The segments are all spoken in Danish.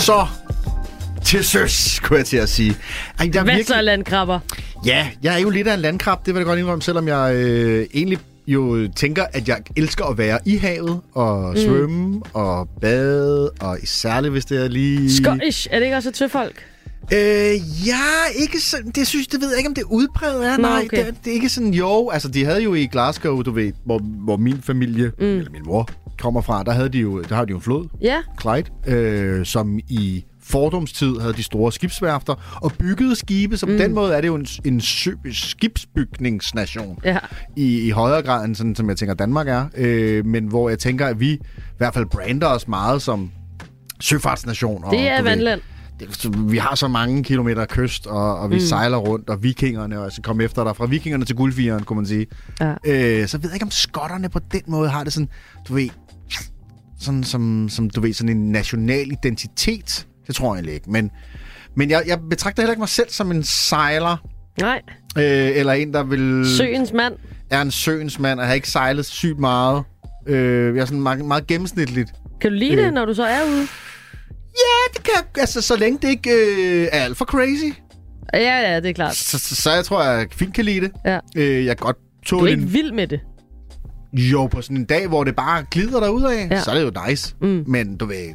Så til søs, kunne jeg til at sige. Ej, der er Hvad virkelig- så, landkrabber? Ja, jeg er jo lidt af en landkrab, det vil jeg godt indrømme, selvom jeg øh, egentlig jo tænker, at jeg elsker at være i havet og Mm. svømme og bade, og særligt hvis det er lige... Scottish, er det ikke også et søfolk? Øh, ja, ikke sådan, det synes det ved jeg ikke, om det udpræget er. Nå, Nej, okay. det, er- det, er ikke sådan, jo, altså de havde jo i Glasgow, du ved, hvor, hvor min familie, mm. eller min mor, kommer fra, der havde de jo, der har de jo en flod, Ja. Clyde, øh, som i fordomstid havde de store skibsværfter og byggede skibe, så på den måde er det jo en, en sø, skibsbygningsnation Ja. i, i højere grad end sådan, som jeg tænker Danmark er. Øh, men hvor jeg tænker, at vi i hvert fald brander os meget som søfartsnation. og, Det er du ved, vandland. Det, vi har så mange kilometer kyst, og, og vi mm. sejler rundt, og vikingerne, og så kom efter dig fra vikingerne til guldfigeren, kunne man sige. Ja. Øh, så ved jeg ikke, om skotterne på den måde har det sådan, du ved, sådan som, som du ved, sådan en national identitet. Det tror jeg egentlig ikke. Men, men jeg, jeg betragter heller ikke mig selv som en sejler, Nej, øh, eller en, der vil... søens mand. Er en søens mand, og har ikke sejlet sygt meget. Øh, jeg er sådan meget, meget gennemsnitligt. Kan du lide Øh. det, når du så er ude? Ja, det kan jeg- altså, så længe det ikke øh, er alt for crazy. Ja, ja, det er klart. Så, så, så jeg tror, jeg fint kan lide det. Ja. Øh, jeg kan godt Du tåle er ikke en... vild med det. Jo, på sådan en dag, hvor det bare glider derudad, Ja. ja. så er det jo nice. Mm. Men du ved,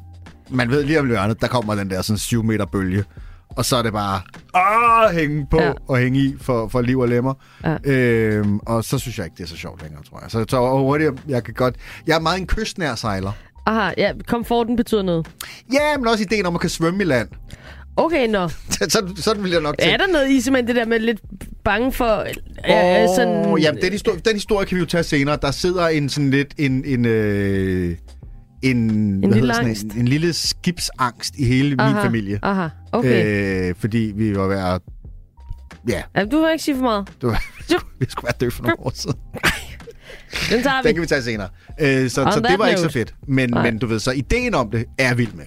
man ved lige om hjørnet, der kommer den der sådan 7 meter bølge. Og så er det bare ah, hænge på ja. og hænge i for, for liv og lemmer. Ja. Øhm, og så synes jeg ikke, det er så sjovt længere, tror jeg. Så jeg tror hurtigt, jeg kan godt... Jeg er meget en kystnær sejler. Aha, ja, komforten betyder noget. Ja, men også ideen om at kan svømme i land. Okay, nå. så, sådan vil jeg nok Er der noget i simpelthen det der med lidt bange for... Øh, Åh, sådan, jamen, den, historie, den historie kan vi jo tage senere. Der sidder en sådan lidt en... en øh, en, en, lille sådan angst. En, en lille skibsangst i hele min aha, familie. Aha, okay. Øh. Øh, fordi vi var at... Ja, Ja, du vil ikke sige for meget. det var, vi skulle være døde for nogle år siden. Den tager vi. Den kan vi tage senere. Øh, så On så det var ikke så note. fedt. Men, Nej. men du ved, så ideen om det er vild med.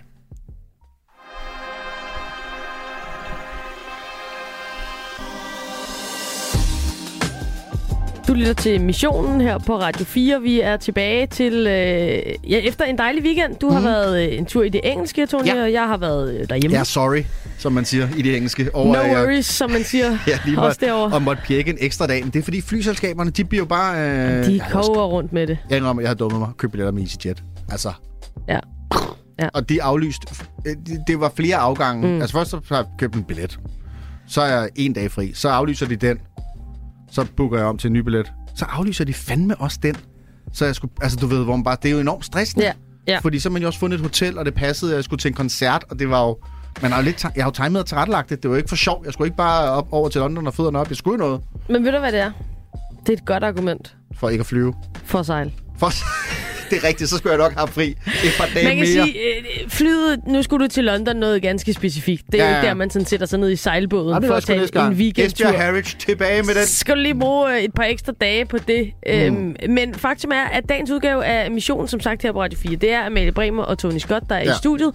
Du lytter til missionen her på Radio 4. Vi er tilbage til, øh, ja, efter en dejlig weekend. Du har været øh, en tur i det engelske, Tony, Mhm. Ja. og jeg har været øh, derhjemme. Ja, sorry, som man siger i det engelske. Over, no jeg- worries, som man siger. Ja, lige Også derovre. og måtte pjekke en ekstra dag. Men det er fordi flyselskaberne, de bliver jo bare... Øh, De jeg koger rundt med det. Jeg indrømmer, jeg har dummet mig. Købt billetter med EasyJet. Altså. Ja. Ja. Og de aflyst. øh, Det, det var flere afgange. Mm. Altså først så har jeg købt en billet. Så er jeg en dag fri. Så aflyser de den. Så booker jeg om til en ny billet. Så aflyser de fandme også den. Så jeg skulle, altså du ved, hvor man bare, det er jo enormt stressende. Ja, ja. Fordi så har man jo også fundet et hotel, og det passede, at jeg skulle til en koncert, og det var jo, man har jo lidt, jeg har jo timet og tilrettelagt det. Det var jo ikke for sjov. Jeg skulle ikke bare op over til London og fødderne op. Jeg skulle noget Men ved du, hvad det er? Det er et godt argument for ikke at flyve. for sejl. For, det er rigtigt, så skulle jeg nok have fri et par dage Man kan mere. sige, øh, flyet, nu skulle du til London noget ganske specifikt. Det er Ja, jo ikke der, man sådan sætter sig ned i sejlbåden Ja, for at tage gang. en weekendtur. Esbjerg Harwich tilbage med den. Skal du lige bruge øh, et par ekstra dage på det. Mm. Øhm, men faktum er, at dagens udgave af missionen, som sagt her på Radio 4, det er Amalie Bremer og Tony Scott, der er. Ja. i studiet.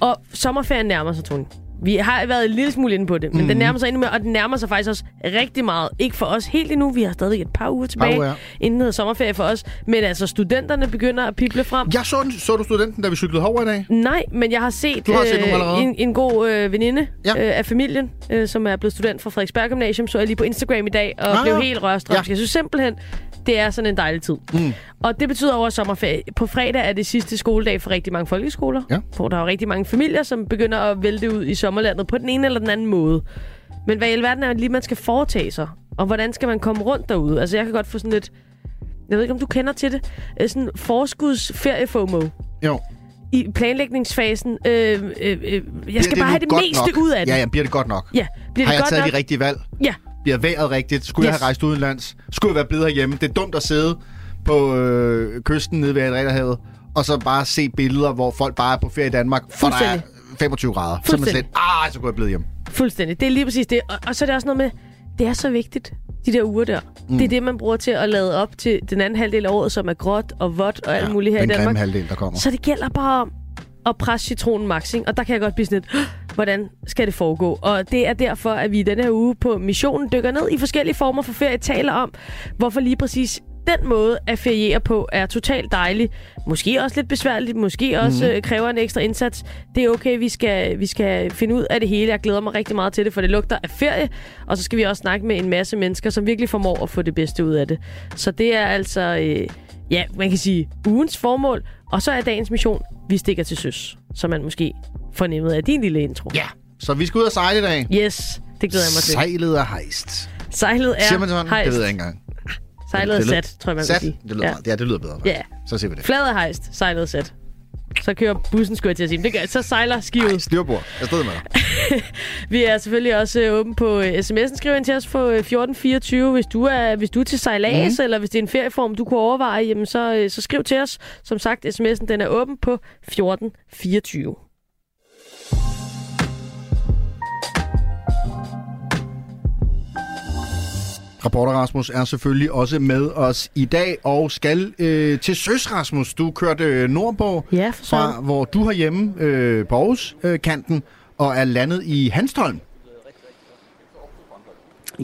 Og sommerferien nærmer sig, Tony. Vi har været en lille smule inde på det, men mm. den nærmer sig endnu mere, og den nærmer sig faktisk også rigtig meget. Ikke for os helt endnu, vi har stadig et par uger tilbage, uger, ja. inden hedder sommerferie for os. Men altså, studenterne begynder at pible frem. Jeg så, den- så du studenten, da vi cyklede herover i dag? Nej, men jeg har set, Du har set allerede? en, en god øh, veninde Ja. øh, af familien, øh, som er blevet student fra Frederiksberg Gymnasium, så jeg lige på Instagram i dag, og Ah. blev helt rørstrømsk. Ja. Jeg synes simpelthen, det er sådan en dejlig tid. Mm. Og det betyder over sommerferie. På fredag er det sidste skoledag for rigtig mange folkeskoler, Ja. hvor der er rigtig mange familier, som begynder at vælte ud i sommerlandet på den ene eller den anden måde. Men hvad i alverden er det lige, man skal foretage sig? Og hvordan skal man komme rundt derude? Altså, jeg kan godt få sådan lidt... Jeg ved ikke, om du kender til det. Øh, Sådan forskudsferiefomo Jo. i planlægningsfasen. Øh, øh, øh, jeg skal bare have det meste nok? ud af det. Ja, ja, bliver det godt nok? ja. Bliver Har det jeg godt taget nok? de rigtige valg? Ja. Bliver vejret rigtigt? Skulle yes. Jeg have rejst udenlands? Skulle jeg være blevet herhjemme? Det er dumt at sidde på øh, kysten nede ved Adriaterhavet, og så bare se billeder, hvor folk bare er på ferie i Danmark, for der er Fuldstændig. 25 grader. Så man slet, ah, så kunne jeg blive hjemme. Fuldstændig. Det er lige præcis det. Og, og så er det også noget med, det er så vigtigt, de der uger der. Mm. Det er det, man bruger til at lade op til den anden halvdel af året, som er gråt og vådt og alt muligt her i Danmark. halvdel, der kommer. Så det gælder bare om at presse citronen max, ikke? Og der kan jeg godt blive sådan lidt, "Åh, hvordan skal det foregå? Og det er derfor, at vi i denne her uge på missionen dykker ned i forskellige former for ferie, taler om, hvorfor lige præcis den måde at feriere på er totalt dejlig. Måske også lidt besværligt, måske også mm. øh, kræver en ekstra indsats. Det er okay, vi skal, vi skal finde ud af det hele. Jeg glæder mig rigtig meget til det, for det lugter af ferie. Og så skal vi også snakke med en masse mennesker, som virkelig formår at få det bedste ud af det. Så det er altså, øh, ja, man kan sige, ugens formål. Og så er dagens mission, vi stikker til søs. Så man måske fornemmet af din lille intro. Ja, så vi skal ud og sejle i dag. Yes, det glæder jeg mig til. Sejlet er hejst. Sejlet er Siger man sådan? hejst. Det ved jeg ikke engang. Sejlet er sat, tror jeg, man Sat? sige. Det lyder, ja. meget. ja, det lyder bedre. Ja. Så siger vi det. Fladet er hejst, sejlet er sat. Så kører bussen, skulle jeg til at sige. Det gør, så sejler skibet. Ej, styrbord. Jeg stod med dig. Vi er selvfølgelig også øh, åbne på øh, sms'en. Skriv ind til os på øh, 1424, hvis du er, hvis du er til sejlads, mm. eller hvis det er en ferieform, du kunne overveje, jamen så, øh, så skriv til os. Som sagt, sms'en den er åben på 1424. Rapporter Rasmus er selvfølgelig også med os i dag, og skal øh, til Søs, Rasmus. Du kørte øh, nordpå Ja, for fra, hvor du har hjemme øh, på Aarhus øh, kanten, og er landet i Hanstholm.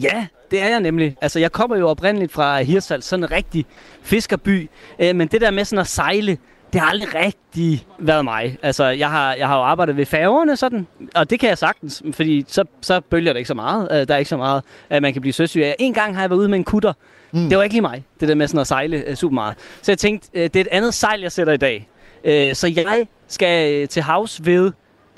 Ja, det er jeg nemlig. Altså, jeg kommer jo oprindeligt fra Hirsals, sådan en rigtig fiskerby. Øh, men det der med sådan at sejle, det har aldrig rigtig været mig. Altså, jeg har, jeg har jo arbejdet ved færgerne sådan, og det kan jeg sagtens, fordi så, så bølger det ikke så meget. Øh, der er ikke så meget, at man kan blive søsyg af. En gang har jeg været ude med en kutter. Mm. Det var ikke lige mig, det der med sådan at sejle øh, super meget. Så jeg tænkte, øh, det er et andet sejl, jeg sætter i dag. Så jeg skal til havs ved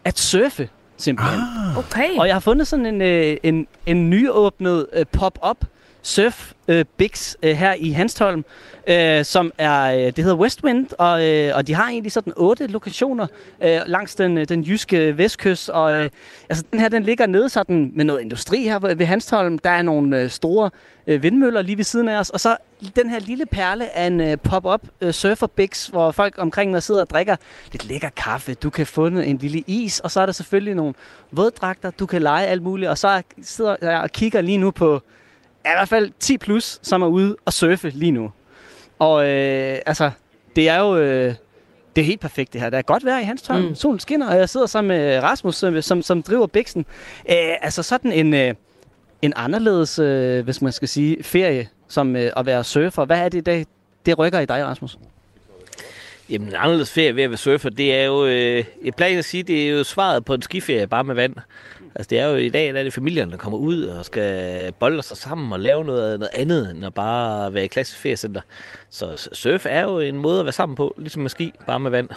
at surfe, simpelthen. Okay. Og jeg har fundet sådan en, øh, en, en nyåbnet øh, pop-up surf øh, Bix øh, her i Hanstholm, øh, som er, øh, det hedder Westwind, og, øh, og de har egentlig sådan otte lokationer øh, langs den, øh, den jyske vestkyst, og øh, altså den her, den ligger nede sådan med noget industri her ved Hanstholm, der er nogle øh, store øh, vindmøller lige ved siden af os, og så den her lille perle af en øh, pop-up øh, surfer Bix, hvor folk omkring mig sidder og drikker lidt lækker kaffe, du kan få en lille is, og så er der selvfølgelig nogle våddragter, du kan lege alt muligt, og så sidder jeg og kigger lige nu på ja, i hvert fald 10 plus, som er ude og surfe lige nu. Og øh, altså, det er jo øh, det er helt perfekt det her. Der er godt vejr i hans tøj. Mm. Mm. Solen skinner, og jeg sidder sammen med Rasmus, som, som, som driver Bixen. Øh, altså sådan en, øh, en anderledes, øh, hvis man skal sige, ferie, som øh, at være surfer. Hvad er det, det, det rykker i dig, Rasmus? Jamen, en anderledes ferie ved at være surfer, det er jo, øh, jeg plejer at sige, det er jo svaret på en skiferie, bare med vand. Altså, det er jo i dag, der er det familierne, der kommer ud og skal bolde sig sammen og lave noget, noget andet, end at bare være i klassisk feriecenter. Så surf er jo en måde at være sammen på, ligesom med ski, bare med vand.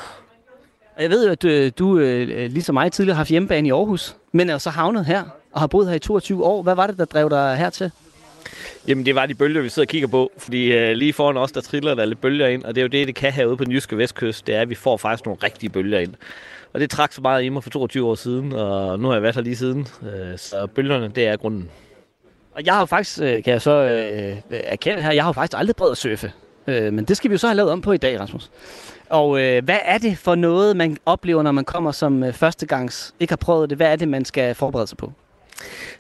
Og Jeg ved jo, at du, du øh, ligesom mig tidligere har haft hjemmebane i Aarhus, men er så havnet her og har boet her i 22 år. Hvad var det, der drev dig hertil? Jamen, det var de bølger, vi sidder og kigger på, fordi øh, lige foran os, der triller der lidt bølger ind, og det er jo det, det kan have ude på den jyske vestkyst, det er, at vi får faktisk nogle rigtige bølger ind. Og det trak så meget i mig for 22 år siden, og nu har jeg været her lige siden, øh, så bølgerne, det er grunden. Og jeg har faktisk, øh, kan jeg så øh, øh, erkende her, jeg har jo faktisk aldrig prøvet at surfe. Øh, men det skal vi jo så have lavet om på i dag, Rasmus. Og øh, hvad er det for noget, man oplever, når man kommer som øh, førstegangs, ikke har prøvet det? Hvad er det, man skal forberede sig på?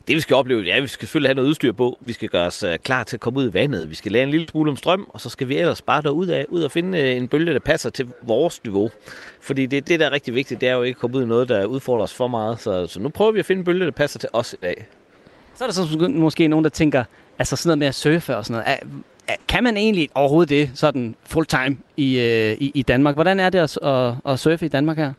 Det vi skal opleve, ja, vi skal selvfølgelig have noget udstyr på. Vi skal gøre os øh, klar til at komme ud i vandet. Vi skal lære en lille smule om strøm, og så skal vi ellers bare derud af, ud og finde øh, en bølge, der passer til vores niveau. Fordi det, det, der er rigtig vigtigt, det er jo ikke at komme ud i noget, der udfordrer os for meget. Så, så nu prøver vi at finde en bølge, der passer til os i dag. Så er der så måske nogen, der tænker, altså sådan noget med at surfe og sådan noget. Er, kan man egentlig overhovedet det sådan full time i, øh, i, i Danmark? Hvordan er det at, at, at surfe i Danmark her?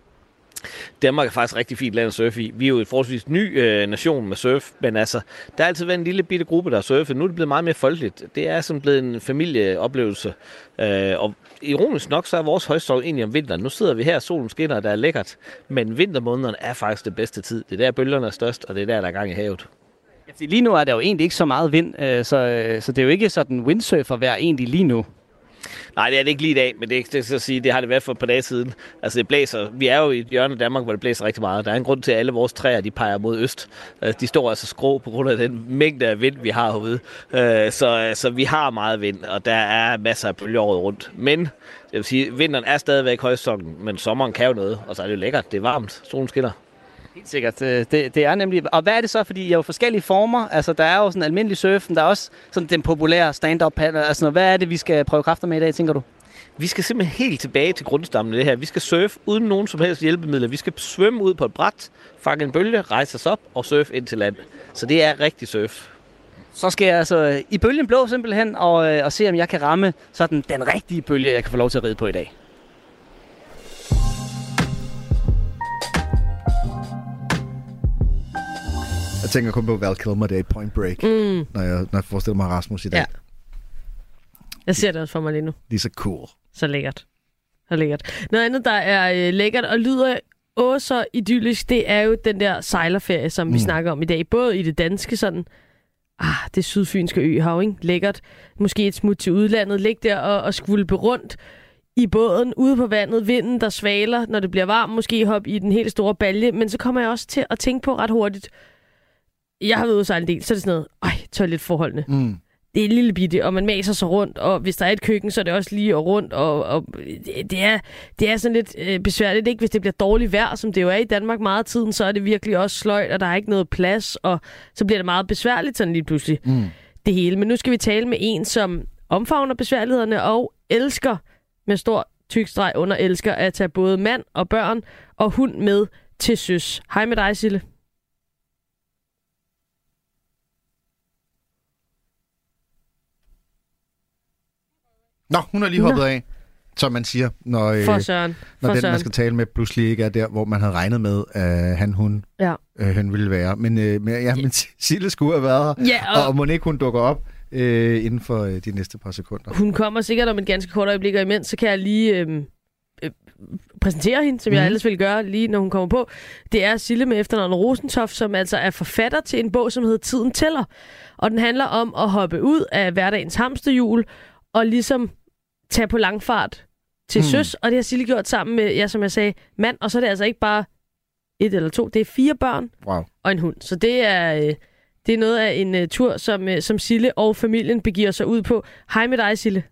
Danmark er faktisk et rigtig fint land at surfe i. Vi er jo et forholdsvis ny øh, nation med surf, men altså, der har altid været en lille bitte gruppe, der har surfet. Nu er det blevet meget mere folkeligt. Det er sådan blevet en familieoplevelse. Øh, og ironisk nok, så er vores højstår egentlig om vinteren. Nu sidder vi her, solen skinner, og der er lækkert. Men vintermånederne er faktisk det bedste tid. Det er der, bølgerne er størst, og det er der, der er gang i havet. Ja, lige nu er der jo egentlig ikke så meget vind, øh, så, øh, så det er jo ikke sådan windsurfer vejr egentlig lige nu. Nej, det er det ikke lige i dag, men det, det, skal sige, det har det været for et par dage siden. Altså det blæser, vi er jo i et hjørne af Danmark, hvor det blæser rigtig meget. Der er en grund til, at alle vores træer de peger mod øst. Øh, de står altså skrå på grund af den mængde af vind, vi har herude. Øh, så, så vi har meget vind, og der er masser af bølger året rundt. Men jeg vil sige, vinteren er stadigvæk højsæsonen, men sommeren kan jo noget, og så er det jo lækkert. Det er varmt, solen skinner. Helt sikkert. øh, Det, det er nemlig... Og hvad er det så? Fordi I har jo forskellige former. Altså, der er jo sådan almindelig surfen. Der er også sådan den populære stand-up paddle. Altså, hvad er det, vi skal prøve kræfter med i dag, tænker du? Vi skal simpelthen helt tilbage til grundstammen af det her. Vi skal surfe uden nogen som helst hjælpemidler. Vi skal svømme ud på et bræt, fange en bølge, rejse os op og surfe ind til land. Så det er rigtig surf. så skal jeg altså øh, i bølgen blå simpelthen, og, øh, og se om jeg kan ramme sådan den rigtige bølge, jeg kan få lov til at ride på i dag. Jeg tænker kun på Val Kilmer, det er i Point Break, Mm. når, jeg, når jeg forestiller mig Rasmus i dag. Ja. Jeg ser det også for mig lige nu. De er så cool. Så lækkert. Så lækkert. Noget andet, der er øh, lækkert og lyder åh så idyllisk, det er jo den der sejlerferie, som mm. vi snakker om i dag. Både i det danske sådan, ah, det sydfynske øhav, ikke? Lækkert. Måske et smut til udlandet. Læg der og, og skvulpe rundt i båden, ude på vandet, vinden, der svaler, når det bliver varmt, måske hoppe i den helt store balje. Men så kommer jeg også til at tænke på ret hurtigt, jeg har været ude en del, så er det sådan noget, ej, toiletforholdene. Mm. Det er lille bitte, og man maser sig rundt, og hvis der er et køkken, så er det også lige og rundt, og, og det, det, er, det er sådan lidt øh, besværligt, ikke? Hvis det bliver dårligt vejr, som det jo er i Danmark meget af tiden, så er det virkelig også sløjt, og der er ikke noget plads, og så bliver det meget besværligt sådan lige pludselig, Mm. det hele. Men nu skal vi tale med en, som omfavner besværlighederne og elsker med stor tyk streg under elsker at tage både mand og børn og hund med til søs. Hej med dig, Sille. Nå, hun er lige Nå. hoppet af, som man siger, når, øh, For Søren. når For den, man Søren. skal tale med, pludselig ikke er der, hvor man havde regnet med, at han, hun, Ja. øh, han ville være. Men, øh, men, ja, men Sille skulle have været her, Ja, og, og, og må ikke hun dukker op øh, inden for øh, de næste par sekunder. Hun kommer sikkert om et ganske kort øjeblik, og imens så kan jeg lige øh, øh, præsentere hende, som mm. jeg Mhm. ellers vil gøre lige når hun kommer på. Det er Sille med efternavnet Rosentoft, som altså er forfatter til en bog, som hedder Tiden tæller. Og den handler om at hoppe ud af hverdagens hamsterhjul og ligesom tage på langfart til Mm. søs. Og det har Sille gjort sammen med, ja, som jeg sagde, mand. Og så er det altså ikke bare et eller to, det er fire børn Wow. og en hund. Så det er, øh, det er noget af en uh, tur, som, uh, som Sille og familien begiver sig ud på. Hej med dig, Sille.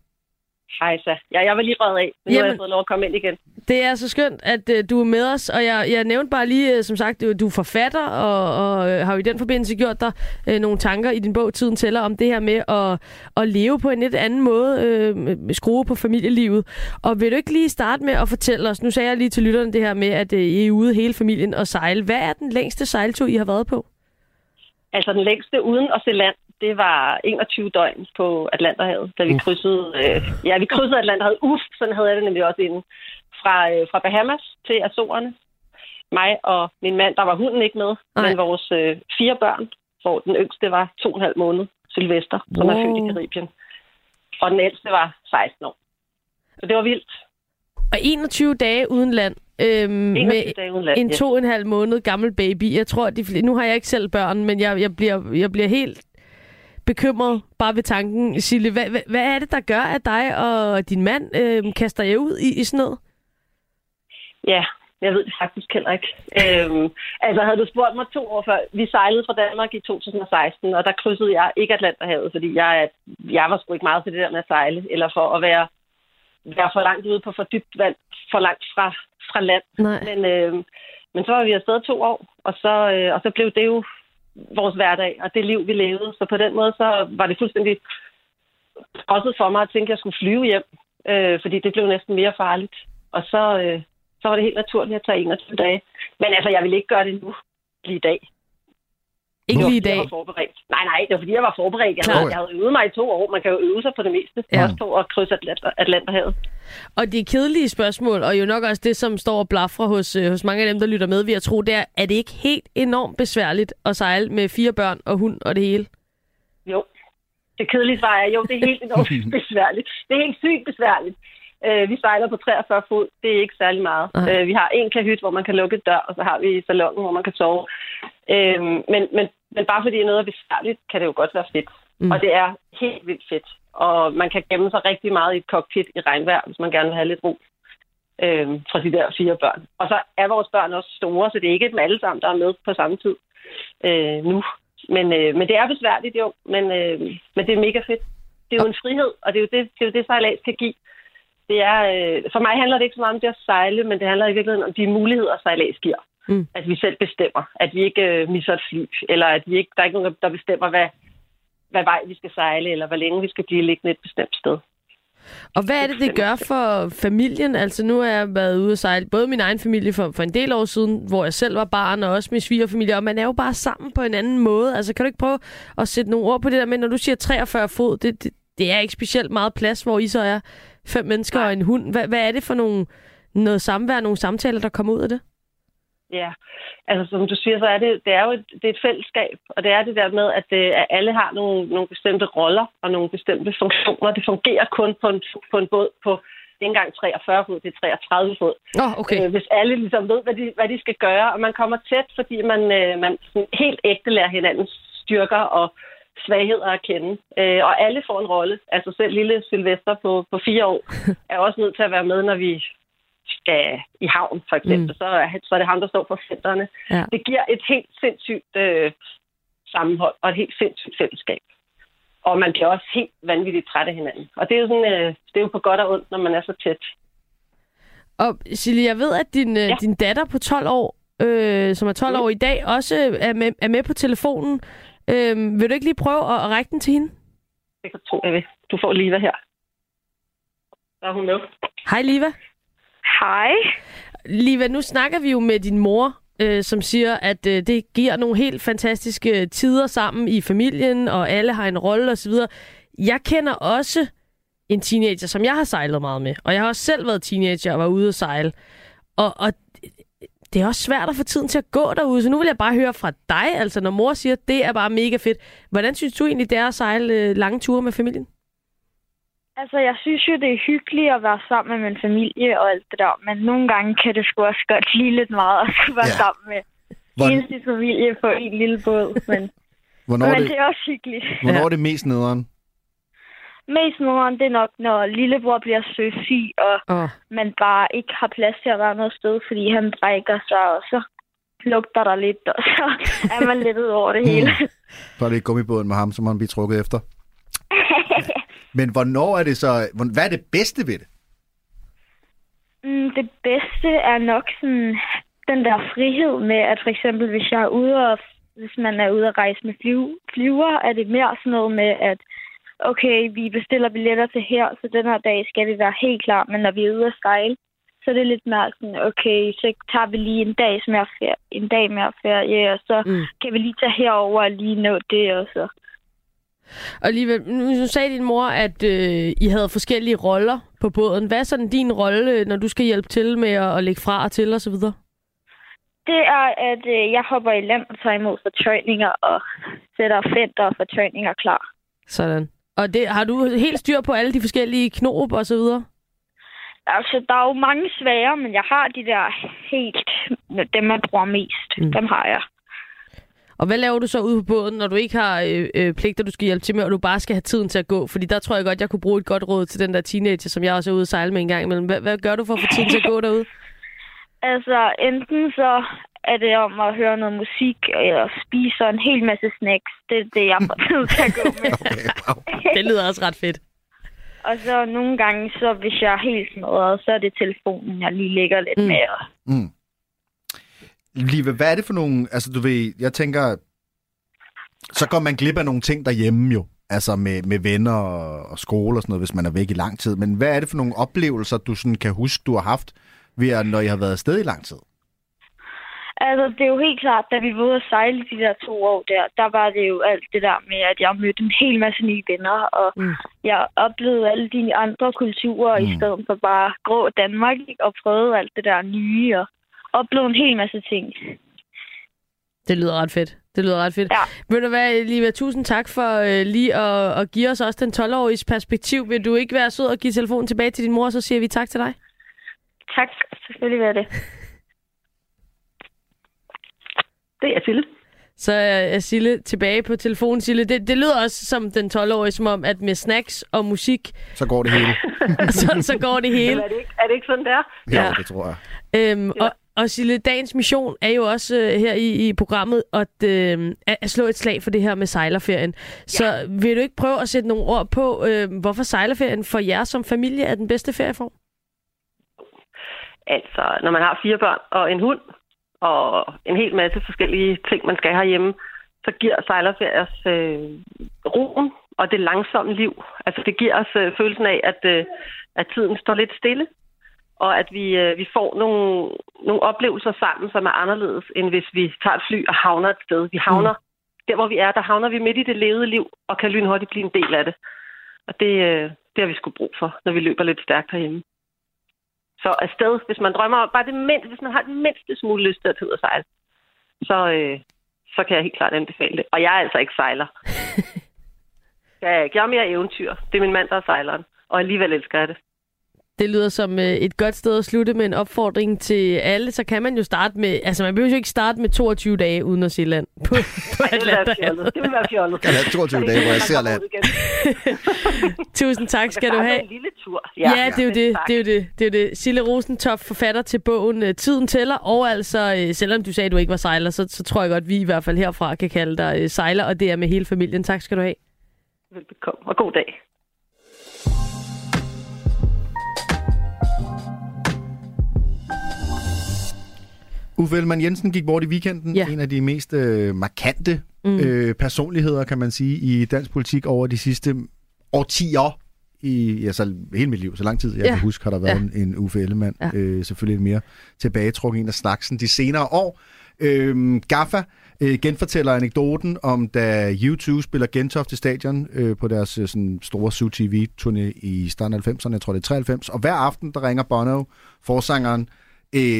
Hej så. Ja, jeg var lige røget af, men nu har Jamen. jeg fået lov at komme ind igen. Det er så skønt, at uh, du er med os, og jeg, jeg nævnte bare lige, uh, som sagt, du, er forfatter, og, og uh, har jo i den forbindelse gjort dig uh, nogle tanker i din bog Tiden tæller om det her med at, at leve på en lidt anden måde, uh, skrue på familielivet. Og vil du ikke lige starte med at fortælle os, nu sagde jeg lige til lytterne det her med, at uh, I er ude hele familien og sejle. Hvad er den længste sejltur, I har været på? Altså den længste uden at se land, det var 21 døgn på Atlanterhavet, da vi krydsede, øh, ja, vi krydsede Atlanterhavet. Uff, sådan havde jeg det nemlig også inden. Fra, øh, fra Bahamas til Azorerne. Mig og min mand, der var hunden ikke med, Nej. men vores øh, fire børn, hvor den yngste var to og en halv måned, Sylvester, som er Wow. født i Karibien. Og den ældste var 16 år. Så det var vildt. Og 21 dage uden land. Øhm, 21 med dage uden land. en ja. to og en halv måned gammel baby. Jeg tror, de, nu har jeg ikke selv børn, men jeg, jeg, bliver, jeg bliver helt bekymret bare ved tanken. Sille, hvad, hvad, hvad er det, der gør, at dig og din mand øhm, kaster jer ud i, i sådan noget? Ja, jeg ved det faktisk heller ikke. Øhm, altså, havde du spurgt mig to år før, vi sejlede fra Danmark i 2016, og der krydsede jeg ikke Atlanterhavet, fordi jeg, jeg var sgu ikke meget til det der med at sejle, eller for at være, være for langt ude på for dybt vand, for langt fra, fra land. Nej. Men, øh, men så var vi afsted to år, og så, øh, og så blev det jo vores hverdag, og det liv, vi levede. Så på den måde, så var det fuldstændig også for mig at tænke, at jeg skulle flyve hjem, øh, fordi det blev næsten mere farligt. Og så, øh, så var det helt naturligt at tage 21 dage. Men altså, jeg ville ikke gøre det nu, lige i dag. Ikke Det lige i dag. Jeg var forberedt. Nej, nej, det var fordi, jeg var forberedt. Jeg, Klart. havde, jeg havde øvet mig i to år. Man kan jo øve sig på det meste. Ja. Også på at krydse Atlant- Atlanterhavet. Og de kedelige spørgsmål, og jo nok også det, som står og blafrer hos, øh, hos mange af dem, der lytter med, vil jeg tro, det er, er det ikke helt enormt besværligt at sejle med fire børn og hund og det hele? Jo. Det kedelige svar er, jo, det er helt enormt besværligt. Det er helt sygt besværligt. Øh, vi sejler på 43 fod. Det er ikke særlig meget. Øh, vi har en kahyt, hvor man kan lukke et dør, og så har vi salongen, hvor man kan sove. Øh, men, men, men bare fordi noget er besværligt, kan det jo godt være fedt. Mm. Og det er helt vildt fedt. Og man kan gemme sig rigtig meget i et cockpit i regnvejr, hvis man gerne vil have lidt ro øh, fra de der fire børn. Og så er vores børn også store, så det er ikke dem alle sammen, der er med på samme tid øh, nu. Men, øh, men det er besværligt jo, men, øh, men det er mega fedt. Det er jo en frihed, og det er jo det, det, er jo det sejlads kan give. Det er, øh, for mig handler det ikke så meget om det at sejle, men det handler i virkeligheden om de muligheder, sejlads giver. Mm. At vi selv bestemmer. At vi ikke øh, misser et fly, eller at vi ikke, der er ikke nogen, der bestemmer, hvad, hvad vej vi skal sejle, eller hvor længe vi skal blive liggende et bestemt sted. Og hvad er det, det gør for familien? Altså nu har jeg været ude og sejle, både min egen familie for, for en del år siden, hvor jeg selv var barn, og også min svigerfamilie, og man er jo bare sammen på en anden måde. Altså kan du ikke prøve at sætte nogle ord på det der med, når du siger 43 fod, det, det, det er ikke specielt meget plads, hvor I så er fem mennesker og en hund. Hvad, hvad er det for nogle, noget samvær, nogle samtaler, der kommer ud af det? Ja, altså som du siger, så er det, det er jo et, det er et fællesskab, og det er det der med, at, det, at alle har nogle, nogle bestemte roller og nogle bestemte funktioner. Det fungerer kun på en, på en båd på ikke engang 43 fod, det er 33 fod. Oh, okay. øh, hvis alle ligesom ved, hvad de, hvad de skal gøre, og man kommer tæt, fordi man, øh, man sådan helt ægte lærer hinandens styrker og svagheder at kende. Øh, og alle får en rolle. Altså selv lille Sylvester på, på fire år er også nødt til at være med, når vi skal i havn, for eksempel. Mm. Så, er- så er det ham, der står for fænderne. Ja. Det giver et helt sindssygt øh, sammenhold og et helt sindssygt fællesskab. Og man bliver også helt vanvittigt træt af hinanden. Og det er jo, sådan, øh, det er jo på godt og ondt, når man er så tæt. Og Silje, jeg ved, at din, ja. Ja. din datter på 12 år, øh, som er 12 Mm. år i dag, også er med, er med på telefonen. Øh, vil du ikke lige prøve at, at række den til hende? Det kan tro, jeg vil. Du får Liva her. Så er hun med. Hej, Liva. Hej. Liva, nu snakker vi jo med din mor, øh, som siger, at øh, det giver nogle helt fantastiske øh, tider sammen i familien, og alle har en rolle osv. Jeg kender også en teenager, som jeg har sejlet meget med, og jeg har også selv været teenager og var ude at sejle. Og, og det er også svært at få tiden til at gå derude, så nu vil jeg bare høre fra dig, altså når mor siger, at det er bare mega fedt. Hvordan synes du egentlig, det er at sejle øh, lange ture med familien? Altså, jeg synes jo, det er hyggeligt at være sammen med min familie og alt det der, men nogle gange kan det sgu også godt lide lidt meget at skulle være Ja. sammen med Hvor, hele sin familie på en lille båd. Men, hvornår, er men det, det er også hyggeligt. hvornår Ja. er det mest nederen? Mest nederen, det er nok, når lillebror bliver søsyg, og Oh. man bare ikke har plads til at være noget sted, fordi han brækker sig, og så lugter der lidt, og så er man lidt ud over det hele. Så er det gummibåden med ham, som han bliver trukket efter. Men hvornår er det så... Hvad er det bedste ved det? Mm, det bedste er nok sådan den der frihed med, at for eksempel hvis jeg er ude og hvis man er ude at rejse med flyv, flyver, er det mere sådan noget med, at okay, vi bestiller billetter til her, så den her dag skal vi være helt klar, men når vi er ude at sejle, så er det lidt mere sådan, okay, så tager vi lige en dag mere ferie, en dag mere ferie, og så mm. kan vi lige tage herover og lige nå det, og så. Og alligevel, nu sagde din mor, at øh, I havde forskellige roller på båden. Hvad er sådan din rolle, øh, når du skal hjælpe til med at, at lægge fra og til osv.? Det er, at øh, jeg hopper i land og tager imod fortøjninger og sætter fender og fortøjninger klar. Sådan. Og det, har du helt styr på alle de forskellige knop og så videre? Altså, der er jo mange svære, men jeg har de der helt, dem man bruger mest. Mm. Dem har jeg. Og hvad laver du så ude på båden, når du ikke har øh, øh, pligter, du skal hjælpe til med, og du bare skal have tiden til at gå? Fordi der tror jeg godt, jeg kunne bruge et godt råd til den der teenager, som jeg også er ude at sejle med en gang imellem. Hvad, hvad gør du for at få tiden til at gå derude? Altså, enten så er det om at høre noget musik, eller spise en hel masse snacks. Det er det, jeg får tid til at gå med. Okay, wow. Det lyder også ret fedt. Og så nogle gange, så hvis jeg er helt smadret, så er det telefonen, jeg lige ligger lidt Mm. med. Og Mm. Live, hvad er det for nogle... Altså, du ved, jeg tænker... Så går man glip af nogle ting derhjemme jo. Altså med, med venner og, og skole og sådan noget, hvis man er væk i lang tid. Men hvad er det for nogle oplevelser, du sådan kan huske, du har haft, ved at, når I har været afsted i lang tid? Altså, det er jo helt klart, da vi var ude at sejle de der to år der, der var det jo alt det der med, at jeg mødte en hel masse nye venner, og Mm. jeg oplevede alle de andre kulturer, mm. Mm. i stedet for bare grå Danmark, ikke? og prøvede alt det der nye, og oplevede en hel masse ting. Det lyder ret fedt. Det lyder ret fedt. Ja. Ved du hvad, Liva, tusind tak for øh, lige at, at give os også den 12-årige perspektiv. Vil du ikke være sød og give telefonen tilbage til din mor, så siger vi tak til dig. Tak, selvfølgelig var det. Det er Sille. Så er Sille tilbage på telefonen. Sille, det, det lyder også som den 12-årige, som om, at med snacks og musik, Så går det hele. så, så går det hele. Er det ikke, er det ikke sådan, der? Ja, Ja. det tror jeg. Øhm, og, og Sille, dagens mission er jo også øh, her i, i programmet at, øh, at slå et slag for det her med sejlerferien. Så vil du ikke prøve at sætte nogle ord på, øh, hvorfor sejlerferien for jer som familie er den bedste ferieform? Altså, når man har fire børn og en hund, og en hel masse forskellige ting, man skal herhjemme, så giver sejlerferiers øh, roen og det langsomme liv. Altså det giver os øh, følelsen af, at, øh, at tiden står lidt stille, og at vi, øh, vi får nogle, nogle oplevelser sammen, som er anderledes, end hvis vi tager et fly og havner et sted. Vi havner, mm. der hvor vi er, der havner vi midt i det levede liv, og kan lynhurtigt blive en del af det. Og det, øh, det har vi sgu brug for, når vi løber lidt stærkt herhjemme. Så afsted, hvis man drømmer om bare det mindste, hvis man har det mindste smule lyst til at tage ud og sejle, så, øh, så kan jeg helt klart anbefale det. Og jeg er altså ikke sejler. jeg er ikke. Jeg er mere eventyr. Det er min mand, der er sejleren. Og alligevel elsker jeg det. Det lyder som øh, et godt sted at slutte med en opfordring til alle. Så kan man jo starte med... Altså, man behøver jo ikke starte med 22 dage uden at se land på, på Ej, det vil være fjollet. Det vil være fjollet. Kan have 22 dage, hvor jeg ser land. Tusind tak skal du have. en lille tur. Ja, ja det er jo det. Det er jo det. det, er jo det. Sille Rosentoft, forfatter til bogen øh, Tiden tæller, og altså, øh, selvom du sagde, at du ikke var sejler, så, så tror jeg godt, vi i hvert fald herfra kan kalde dig sejler, og det er med hele familien. Tak skal du have. Velbekomme, og god dag. Uffe Ellemann Jensen gik bort i weekenden. Ja. En af de mest øh, markante Mm. øh, personligheder, kan man sige, i dansk politik over de sidste årtier. I altså, hele mit liv, så lang tid jeg Ja. kan huske, har der været Ja. en, en Uffe Ellemann. Ja. Øh, selvfølgelig en mere tilbagetrukken en af snaksen de senere år. Øh, Gaffa øh, genfortæller anekdoten om, da U2 spiller Gentofte Stadion øh, på deres øh, sådan, store Zoo TV-turné i starten af 90'erne, jeg tror det er 93. Og hver aften, der ringer Bono, forsangeren, øh,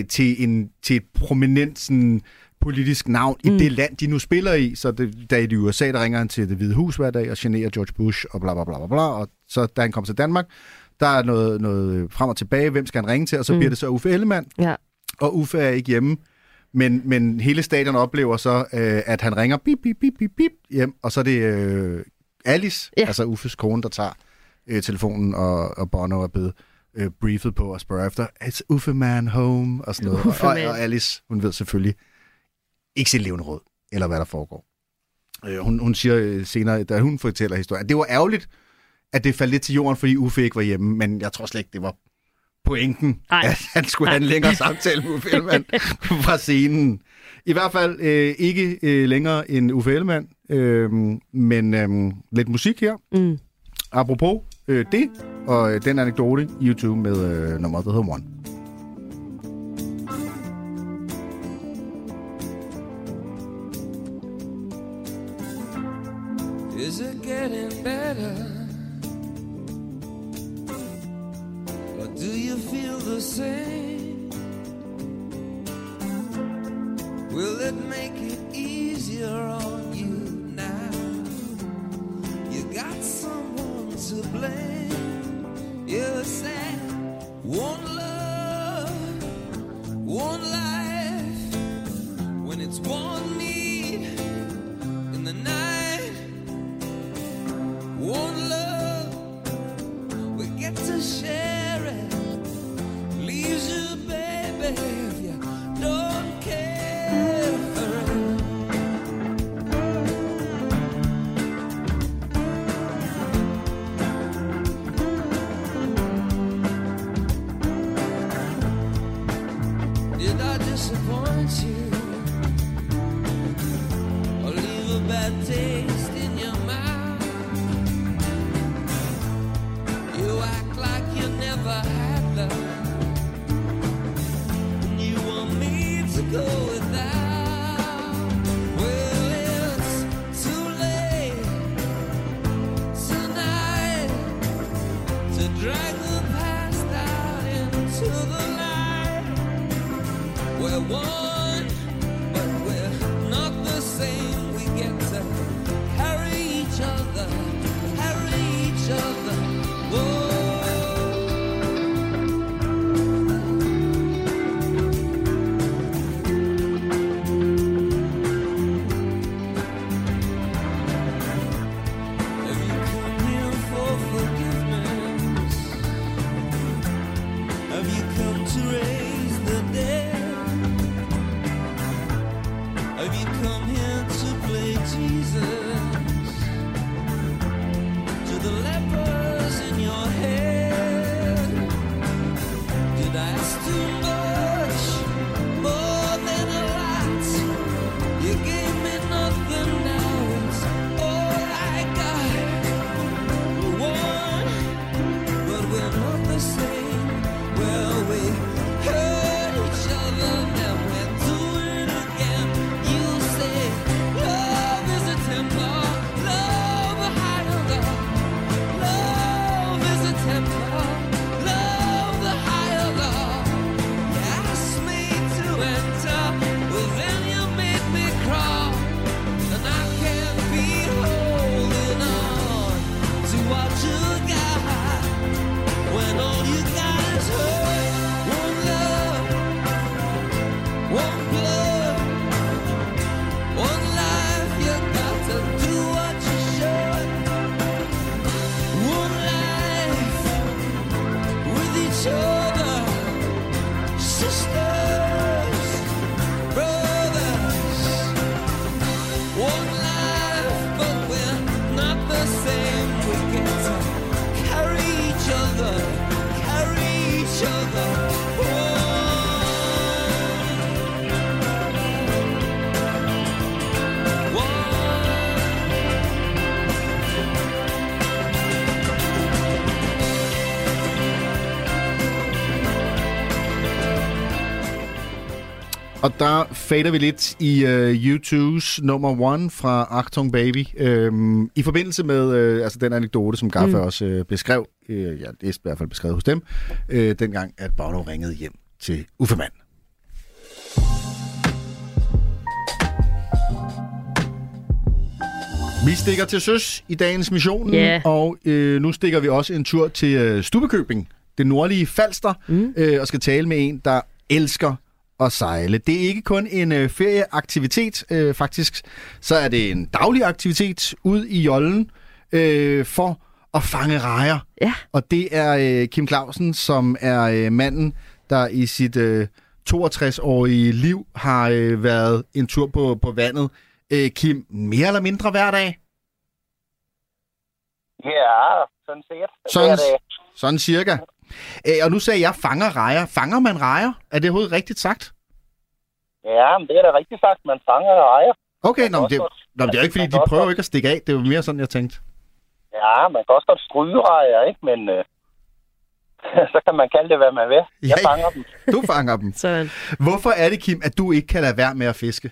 til, en, til et prominent sådan, politisk navn mm. i det land, de nu spiller i. Så det, da i USA, der ringer han til det hvide hus hver dag og generer George Bush og bla bla bla bla bla. Og så da han kommer til Danmark, der er noget, noget frem og tilbage. Hvem skal han ringe til? Og så mm. bliver det så Uffe Ellemann. Ja. Og Uffe er ikke hjemme. Men, men hele stadion oplever så, øh, at han ringer bip, bip, bip, bip, bip hjem. Og så er det øh, Alice, ja. altså Uffes kone, der tager øh, telefonen, og, og Bono er blevet øh, briefet på at spørge efter, is Uffe man home? Og sådan noget. Uffe og, og Alice, hun ved selvfølgelig ikke sit levende råd, eller hvad der foregår. Øh, hun, hun siger øh, senere, da hun fortæller historien, at det var ærgerligt, at det faldt lidt til jorden, fordi Uffe ikke var hjemme, men jeg tror slet ikke, det var pointen, Ej. at han skulle have en længere samtale med Uffe Ellemann fra scenen. I hvert fald øh, ikke øh, længere end Uffe Ellemann, øh, men øh, lidt musik her. Mm. Apropos øh, det, og øh, den anekdote, YouTube med øh, nummer, der hedder One. Is it getting better? Or do you feel the same? Will it make it easier on you now? You got someone to blame. You said one love, one life. When it's one need in the night. One love, we get to share Og der fader vi lidt i uh, U2's nummer one fra Achtung Baby. Øhm, I forbindelse med uh, altså den anekdote, som Gaffa mm. også uh, beskrev, uh, ja, det er i hvert fald beskrevet hos dem, uh, dengang at Bono ringede hjem til Uffe Mann. Vi stikker til søs i dagens mission, Ja. og øh, nu stikker vi også en tur til øh, Stubekøbing, det nordlige Falster, mm. øh, og skal tale med en, der elsker at sejle. Det er ikke kun en øh, ferieaktivitet, øh, faktisk, så er det en daglig aktivitet ud i Jollen øh, for at fange rejer. Ja. Og det er øh, Kim Clausen, som er øh, manden, der i sit øh, 62-årige liv har øh, været en tur på, på vandet. Øh, Kim, mere eller mindre hver dag? Ja, sådan set. Sådan, sådan cirka. Øh, og nu sagde jeg, fanger rejer. Fanger man rejer? Er det overhovedet rigtigt sagt? Ja, men det er da rigtigt sagt. Man fanger rejer. Okay, nå, men det, godt- nå, men det er jo ikke, fordi de prøver godt- ikke at stikke af. Det er jo mere sådan, jeg tænkte. Ja, man kan også godt stryge rejer, ikke? Men øh, så kan man kalde det, hvad man vil. Jeg Ja. fanger dem. Du fanger dem. Sådan. Hvorfor er det, Kim, at du ikke kan lade være med at fiske?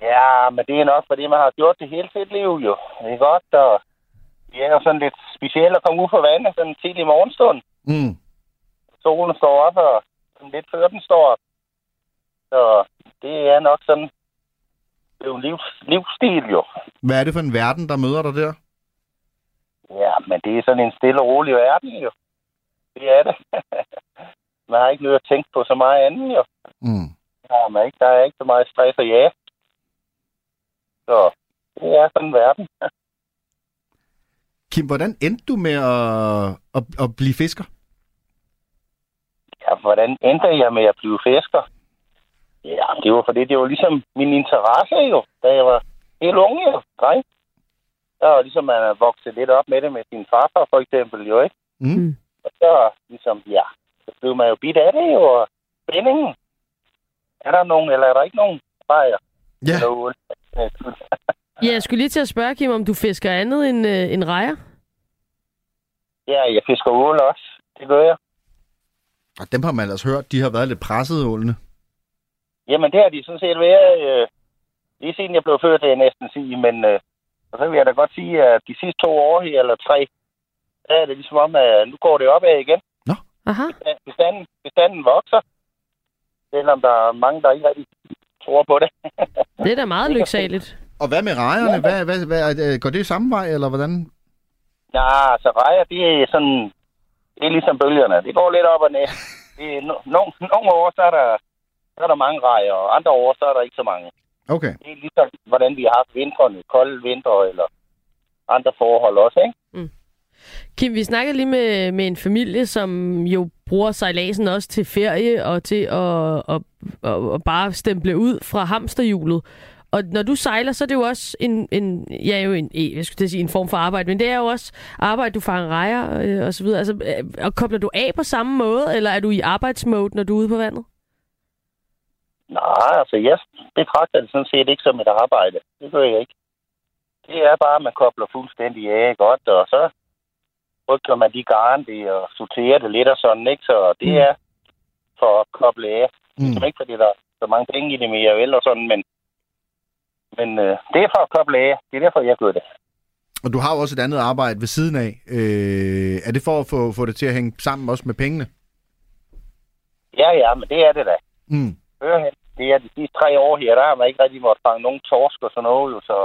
Ja, men det er nok, fordi man har gjort det hele sit liv, jo. Det er godt, og det er jo sådan lidt specielt at komme ud på vandet sådan en tidlig morgenstund. Mm. Solen står op, og lidt før den står op. Så det er nok sådan, det er jo en livs, livsstil, jo. Hvad er det for en verden, der møder dig der? Ja, men det er sådan en stille og rolig verden, jo. Det er det. man har ikke nødt at tænke på så meget andet, jo. Mm. Er, man ikke, der er ikke så meget stress og ja. Så det er sådan en verden. Kim, hvordan endte du med at, at, at blive fisker? Ja, hvordan endte jeg med at blive fisker? Ja, det var fordi, det var ligesom min interesse jo, da jeg var helt unge jo, dreng. Der var ligesom, man er vokset lidt op med det med sin farfar for eksempel jo, ikke? Mm. Og så ligesom, ja, så blev man jo bidt af det jo, og spændingen. Er der nogen, eller er der ikke nogen bajer? Ja, ål? Ja, jeg skulle lige til at spørge, Kim, om du fisker andet end, øh, end rejer? Ja, jeg fisker ål også. Det gør jeg. og dem har man ellers hørt. De har været lidt pressede, ålene. Jamen, det har de sådan set været, øh, lige siden jeg blev født, det jeg næsten sige, men øh, og så vil jeg da godt sige, at de sidste to år her, eller tre, der er det ligesom om, at nu går det opad igen. Aha. Bestanden, bestanden vokser, selvom der er mange, der ikke rigtig tror på det. Det er da meget lyksaligt. Og hvad med rejerne? Hvad, hvad, hvad, går det samme vej, eller hvordan? Ja, så rejer, det er sådan, det er ligesom bølgerne. Det går lidt op og ned. Det er no, no, nogle år, så er, der, så er der mange rejer, og andre år, så er der ikke så mange. Okay. Det er ligesom, hvordan vi har haft vintrene, kolde vinter eller andre forhold også, ikke? Kim, vi snakkede lige med, med en familie, som jo bruger sejladsen også til ferie og til at, at, at, at bare stemple ud fra hamsterhjulet. Og når du sejler, så er det jo også en, en ja, jo en, jeg skulle sige en form for arbejde, men det er jo også arbejde, du fanger rejer øh, og så videre. Altså, øh, og kobler du af på samme måde, eller er du i arbejdsmode, når du er ude på vandet? Nej, altså jeg betragter det sådan set ikke som et arbejde. Det gør jeg ikke. Det er bare, at man kobler fuldstændig af godt, og så rykker man de garn det og sorterer det lidt og sådan, ikke? Så det Mm. er for at koble af. Mm. Det er ikke, fordi der er så mange penge i det mere, vel, og sådan, men, men øh, det er for at koble af. Det er derfor, jeg gør det. Og du har jo også et andet arbejde ved siden af. Øh, er det for at få, få det til at hænge sammen også med pengene? Ja, ja, men det er det da. Mm. Førhen, det er de sidste tre år her, der har man ikke rigtig måttet fange nogen torsk og sådan noget, jo, så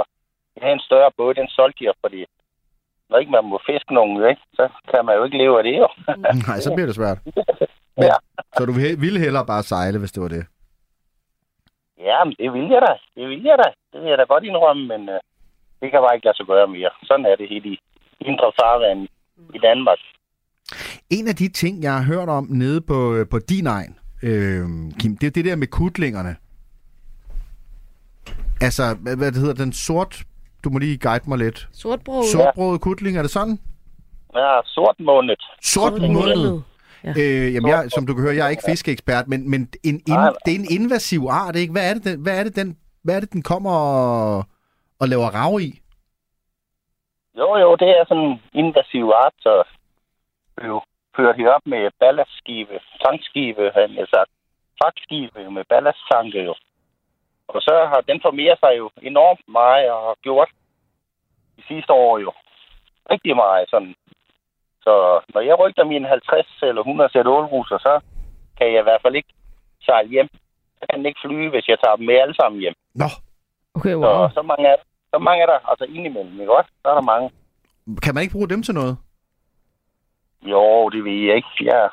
jeg havde en større båd, den solgte jeg, fordi når ikke man må fiske nogen, ikke? så kan man jo ikke leve af det, jo. Nej, så bliver det svært. ja. Så du vil- ville hellere bare sejle, hvis det var det? Ja, men det vil jeg da. Det vil jeg da. Det vil jeg da godt indrømme, men øh, det kan bare ikke lade sig gøre mere. Sådan er det helt i indre farvand i Danmark. En af de ting, jeg har hørt om nede på, øh, på din egen, øh, Kim, det er det der med kutlingerne. Altså, hvad, hvad det hedder, den sort... Du må lige guide mig lidt. Sortbrød. Sortbrød kutling, er det sådan? Ja, sort måned. Måned. Øh, jamen, jeg, som du kan høre, jeg er ikke fiskeekspert, men, men en, in, det er en invasiv art, ikke? Hvad er det, den, hvad er det, den, hvad er det, den kommer og, og laver rav i? Jo, jo, det er sådan en invasiv art, så blev ført herop med ballastskibe, tankskibe, han har sagt, fragtskibe med ballasttanke jo. Og så har den formeret sig jo enormt meget og har gjort de sidste år jo rigtig meget sådan. Så når jeg rygter mine 50 eller 100 sæt ålruser, så kan jeg i hvert fald ikke sejle hjem. Jeg kan ikke flyve, hvis jeg tager dem med alle sammen hjem. Nå, Okay, Så, wow. så, mange er, så mange er der, altså indimellem, ikke også? Så er der mange. kan man ikke bruge dem til noget? Jo, det ved jeg ikke. Jeg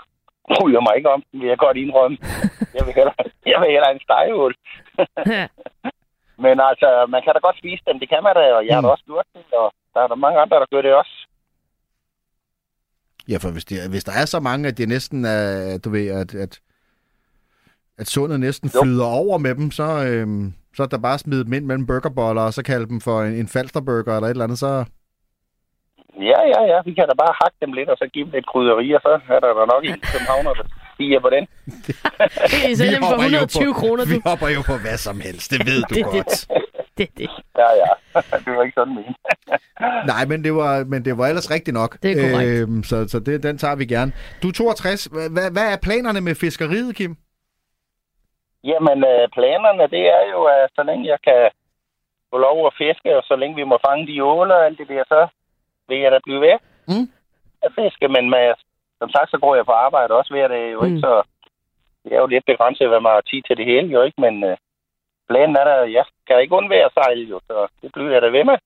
bryder mig ikke om den, vil jeg godt indrømme. Jeg vil hellere, jeg vil hellere en stegeål. Men altså, man kan da godt spise dem, det kan man da, og jeg har da Mm. også gjort det, og der er der mange andre, der gør det også. Ja, for hvis, det, hvis der er så mange, at det næsten er, du ved, at, at, at sundet næsten Jo. flyder over med dem, så, øhm, så er der bare smidt dem ind mellem burgerboller, og så kalde dem for en, en falsterburger eller et eller andet, så... Ja, ja, ja, vi kan da bare hakke dem lidt, og så give dem lidt krydderi, og så er der da nok en københavner, der stiger på den. Okay, så er det for 120 kroner, Vi du. hopper jo på hvad som helst, det ved du Det- det- godt. Det, det. Ja, ja, det var ikke sådan ment. Nej, men det, var, men det var ellers rigtigt nok. Det er korrekt. Øhm, så så det, den tager vi gerne. Du er 62. Hvad, hvad- er planerne med fiskeriet, Kim? Jamen, øh, planerne, det er jo, at så længe jeg kan få lov at fiske, og så længe vi må fange de åler og alt det der, så vil jeg da blive ved Mm. at fiske. Men med, som sagt, så går jeg på arbejde også ved det jo Mm. ikke, så det er jo lidt begrænset, hvad man har tid til det hele jo ikke, men øh, planen er der, jeg kan ikke undvære at sejle jo, så det bliver jeg da ved med.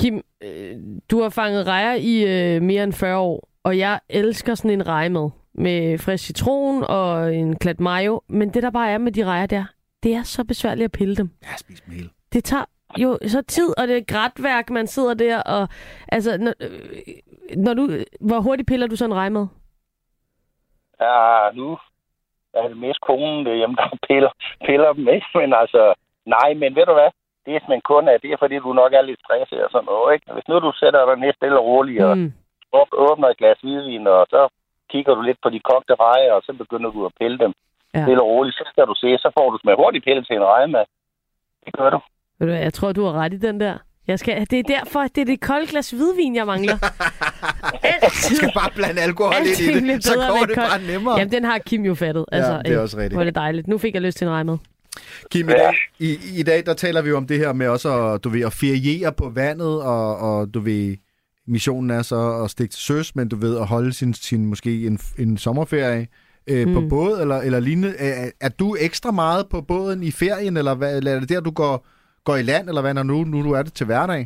Kim, øh, du har fanget rejer i øh, mere end 40 år, og jeg elsker sådan en rejemad med frisk citron og en klat mayo. Men det, der bare er med de rejer der, det er så besværligt at pille dem. Ja, spis mel. Det tager jo så tid, og det er grætværk, man sidder der, og altså, når, øh, når du, hvor hurtigt piller du så en rejemad? Ja, nu er det mest konen derhjemme, der piller, piller dem, ikke? Men altså, nej, men ved du hvad? Det er simpelthen kun af, det er fordi, du nok er lidt stresset og sådan noget, ikke? Hvis nu du sætter dig ned stille og roligt, og Mm. åbner et glas hvidvin, og så kigger du lidt på de kogte rejer, og så begynder du at pille dem Ja. stille og roligt. Så skal du se, så får du med hurtigt pille til en rejemad. Det gør du. Jeg tror, du har ret i den der. Jeg skal, det er derfor, at det er det kolde glas hvidvin, jeg mangler. Du Altid. skal bare blande alkohol ind i det, så går det kold- bare nemmere. Jamen, den har Kim jo fattet. Altså, Ja, det er også rigtigt. Hvor er det dejligt. Nu fik jeg lyst til en rejemad. Kim, i dag, i, i dag der taler vi jo om det her med også at, du ved, at feriere på vandet, og, og du ved, missionen er så at stikke til søs, men du ved, at holde sin, sin måske en, en sommerferie øh, mm. på båd eller, eller lignende. Er, er du ekstra meget på båden i ferien, eller, hvad, eller er det der, du går, går i land, eller hvad, når nu, nu du er det til hverdag?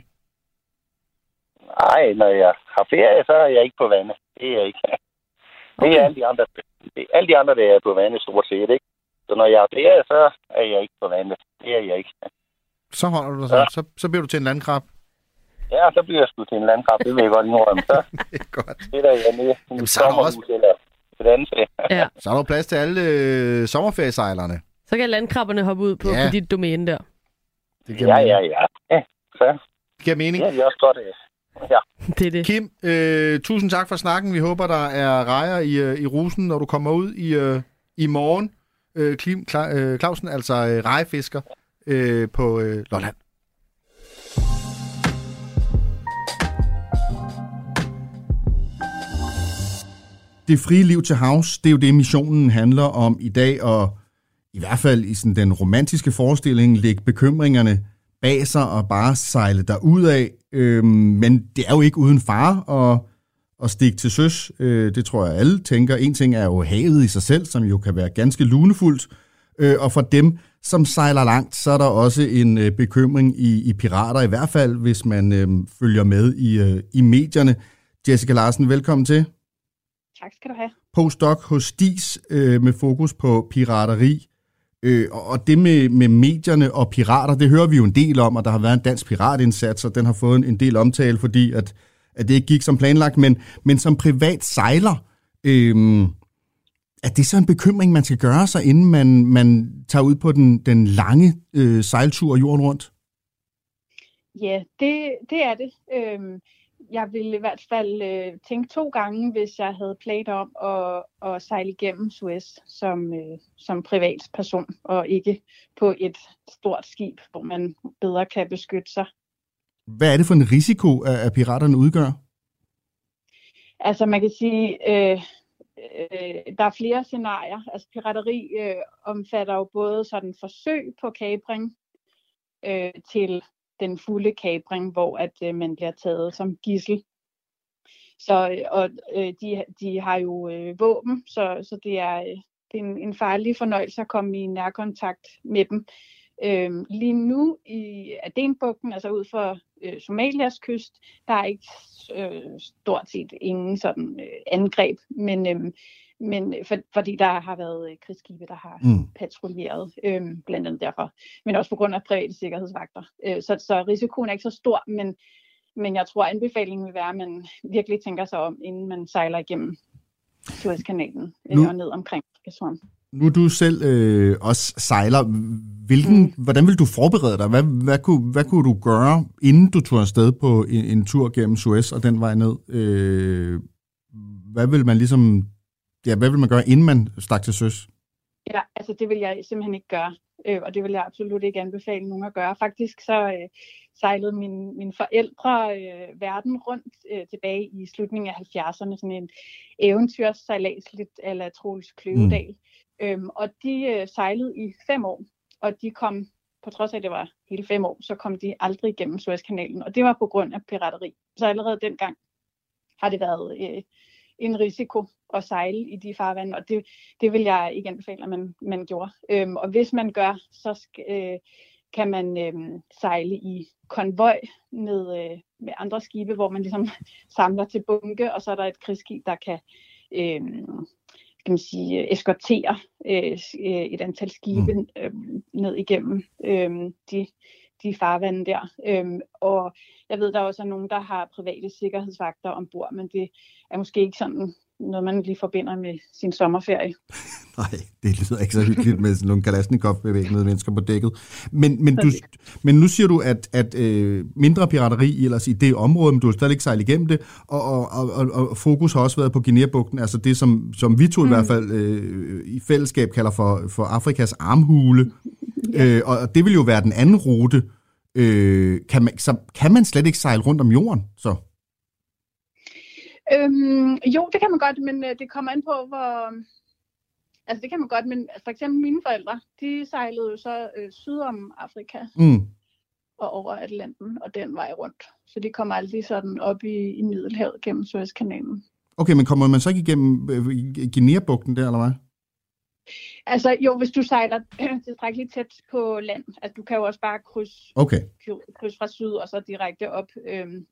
Nej, når jeg har ferie, så er jeg ikke på vandet. Det er jeg ikke. Det Okay. er alle de andre, det, alle de andre, der er på vandet stort set, ikke? Så når jeg har ferie, så er jeg ikke på vandet. Det er jeg ikke. Så holder du dig så, så, så bliver du til en landkrab. Ja, så bliver jeg sgu til en landkrab, det vil jeg godt indrømme. Så Det er godt. det der jeg nede i Jamen, så er også- eller et andet sted. Ja. Så er der plads til alle øh, sommerferiesejlerne. Så kan landkrabberne hoppe ud på, ja. på dit domæne der. Det giver Ja, mening. ja, ja. ja. Så Det giver mening. det er også godt. øh. Ja, Det er det. Kim, øh, tusind tak for snakken. Vi håber, der er rejer i, øh, i rusen, når du kommer ud i, øh, i morgen. Øh, Klim, Kla, øh, Clausen, altså øh, rejefisker øh, på øh, Lolland. Det frie liv til havs, det er jo det, missionen handler om i dag, og i hvert fald i sådan den romantiske forestilling, lægge bekymringerne bag sig og bare sejle derud af. Øhm, men det er jo ikke uden fare at, at stikke til søs. Øh, det tror jeg alle tænker. En ting er jo havet i sig selv, som jo kan være ganske lunefuldt. Øh, og for dem, som sejler langt, så er der også en øh, bekymring i, i pirater, i hvert fald hvis man øh, følger med i, øh, i medierne. Jessica Larsen, velkommen til. Tak skal du have. Postdoc hos DIS øh, med fokus på pirateri. Øh, og- og det med, med medierne og pirater, det hører vi jo en del om, og der har været en dansk piratindsats, og den har fået en, en del omtale, fordi at, at det ikke gik som planlagt. Men, men som privat sejler, øh, er det så en bekymring, man skal gøre sig, inden man, man tager ud på den, den lange øh, sejltur jorden rundt? Ja, det, det er det. Øh, jeg ville i hvert fald øh, tænke to gange, hvis jeg havde planer om at, at sejle igennem Suez som, øh, som privatperson, og ikke på et stort skib, hvor man bedre kan beskytte sig. Hvad er det for en risiko, at, at piraterne udgør? Altså man kan sige, øh, øh, der er flere scenarier. Altså pirateri øh, omfatter jo både sådan forsøg på kapring øh, til den fulde kapring, hvor at øh, man bliver taget som gissel. Så øh, og øh, de, de har jo øh, våben, så, så det er, øh, det er en, en farlig fornøjelse at komme i nærkontakt med dem. Øh, lige nu i Adenbugten, altså ud for øh, Somalias kyst, der er ikke øh, stort set ingen sådan øh, angreb, men, øh, men for, fordi der har været øh, krigsskibe, der har Mm. patruljeret, øh, blandt andet derfor, men også på grund af private sikkerhedsvagter. Øh, så, så risikoen er ikke så stor, men, men jeg tror, anbefalingen vil være, at man virkelig tænker sig om, inden man sejler igennem Suezkanalen øh, og ned omkring Aswan. Nu du selv øh, også sejler. Hvilken, mm. Hvordan vil du forberede dig? Hvad, hvad, kunne, hvad kunne du gøre, inden du tog afsted på en, en tur gennem Suez og den vej ned? Øh, hvad vil man ligesom... Ja, hvad vil man gøre, inden man stak til søs? Ja, altså det vil jeg simpelthen ikke gøre, øh, og det vil jeg absolut ikke anbefale nogen at gøre. Faktisk så øh, sejlede min, mine forældre øh, verden rundt øh, tilbage i slutningen af 70'erne, sådan en eventyrsejlads lidt ala Troels Kløvedal. Mm. Øhm, og de øh, sejlede i fem år, og de kom, på trods af at det var hele fem år, så kom de aldrig igennem Suezkanalen, og det var på grund af pirateri. Så allerede dengang har det været øh, en risiko at sejle i de farvande, og det, det vil jeg ikke anbefale, at man, man gjorde. Øhm, og hvis man gør, så skal, øh, kan man øh, sejle i konvoj med, øh, med andre skibe, hvor man ligesom samler til bunke, og så er der et krigsskib, der kan øh, kan man sige, eskortere øh, øh, et antal skibe øh, ned igennem øh, de, de farvande der. Øhm, og jeg ved, der også er nogen, der har private sikkerhedsvagter ombord, men det er måske ikke sådan noget, man lige forbinder med sin sommerferie. Nej, det lyder ikke så hyggeligt med sådan nogle Kalashnikov-bevægende mennesker på dækket. Men, men, du, men nu siger du, at, at øh, mindre pirateri ellers i det område, men du har stadig ikke sejlet igennem det, og, og, og, og, fokus har også været på Guinea-bugten, altså det, som, som vi to mm. i hvert fald øh, i fællesskab kalder for, for Afrikas armhule. øh, og det vil jo være den anden rute. Øh, kan, man, så, kan man slet ikke sejle rundt om jorden, så? Øhm, jo, det kan man godt, men øh, det kommer an på, hvor... Altså, det kan man godt, men for eksempel mine forældre, de sejlede jo så øh, syd om Afrika Mm. og over Atlanten og den vej rundt. Så de kommer aldrig sådan op i, i Middelhavet gennem Suezkanalen. Okay, men kommer man så ikke igennem øh, Guinea-bugten der, eller hvad? Altså, jo, hvis du sejler tilstrækkeligt tæt på land, altså du kan jo også bare krydse Okay. kryds fra syd og så direkte op, øhm,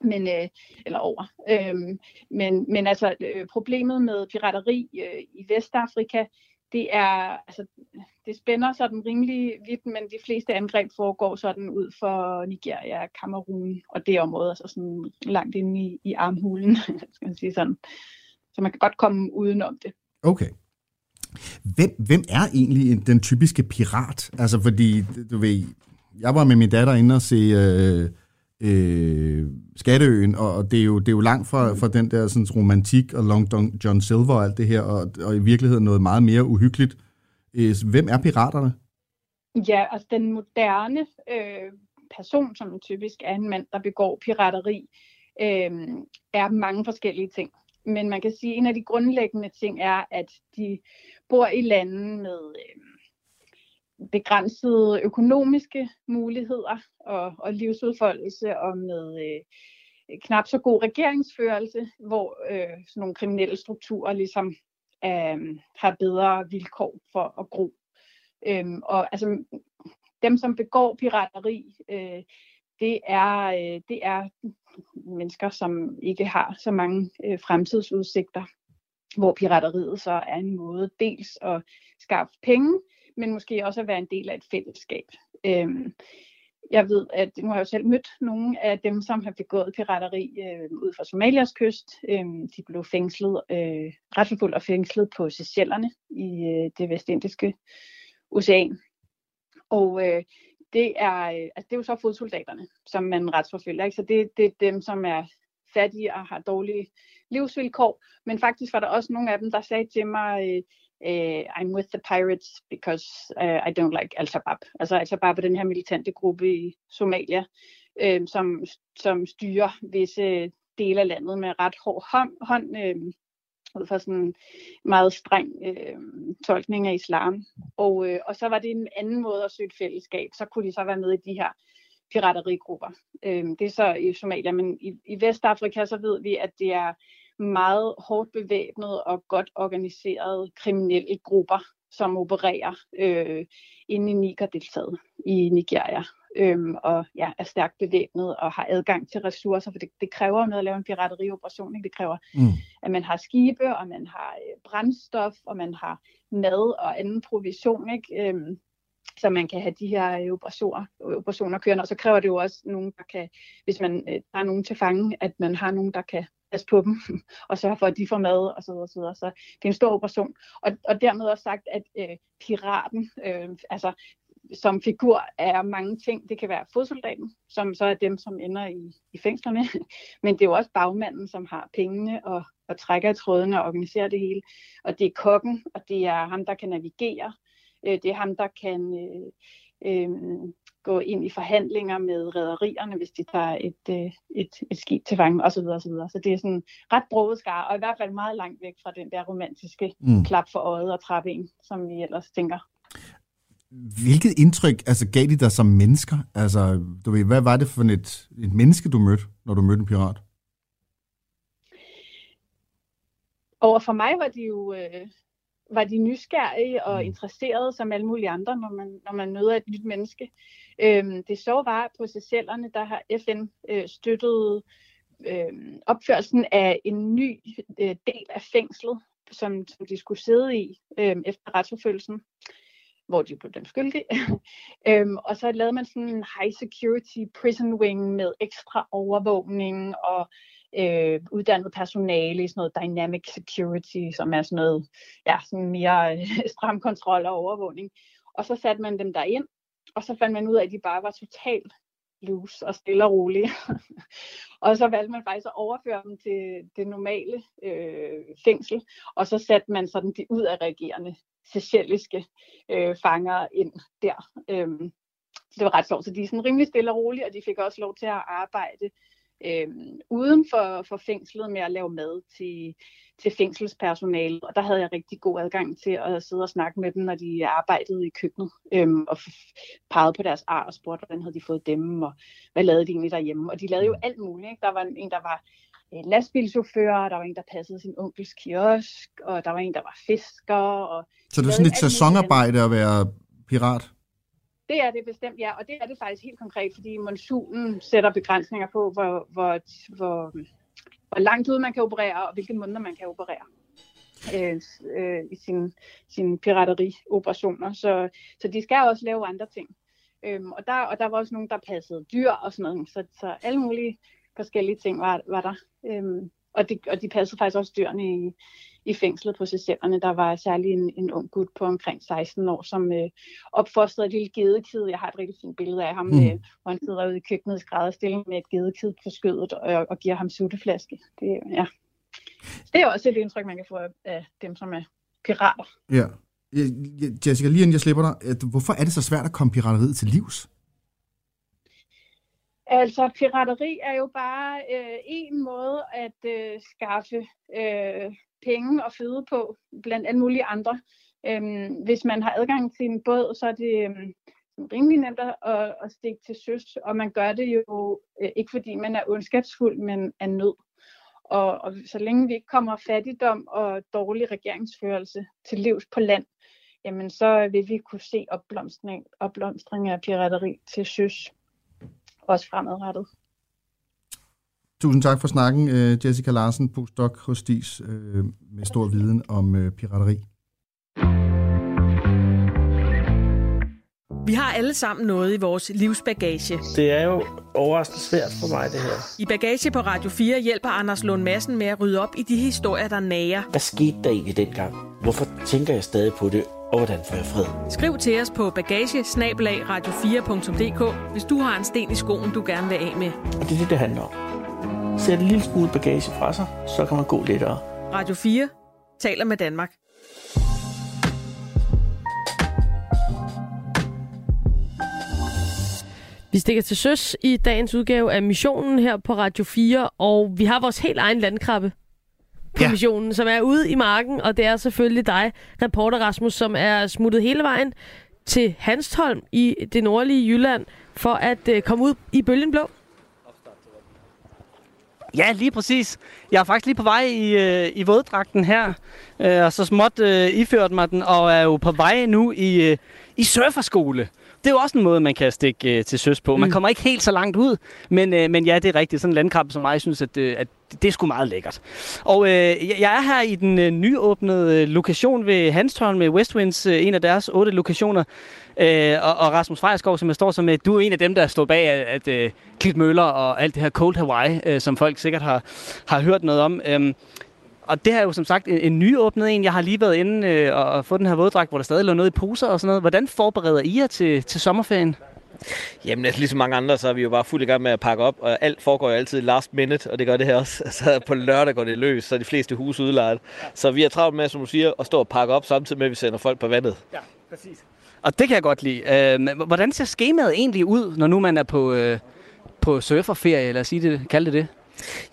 men, øh, eller over. Øhm, men, men altså, øh, problemet med pirateri øh, i Vestafrika, det er, altså, det spænder sådan rimelig vidt, men de fleste angreb foregår sådan ud for Nigeria, Kamerun og det område, altså sådan langt inde i, i armhulen, skal man sige sådan. Så man kan godt komme udenom det. Okay. Hvem, hvem er egentlig den typiske pirat? Altså, fordi, du ved, jeg var med min datter inde og se øh, øh, Skatteøen, og det er, jo, det er jo langt fra, fra den der sådan, romantik og Long John, John Silver og alt det her, og, og i virkeligheden noget meget mere uhyggeligt. Øh, Hvem er piraterne? Ja, altså den moderne øh, person, som typisk er en mand, der begår pirateri, øh, er mange forskellige ting. Men man kan sige, at en af de grundlæggende ting er, at de bor i lande med øh, begrænsede økonomiske muligheder og, og livsudfoldelse og med øh, knap så god regeringsførelse, hvor øh, sådan nogle kriminelle strukturer ligesom øh, har bedre vilkår for at gro. Øh, og altså, dem, som begår pirateri, øh, det, er, øh, det er mennesker, som ikke har så mange øh, fremtidsudsigter, hvor pirateriet så er en måde dels at skaffe penge, men måske også at være en del af et fællesskab. Øhm, jeg ved, at nu har jeg jo selv mødt nogle af dem, som har begået pirateri øh, ud fra Somalias kyst. Øhm, de blev fængslet, øh, retsforfulgt og fængslet på Seychellerne i øh, det vestindiske ocean. Og øh, det er, øh, altså det er jo så fodsoldaterne, som man retsforfølger. Ikke? Så det, det er dem, som er fattige og har dårlige livsvilkår. Men faktisk var der også nogle af dem, der sagde til mig, øh, øh, I'm with the pirates because uh, I don't like Al-Shabaab. Altså Al-Shabaab er den her militante gruppe i Somalia, øh, som, som styrer visse dele af landet med ret hård hånd, hånd øh, ud fra sådan en meget streng øh, tolkning af islam. Og, øh, og så var det en anden måde at søge et fællesskab. Så kunne de så være med i de her piraterigrupper. Øh, det er så i Somalia, men i, i Vestafrika så ved vi, at det er meget hårdt bevæbnede og godt organiserede kriminelle grupper, som opererer øh, inde i Niger-deltaget i Nigeria. Øhm, og ja, er stærkt bevæbnet og har adgang til ressourcer, for det, det kræver noget at lave en piraterioperation. Ikke? Det kræver, mm. at man har skibe, og man har øh, brændstof, og man har mad og anden provision. Ikke? Øhm, så man kan have de her øh, operationer, operationer kørende. Og så kræver det jo også nogen, der kan, hvis man øh, er nogen til fange, at man har nogen, der kan passe på dem, og sørge for, at de får mad, og så videre, og så videre. Så det er en stor operation. Og, og dermed også sagt, at øh, piraten, øh, altså som figur er mange ting. Det kan være fodsoldaten, som så er dem, som ender i, i fængslerne. Men det er jo også bagmanden, som har pengene og, og trækker i trådene og organiserer det hele. Og det er kokken, og det er ham, der kan navigere. Øh, det er ham, der kan øh, øh, gå ind i forhandlinger med rædderierne, hvis de tager et, øh, et, et skib til fange osv. osv. Så det er sådan ret broget skar, og i hvert fald meget langt væk fra den der romantiske mm. klap for øjet og trappe ind, som vi ellers tænker. Hvilket indtryk altså, gav de dig som mennesker? Altså, du ved, hvad var det for et, et menneske, du mødte, når du mødte en pirat? Og for mig var de jo øh, var de nysgerrige og mm. interesserede som alle mulige andre, når man, når man møder et nyt menneske. Øhm, det så var på Seychellerne, der har FN øh, støttet øh, opførelsen af en ny øh, del af fængslet, som, som de skulle sidde i øh, efter retsforfølgelsen hvor de blev dem skyldige. øhm, og så lavede man sådan en high security prison wing med ekstra overvågning og øh, øh, uddannet personale i sådan noget dynamic security, som er sådan noget ja, sådan mere øh, stram kontrol og overvågning. Og så satte man dem der ind, og så fandt man ud af, at de bare var totalt loose og stille og rolige. og så valgte man faktisk at overføre dem til det normale øh, fængsel, og så satte man sådan de ud af reagerende seychelliske øh, fanger ind der. Øhm, så det var ret sjovt. Så de er sådan rimelig stille og rolige, og de fik også lov til at arbejde øh, uden for, for fængslet med at lave mad til, til fængselspersonale. Og der havde jeg rigtig god adgang til at sidde og snakke med dem, når de arbejdede i køkkenet, øh, og pegede på deres ar og spurgte, hvordan havde de fået dem, og hvad lavede de egentlig derhjemme. Og de lavede jo alt muligt. Ikke? Der var en, der var øh, lastbilchauffør, der var en, der passede sin onkels kiosk, og der var en, der var fisker. Og så det er sådan et sæsonarbejde at være pirat? Det er det bestemt, ja. Og det er det faktisk helt konkret, fordi monsunen sætter begrænsninger på, hvor, hvor, hvor, hvor langt ud man kan operere, og hvilke måneder man kan operere øh, øh, i sine sin piraterioperationer. Så, så de skal også lave andre ting. Øhm, og, der, og der var også nogen, der passede dyr og sådan noget. Så, så alle mulige forskellige ting var, var der. Øhm, og, de, og de passede faktisk også dyrene i, i fængslet på Seychellerne. Der var særlig en, en ung gut på omkring 16 år, som øh, opfostrede et lille gedekid. Jeg har et rigtig fint billede af ham, mm. øh, hvor han sidder ude i køkkenet i skrædderstilling med et gedekid på skødet og, og giver ham sutteflaske. Det, ja. det er også et indtryk, man kan få af dem, som er pirater. Ja. Jessica, lige inden jeg slipper dig, hvorfor er det så svært at komme pirateriet til livs? Altså, pirateri er jo bare øh, en måde at øh, skaffe øh, penge og føde på, blandt alle mulige andre. Øhm, hvis man har adgang til en båd, så er det øhm, rimelig nemt at, at stikke til søs, og man gør det jo øh, ikke fordi man er ondskabsfuld, men af nød. Og, og så længe vi ikke kommer fattigdom og dårlig regeringsførelse til livs på land, jamen så vil vi kunne se opblomstring, opblomstring af pirateri til søs, også fremadrettet. Tusind tak for snakken, øh, Jessica Larsen, postdoc hos DIS, øh, med stor viden om øh, pirateri. Vi har alle sammen noget i vores livsbagage. Det er jo overraskende svært for mig, det her. I Bagage på Radio 4 hjælper Anders Lund Madsen med at rydde op i de historier, der nager. Hvad skete der egentlig dengang? Hvorfor tænker jeg stadig på det? Og hvordan får jeg fred? Skriv til os på bagage radio4.dk, hvis du har en sten i skoen, du gerne vil af med. Og det er det, det handler om. Sæt en lille smule bagage fra sig, så kan man gå lettere. Radio 4 taler med Danmark. Vi stikker til søs i dagens udgave af missionen her på Radio 4, og vi har vores helt egen landkrabbe på ja. missionen, som er ude i marken, og det er selvfølgelig dig, reporter Rasmus, som er smuttet hele vejen til Hanstholm i det nordlige Jylland for at øh, komme ud i bølgen blå. Ja, lige præcis. Jeg er faktisk lige på vej i, øh, i våddragten her, øh, og så småt øh, iført mig den, og er jo på vej nu i, øh, i surferskole. Det er jo også en måde, man kan stikke øh, til søs på. Man Mm. kommer ikke helt så langt ud, men, øh, men ja, det er rigtigt. Sådan en landkrabbe som mig, jeg synes, at, øh, at det er sgu meget lækkert. Og øh, jeg- er her i den øh, nyåbnede øh, lokation ved Hanstholm med Westwinds, øh, en af deres otte lokationer. Øh, og, og Rasmus Frejerskov, som jeg står som med, du er en af dem, der står bag at, at øh, klitmøller og alt det her Cold Hawaii, øh, som folk sikkert har, har hørt noget om. Øhm, og det her er jo som sagt en, en nyåbnet en. Jeg har lige været inde øh, og, og få den her våddragt, hvor der stadig lå noget i poser og sådan noget. Hvordan forbereder I jer til, til sommerferien? Jamen, altså, ligesom mange andre, så er vi jo bare fuld i gang med at pakke op, og alt foregår jo altid last minute, og det gør det her også. Altså, på lørdag går det løs, så er de fleste huse udlejet. Så vi er travlt med, som du siger, at stå og pakke op, samtidig med, at vi sender folk på vandet. Ja, præcis. Og det kan jeg godt lide. Øh, hvordan ser skemaet egentlig ud, når nu man er på, øh, på surferferie, eller sige det, kalde det det?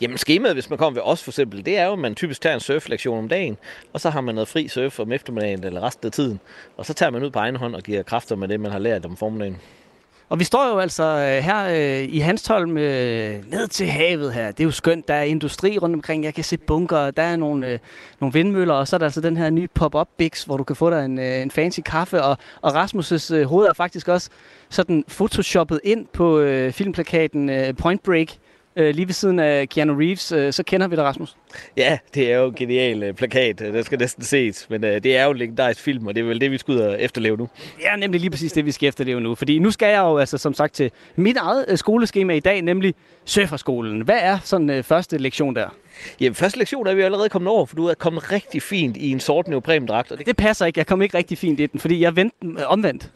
Jamen skemaet, hvis man kommer ved os for eksempel, det er jo, at man typisk tager en surflektion om dagen, og så har man noget fri surf om eftermiddagen eller resten af tiden. Og så tager man ud på egen hånd og giver kræfter med det, man har lært om formiddagen. Og vi står jo altså øh, her øh, i Hanstholm øh, ned til havet her. Det er jo skønt. Der er industri rundt omkring. Jeg kan se bunker. Der er nogle, øh, nogle vindmøller. Og så er der altså den her nye pop-up Bix, hvor du kan få dig en, øh, en fancy kaffe. Og, og Rasmus' øh, hoved er faktisk også sådan photoshoppet ind på øh, filmplakaten øh, Point Break. Øh, lige ved siden af Keanu Reeves. Øh, så kender vi dig, Rasmus. Ja, det er jo en genial øh, plakat. Øh, Den skal næsten ses. Men øh, det er jo en legendarisk film, og det er vel det, vi skal ud og efterleve nu. Er nemlig lige præcis det, vi skal efterleve nu. Fordi nu skal jeg jo altså som sagt til mit eget øh, skoleskema i dag, nemlig surferskolen. Hvad er sådan øh, første lektion der? Jamen, første lektion er vi allerede kommet over, for du er kommet rigtig fint i en sort neoprendragt. Og det, Det passer ikke. Jeg kom ikke rigtig fint i den, fordi jeg vendte øh, omvendt.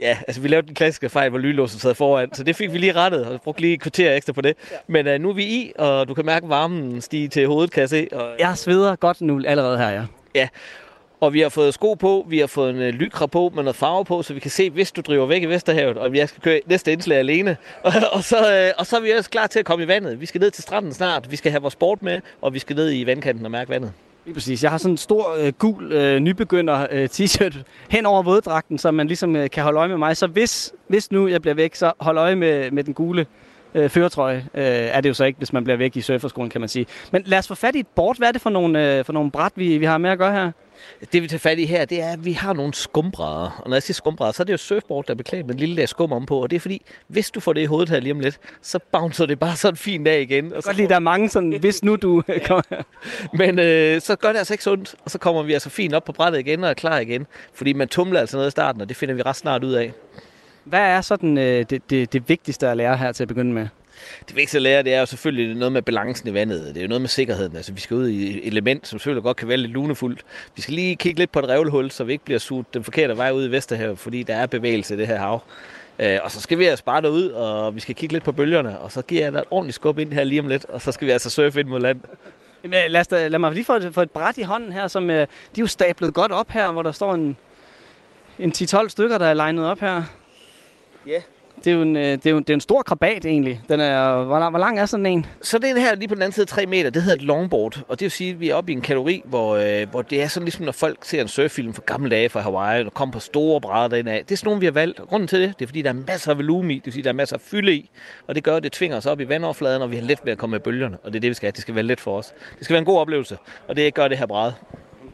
Ja, altså vi lavede den klassiske fejl, hvor lynlåsen sad foran, så det fik vi lige rettet, og brugte lige et kvarter ekstra på det. Men uh, nu er vi i, og du kan mærke varmen stige til hovedet, kan jeg se. Og, Jeg sveder godt nu allerede her, ja. ja. Og vi har fået sko på, vi har fået en uh, lykra på med noget farve på, så vi kan se, hvis du driver væk i Vesterhavet, og jeg skal køre næste indslag alene. og, så, uh, og så er vi også klar til at komme i vandet. Vi skal ned til stranden snart, vi skal have vores sport med, og vi skal ned i vandkanten og mærke vandet. Lige præcis. Jeg har sådan en stor øh, gul øh, nybegynder øh, t-shirt hen over våddragten, så man ligesom øh, kan holde øje med mig. Så hvis, hvis nu jeg bliver væk, så hold øje med, med den gule øh, føretrøje. Øh, er det jo så ikke, hvis man bliver væk i surferskolen, kan man sige. Men lad os få fat i et board. Hvad er det for nogle, øh, for nogle bræt, vi, vi har med at gøre her? Det vi tager fat i her, det er, at vi har nogle skumbrædder. Og når jeg siger skumbrædder, så er det jo surfboard, der er beklædt med en lille lag skum om på. Og det er fordi, hvis du får det i hovedet her lige om lidt, så bouncer det bare sådan fint af igen. Og så Godt lide, der er mange sådan, hvis nu du kommer. Men øh, så gør det altså ikke så ondt, og så kommer vi altså fint op på brættet igen og er klar igen. Fordi man tumler altså noget i starten, og det finder vi ret snart ud af. Hvad er sådan øh, det, det, det vigtigste at lære her til at begynde med? Det vigtigste at lære, det er jo selvfølgelig noget med balancen i vandet. Det er jo noget med sikkerheden. Altså, vi skal ud i et element, som selvfølgelig godt kan være lidt lunefuldt. Vi skal lige kigge lidt på et revlehul, så vi ikke bliver suget den forkerte vej ud i Vesterhavet, fordi der er bevægelse i det her hav. Øh, og så skal vi altså bare derud, og vi skal kigge lidt på bølgerne, og så giver jeg dig et ordentligt skub ind her lige om lidt, og så skal vi altså surfe ind mod land. Jamen, øh, lad, os, da- lad mig lige få et, få et bræt i hånden her, som øh, de er jo stablet godt op her, hvor der står en, en 10-12 stykker, der er legnet op her. Ja. Det er jo en, øh, det er jo, det er en stor krabat egentlig. Den er, hvor, lang, hvor lang er sådan en? Så den her lige på den anden side 3 meter, det hedder et longboard. Og det vil sige, at vi er oppe i en kategori, hvor, øh, hvor det er sådan ligesom, når folk ser en surffilm fra gamle dage fra Hawaii, og kommer på store brædder derinde af. Det er sådan nogle, vi har valgt. Og Grunden til det, det er fordi, der er masser af volumen i. Det vil sige, der er masser af fylde i. Og det gør, at det tvinger os op i vandoverfladen, og vi har let ved at komme med bølgerne. Og det er det, vi skal have. Det skal være let for os. Det skal være en god oplevelse. Og det gør det her bræd.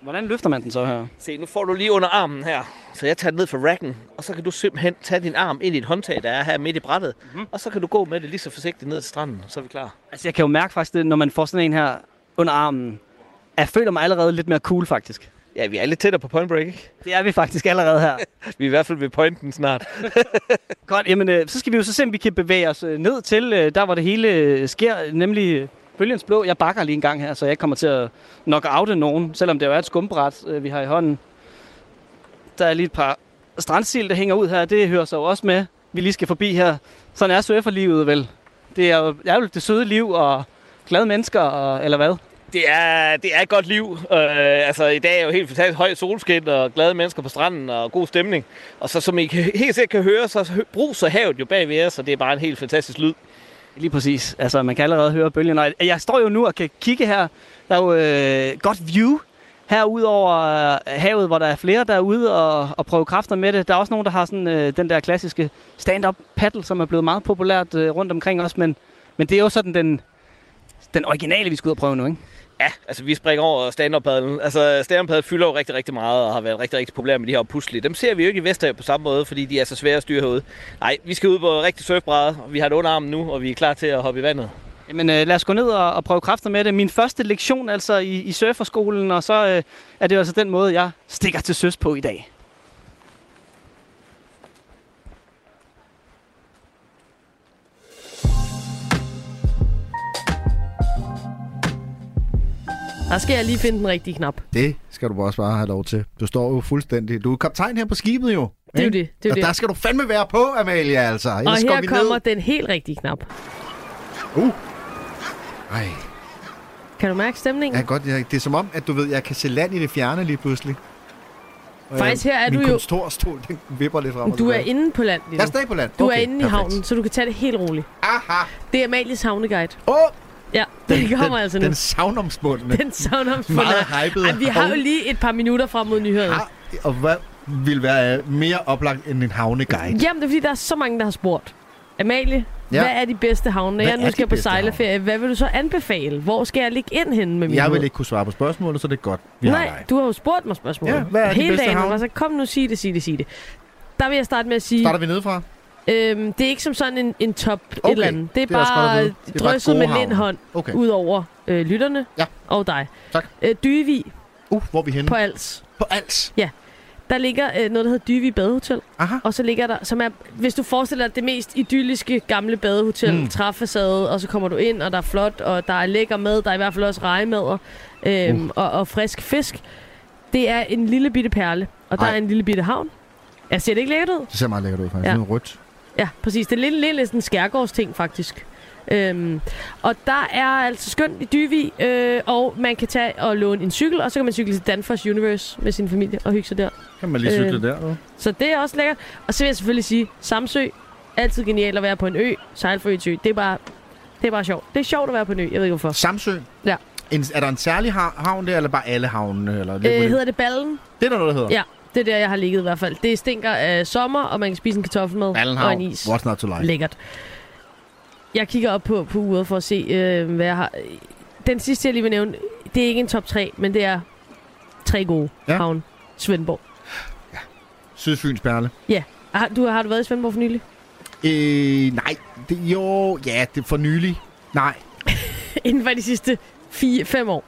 Hvordan løfter man den så her? Se, nu får du lige under armen her. Så jeg tager den ned fra racken, og så kan du simpelthen tage din arm ind i et håndtag, der er her midt i brættet. Mm-hmm. Og så kan du gå med det lige så forsigtigt ned til stranden, så er vi klar. Altså, jeg kan jo mærke faktisk, det, når man får sådan en her under armen. Jeg føler mig allerede lidt mere cool, faktisk. Ja, vi er lidt tættere på point break, ikke? Det er vi faktisk allerede her. vi er i hvert fald ved pointen snart. Godt, jamen, øh, så skal vi jo så se, om vi kan bevæge os øh, ned til, øh, der hvor det hele sker, nemlig Bølgens Blå. Jeg bakker lige en gang her, så jeg ikke kommer til at knock oute nogen, selvom det jo er et skumbræt, øh, vi har i hånden. Der er lige et par strandsil, der hænger ud her. Det hører sig jo også med, vi lige skal forbi her. Sådan er surferlivet vel. Det er jo, det er jo det søde liv og glade mennesker, og, eller hvad? Det er, det er et godt liv. Øh, altså, i dag er jo helt fantastisk højt solskin og glade mennesker på stranden og god stemning. Og så som I kan, helt sikkert kan høre, så bruser havet jo bag ved os, og det er bare en helt fantastisk lyd. Lige præcis. Altså, man kan allerede høre bølgen. Og jeg står jo nu og kan kigge her. Der er jo øh, godt view herude over øh, havet, hvor der er flere derude og, og prøve kræfter med det. Der er også nogen, der har sådan øh, den der klassiske stand-up paddle, som er blevet meget populært øh, rundt omkring os. Men, men det er jo sådan den, den originale, vi skal ud og prøve nu, ikke? Ja, altså vi springer over stand padlen Altså stand up fylder jo rigtig, rigtig meget og har været rigtig, rigtig populære med de her puslige. Dem ser vi jo ikke i Vesterhav på samme måde, fordi de er så svære at styre herude. Nej, vi skal ud på rigtig surfbræde, og vi har det under armen nu, og vi er klar til at hoppe i vandet. Jamen øh, lad os gå ned og, og prøve kræfter med det. Min første lektion altså i, i surferskolen, og så øh, er det jo altså den måde, jeg stikker til søs på i dag. Der skal jeg lige finde den rigtige knap. Det skal du også bare have lov til. Du står jo fuldstændig... Du er kaptajn her på skibet jo. Det er jo det, det er og det. der skal du fandme være på, Amalia, altså. Og Ellers går her kommer ned. den helt rigtige knap. Uh. Ej. Kan du mærke stemningen? Ja, godt. Jeg, det er som om, at du ved, jeg kan se land i det fjerne lige pludselig. Og Faktisk her er min du jo- kontorstol, den vipper lidt frem og Du er inde på land lige Jeg er nu. stadig på land. Du Okay, er inde i perfekt. havnen, så du kan tage det helt roligt. Aha. Det er Amalies havneguide. Åh! Ja, den, den kommer den, altså nu. Den savnomsbundne. Den savnomsfundne. Meget hypede Ej, vi har jo lige et par minutter frem mod nyhederne. Har- Og hvad vil være mere oplagt end en havneguide? Jamen, det er fordi, der er så mange, der har spurgt. Amalie, Ja. hvad er de bedste havne? Når jeg nu de skal på bedste sejlerferie, hvad vil du så anbefale? Hvor skal jeg ligge ind henne med min Jeg vil ikke kunne svare på spørgsmålet, så det er godt. Vi har Nej, dig. du har jo spurgt mig spørgsmål. Ja, hvad er de Hele bedste dagen, havne? altså, kom nu, sig det, sig det, sig det. Der vil jeg starte med at sige... Starter vi nedefra? Øhm, det er ikke som sådan en, en top okay. Et eller andet. Det er, det er bare. Det er drysset med lindhånd Okay. ud over øh, lytterne Ja. og dig. Tak. Øh, Dyvig Uh, hvor er vi henne? på Als. På Als? Ja. Der ligger øh, noget, der hedder Dyvig Badehotel. Aha. Og så ligger der, som er, hvis du forestiller dig det mest idylliske gamle badehotel, Mm. træffacade, og så kommer du ind, og der er flot, og der er lækker mad, der er i hvert fald også rejemader, øhm, Uh. og, og frisk fisk. Det er en lille bitte perle, og der Ej. er en lille bitte havn. Jeg ser det ikke lækkert ud? Det ser meget lækkert ud, faktisk. Ja. Ja. Noget rødt. Ja, præcis. Det er lidt, lidt, sådan en skærgårdsting, faktisk. Øhm, og der er altså skønt i Dyvig, øh, og man kan tage og låne en cykel, og så kan man cykle til Danfoss Universe med sin familie og hygge sig der. Kan man lige cykle Øh, der, du? Så det er også lækkert. Og så vil jeg selvfølgelig sige, Samsø, altid genialt at være på en ø, sejle for ø. Det er bare, det er bare sjovt. Det er sjovt at være på en ø, jeg ved ikke hvorfor. Samsø? Ja. En, er der en særlig ha- havn der, eller bare alle havnene? Eller Øh, hedder det Ballen? Det er der noget, der hedder? Ja, det er der, jeg har ligget i hvert fald. Det stinker af sommer, og man kan spise en kartoffelmad og en is. What's not to like? Lækkert. Jeg kigger op på, på uret for at se, øh, hvad jeg har. Den sidste, jeg lige vil nævne, det er ikke en top 3, men det er tre gode Ja. ja. havn. Svendborg. Sydfyns Perle. Ja. Har du, har du været i Svendborg for nylig? Øh, nej. Det, jo, ja, det er for nylig. Nej. Inden for de sidste 4-5 år.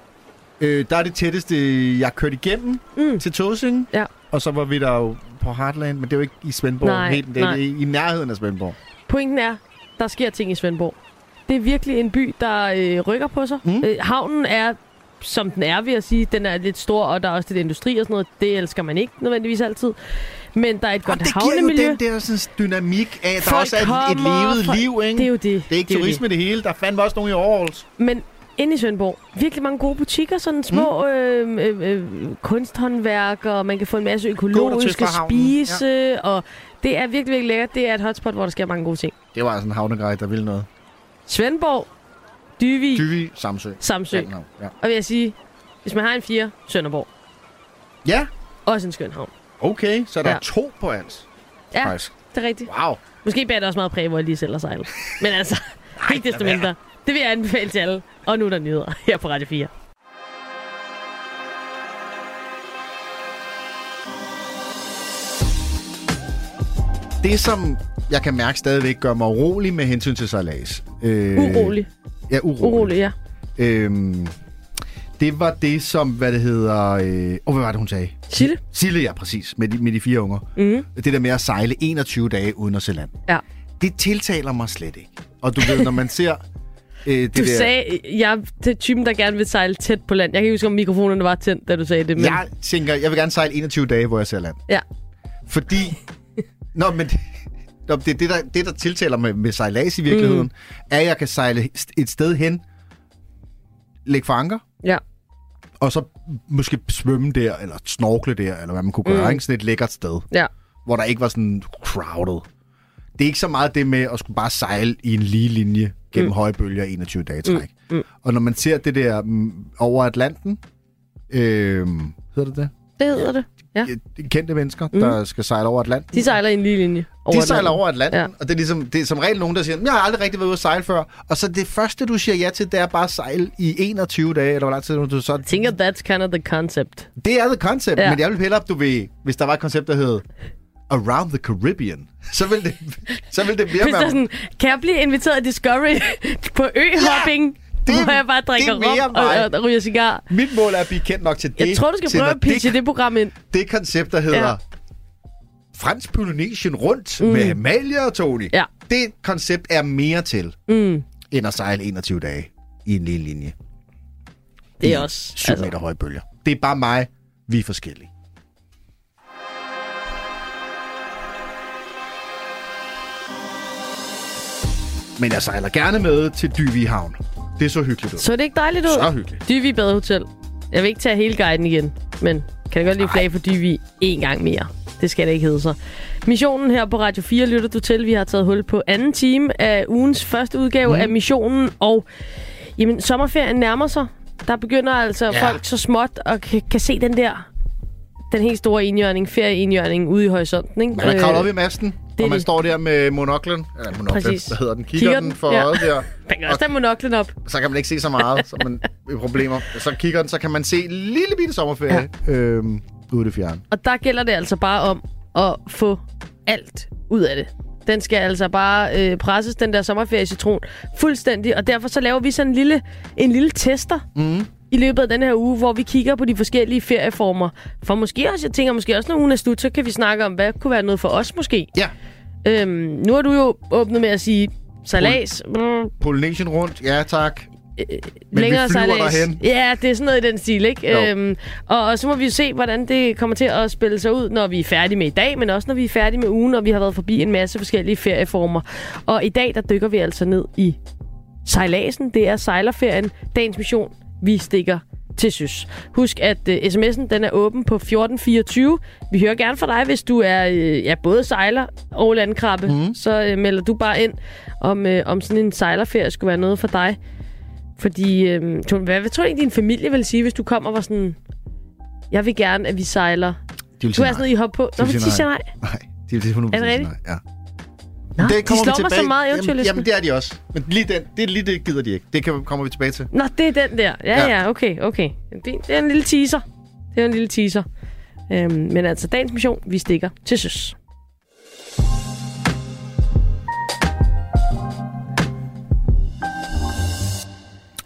Øh, der er det tætteste, jeg kørte igennem mm. til Tåsing. Ja. Og så var vi der jo på Heartland, men det er jo ikke i Svendborg. Nej, helt, det er nej. i, nærheden af Svendborg. Pointen er, der sker ting i Svendborg. Det er virkelig en by, der øh, rykker på sig. Mm. Øh, havnen er, som den er, vil jeg sige. Den er lidt stor, og der er også lidt industri og sådan noget. Det elsker man ikke nødvendigvis altid. Men der er et godt Det giver jo havnemiljø. den der sådan, dynamik af, at der Folk også er et, et levet folk- liv, ikke? Det er jo det. Det er ikke Det er turisme det. det hele. Der er fandme også nogen i Aarhus. Men inde i Svendborg, virkelig mange gode butikker, sådan små mm. øh, øh, øh, kunsthåndværker, og man kan få en masse økologiske spise, ja. og det er virkelig, virkelig lækkert. Det er et hotspot, hvor der sker mange gode ting. Det var altså en havneguide, der ville noget. Svendborg, Dyvig, Dyvig, Samsø. Samsø. Ja, ja. Og vil jeg sige, hvis man har en fire, Sønderborg. Ja. Også en skøn havn. Okay, så er der Ja. ja. to på alt. Ja, Faktisk. det er rigtigt. Wow. Måske bærer det også meget præg, hvor jeg lige selv har sejlet. Men altså, ikke desto mindre. Det vil jeg anbefale til alle. Og nu er der nyheder her på Radio 4. Det, som jeg kan mærke stadigvæk gør mig urolig med hensyn til sejlads. Øh, urolig? Ja, urolig. Urolig, ja. Øhm, det var det, som, hvad det hedder... Øh, oh, hvad var det, hun sagde? Sille. Sille, ja, præcis. Med de, med de fire unger. Mm. Det der med at sejle 21 dage uden at se land. Ja. Det tiltaler mig slet ikke. Og du ved, når man ser Øh, det Du der, sagde, jeg er typen, der gerne vil sejle tæt på land. Jeg kan ikke huske, om mikrofonerne var tændt, da du sagde det. Men... Jeg tænker, jeg vil gerne sejle 21 dage, hvor jeg ser land. Ja. Fordi... Nå, men... Nå, det, det, der, det, der tiltaler med, med sejlads i virkeligheden, mm. er, at jeg kan sejle et sted hen, lægge for anker, Ja. og så måske svømme der, eller snorkle der, eller hvad man kunne gøre. Mm. Mm. Sådan et lækkert sted, Ja. hvor der ikke var sådan crowded. Det er ikke så meget det med at skulle bare sejle i en lige linje gennem mm. høje bølger 21 dage træk. Mm. Mm. Og når man ser det der mm, over Atlanten, øh, hedder det det? Det hedder det. Ja. Kendte mennesker, Mm. der skal sejle over Atlanten. De sejler i en lige linje. Over De sejler Atlanten. over Atlanten, Ja. og det er, ligesom, det er som regel nogen, der siger, jeg har aldrig rigtig været ude at sejle før. Og så det første, du siger ja til, det er bare at sejle i 21 dage, eller hvor lang tid du så... Jeg tænker, that's kind of the concept. Det er the concept, ja. men jeg vil hellere, du ved, hvis der var et koncept, der hed Around the Caribbean, så vil det, så vil det mere er være... sådan, kan jeg blive inviteret i Discovery på øhopping, det- hvor jeg bare drikker det er rum og, og, og ryger cigar? Mit mål er at blive kendt nok til det. Jeg tror, du skal prøve at pitche det program ind. Det koncept, der hedder Ja. ja. Fransk Polynesien rundt Mm. med Amalia og Tony. Ja. Det koncept er mere til, Mm. end at sejle 21 dage i en lille linje. Det er I også... 7 altså. meter høje bølger. Det er bare mig. Vi er forskellige. Men jeg sejler gerne med til Dyvi Havn. Det er så hyggeligt ud. Så er det ikke dejligt ud? Så hyggeligt. Dyvi Badehotel. Jeg vil ikke tage hele guiden igen, men kan jeg godt lige flage for Dyvi en gang mere. Det skal det ikke hedde sig. Missionen her på Radio 4 lytter du til. Vi har taget hul på anden time af ugens første udgave mm. af missionen, og jamen, sommerferien nærmer sig. Der begynder altså ja. Folk så småt og kan, kan se den der den helt store enhjørning, ferieenhjørning ude i horisonten. Ikke? Man er kravlet op i masten, det og man det. står der med monoklen. Eller monoklen, Præcis. hvad hedder den? Kigger, Kigger den den, for ja. øjet der. Man kan også tage monoklen op. Så kan man ikke se så meget, så man i problemer. Så kigger den, så kan man se en lille bitte sommerferie ja. øhm, ude det fjerne. Og der gælder det altså bare om at få alt ud af det. Den skal altså bare øh, presses, den der sommerferie-citron, fuldstændig. Og derfor så laver vi sådan en lille, en lille tester mm. I løbet af den her uge, hvor vi kigger på de forskellige ferieformer. For måske også, jeg tænker måske også, når ugen er slut, så kan vi snakke om, hvad kunne være noget for os måske. Ja. Øhm, nu har du jo åbnet med at sige salas. Mm, Polynesien rundt, ja tak. Men længere vi flyver sejlads. derhen. Ja, det er sådan noget i den stil, ikke? Jo. Øhm, og, og så må vi jo se, hvordan det kommer til at spille sig ud, når vi er færdige med i dag, men også når vi er færdige med ugen, og vi har været forbi en masse forskellige ferieformer. Og i dag, der dykker vi altså ned i sejladsen. Det er sejlerferien. Dagens mission. Vi stikker til søs. Husk, at uh, sms'en den er åben på 1424. Vi hører gerne fra dig, hvis du er uh, ja, både sejler og landkrabbe. Mm. Så uh, melder du bare ind, om, uh, om sådan en sejlerferie skulle være noget for dig. Fordi, Tone, hvad, hvad tror du egentlig, din familie vil sige, hvis du kommer og var sådan... Jeg vil gerne, at vi sejler. De vil Du er sådan noget, I hopper på. Nå, De vil men sige nej. Nej, de vil sige 100% Er det rigtigt? nej. Ja. Nå, de kommer vi slår mig så tilbage- meget jamen, eventualisme. jamen, det er de også. Men lige den, det lige det, gider de ikke. Det kan, kommer vi tilbage til. Nå, det er den der. Ja, ja, Ja. okay, okay. Det, det er en lille teaser. Det er en lille teaser. Øhm, men altså, dagens mission, vi stikker til søs.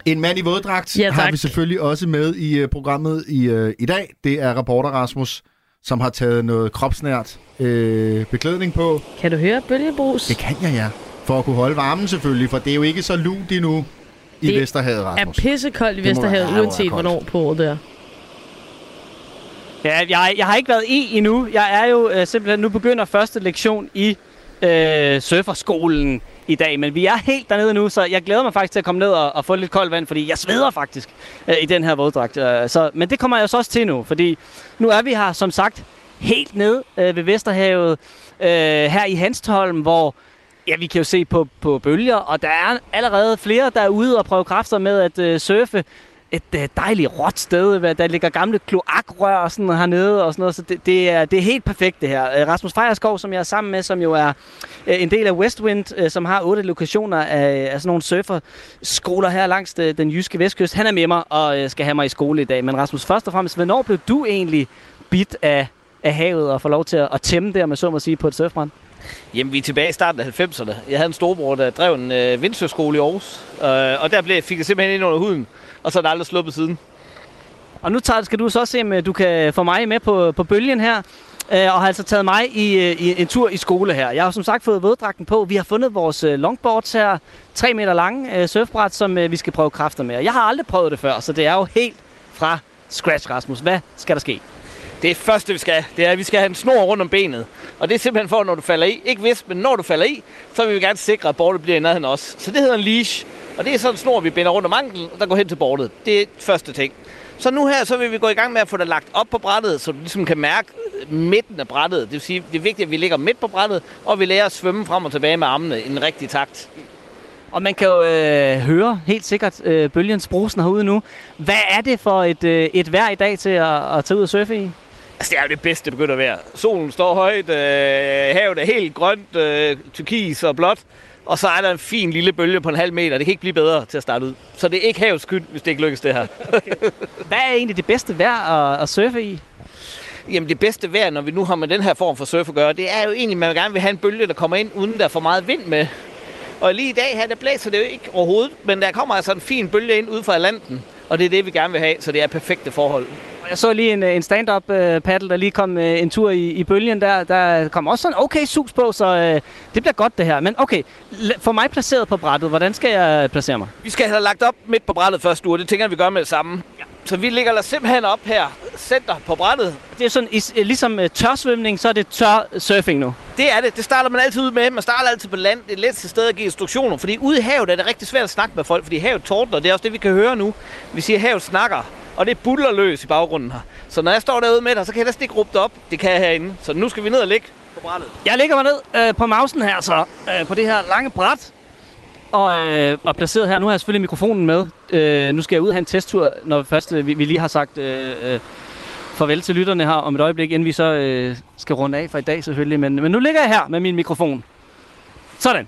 En mand i våddragt Ja, har vi selvfølgelig også med i uh, programmet i, uh, i dag. Det er reporter Rasmus, som har taget noget kropsnært uh, beklædning på. Kan du høre bølgebrus? Det kan jeg, ja. For at kunne holde varmen selvfølgelig, for det er jo ikke så lunt endnu i Det Vesterhavet, er Rasmus. pissekoldt i Det Vesterhavet, være- uanset hvornår på året det er. Ja, jeg, jeg har ikke været i endnu. Jeg er jo øh, simpelthen, nu begynder første lektion i øh, surferskolen i dag, men vi er helt dernede nu, så jeg glæder mig faktisk til at komme ned og, og få lidt koldt vand, fordi jeg sveder faktisk øh, i den her våddragt. Øh, så, men det kommer jeg så også til nu, fordi nu er vi her, som sagt, helt nede øh, ved Vesterhavet, øh, her i Hanstholm, hvor Ja, vi kan jo se på, på bølger, og der er allerede flere, der er ude og prøve kræfter med at øh, surfe. Et øh, dejligt råt sted, hvad- der ligger gamle kloakrør og sådan hernede og sådan noget, så det, det, er, det er helt perfekt det her. Øh, Rasmus Fejerskov, som jeg er sammen med, som jo er øh, en del af Westwind, øh, som har otte lokationer af, af sådan nogle surferskoler her langs øh, den jyske vestkyst. Han er med mig og øh, skal have mig i skole i dag. Men Rasmus, først og fremmest, hvornår blev du egentlig bit af, af havet og får lov til at, at tæmme der, med så må sige, på et surfbrand? Jamen, vi er tilbage i starten af 90'erne. Jeg havde en storbror, der drev en øh, vindsøskole i Aarhus. Øh, og der blev, fik jeg simpelthen ind under huden. Og så er der aldrig sluppet siden. Og nu tager, skal du så se, om øh, du kan få mig med på, på bølgen her. Øh, og har altså taget mig i, øh, i en tur i skole her. Jeg har som sagt fået våddragten på. Vi har fundet vores øh, longboards her. 3 meter lange øh, surfbræt, som øh, vi skal prøve kræfter med. Jeg har aldrig prøvet det før, så det er jo helt fra scratch, Rasmus. Hvad skal der ske? Det første, vi skal, det er, at vi skal have en snor rundt om benet. Og det er simpelthen for, når du falder i. Ikke hvis, men når du falder i, så vil vi gerne sikre, at bordet bliver i nærheden også. os. Så det hedder en leash. Og det er sådan en snor, vi binder rundt om anklen, der går hen til bordet. Det er første ting. Så nu her, så vil vi gå i gang med at få det lagt op på brættet, så du ligesom kan mærke øh, midten af brættet. Det vil sige, det er vigtigt, at vi ligger midt på brættet, og vi lærer at svømme frem og tilbage med armene i en rigtig takt. Og man kan jo øh, høre helt sikkert øh, bølgens brusen herude nu. Hvad er det for et, øh, et vejr i dag til at, at tage ud og surfe i? Altså, det er jo det bedste, det begynder at være. Solen står højt, øh, havet er helt grønt, øh, turkis og blåt, og så er der en fin lille bølge på en halv meter. Det kan ikke blive bedre til at starte ud. Så det er ikke havets skyld, hvis det ikke lykkes det her. Hvad er egentlig det bedste vejr at, at surfe i? Jamen det bedste vejr, når vi nu har med den her form for surf at gøre, det er jo egentlig, at man gerne vil have en bølge, der kommer ind, uden der er for meget vind med. Og lige i dag her, der blæser det jo ikke overhovedet, men der kommer altså en fin bølge ind ud fra Atlanten. Og det er det, vi gerne vil have, så det er perfekte forhold. Jeg så lige en, øh, en stand-up øh, paddle, der lige kom øh, en tur i, i bølgen der. Der kom også sådan okay sus på, så øh, det bliver godt det her. Men okay, for mig placeret på brættet, hvordan skal jeg placere mig? Vi skal have lagt op midt på brættet først, og det tænker jeg, vi gør med det samme. Ja. Så vi ligger der simpelthen op her, center på brættet. Det er sådan, ligesom øh, tørsvømning, så er det tør surfing nu. Det er det. Det starter man altid ud med. Man starter altid på land. Det er let sted at give instruktioner. Fordi ude i havet er det rigtig svært at snakke med folk. Fordi havet tordner. Det er også det, vi kan høre nu. Vi siger, at havet snakker. Og det buller løs i baggrunden her. Så når jeg står derude med dig, så kan jeg næsten ikke råbe det op. Det kan jeg herinde. Så nu skal vi ned og ligge på brættet. Jeg ligger mig ned øh, på mausen her så, øh, på det her lange bræt. Og, øh, og placeret her, nu har jeg selvfølgelig mikrofonen med. Øh, nu skal jeg ud og have en testtur, når først øh, vi, vi lige har sagt øh, øh, farvel til lytterne her om et øjeblik, inden vi så øh, skal runde af for i dag selvfølgelig. Men, men nu ligger jeg her med min mikrofon. Sådan.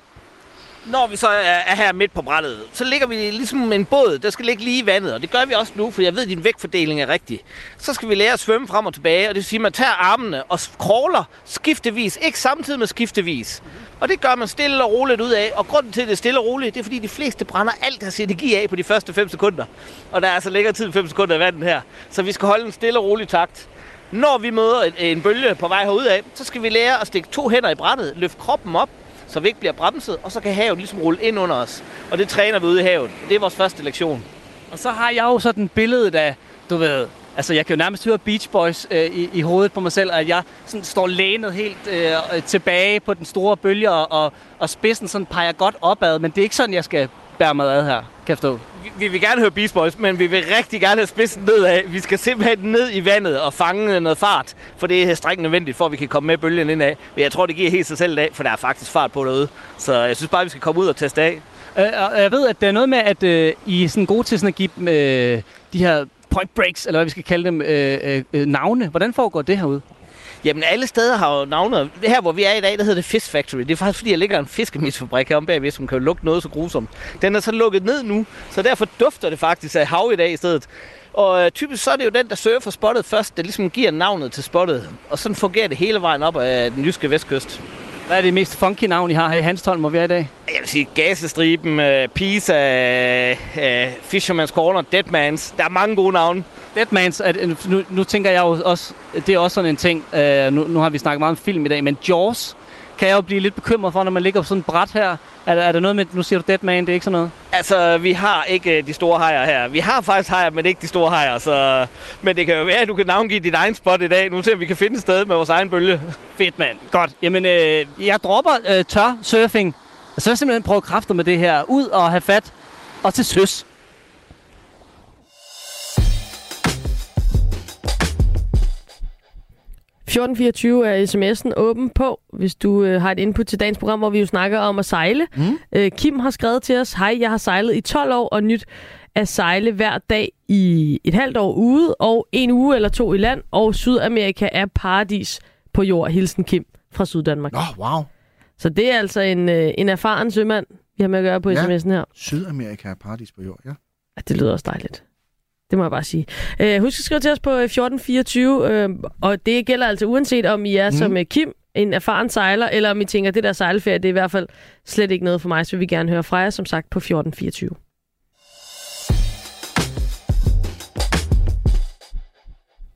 Når vi så er her midt på brættet, så ligger vi ligesom en båd, der skal ligge lige i vandet. Og det gør vi også nu, for jeg ved, at din vægtfordeling er rigtig. Så skal vi lære at svømme frem og tilbage, og det vil sige, at man tager armene og crawler skiftevis. Ikke samtidig med skiftevis. Og det gør man stille og roligt ud af. Og grunden til, at det er stille og roligt, det er, fordi de fleste brænder alt deres energi af på de første 5 sekunder. Og der er altså længere tid end 5 sekunder i vandet her. Så vi skal holde en stille og rolig takt. Når vi møder en, en bølge på vej herud af, så skal vi lære at stikke to hænder i brættet, løfte kroppen op, så vi ikke bliver bremset, og så kan havet ligesom rulle ind under os. Og det træner vi ude i havet. Det er vores første lektion. Og så har jeg jo sådan billedet af, du ved, altså jeg kan jo nærmest høre Beach Boys øh, i, i hovedet på mig selv, at jeg sådan står lænet helt øh, tilbage på den store bølge, og, og, og spidsen sådan peger godt opad, men det er ikke sådan, jeg skal bære mig ad her, kan jeg forstå. Vi, vil gerne høre Beast Boys, men vi vil rigtig gerne have spidsen nedad. Vi skal simpelthen ned i vandet og fange noget fart, for det er strengt nødvendigt, for at vi kan komme med bølgen indad. Men jeg tror, det giver helt sig selv af, for der er faktisk fart på derude. Så jeg synes bare, vi skal komme ud og teste af. Øh, og jeg ved, at der er noget med, at øh, I er sådan gode til sådan at give dem øh, de her point breaks, eller hvad vi skal kalde dem, øh, øh, øh navne. Hvordan foregår det herude? Jamen, alle steder har jo navne. Her, hvor vi er i dag, der hedder det Fish Factory. Det er faktisk, fordi der ligger en fiskemidfabrik herom bagved, som kan lugte noget så grusomt. Den er så lukket ned nu, så derfor dufter det faktisk af hav i dag i stedet. Og øh, typisk så er det jo den, der surfer spottet først, der ligesom giver navnet til spottet. Og sådan fungerer det hele vejen op ad den jyske vestkyst. Hvad er det mest funky navn, I har her i Hanstholm, hvor vi er i dag? Jeg vil sige Gasestriben, uh, Pisa, uh, Fisherman's Corner, Deadmans. Der er mange gode navne. Deadmans, at, nu, nu tænker jeg jo også, det er også sådan en ting, uh, nu, nu har vi snakket meget om film i dag, men Jaws kan jeg jo blive lidt bekymret for, når man ligger på sådan et bræt her. Er, der- er der noget med, nu siger du Deadman, det er ikke sådan noget? Altså, vi har ikke øh, de store hajer her. Vi har faktisk hajer, men ikke de store hajer. Så... Men det kan jo være, at du kan navngive dit egen spot i dag. Nu ser vi, vi kan finde et sted med vores egen bølge. Fedt, mand. Godt. Jamen, øh, jeg dropper øh, tør surfing. Og så vil jeg simpelthen prøve kræfter med det her. Ud og have fat. Og til søs. – 1424 er sms'en åben på, hvis du øh, har et input til dagens program, hvor vi jo snakker om at sejle. Mm. Øh, Kim har skrevet til os, hej, jeg har sejlet i 12 år og nyt at sejle hver dag i et halvt år ude, og en uge eller to i land, og Sydamerika er paradis på jord. Hilsen Kim fra Syddanmark. Åh, oh, wow. Så det er altså en, øh, en erfaren sømand, vi har med at gøre på Ja. sms'en her. Sydamerika er paradis på jord, ja. Ja, det lyder også dejligt. Det må jeg bare sige. Øh, husk at skrive til os på 1424, øh, og det gælder altså uanset om I er mm. som øh, Kim, en erfaren sejler, eller om I tænker, det der sejlferie, det er i hvert fald slet ikke noget for mig, så vil vi gerne høre fra jer, som sagt, på 1424.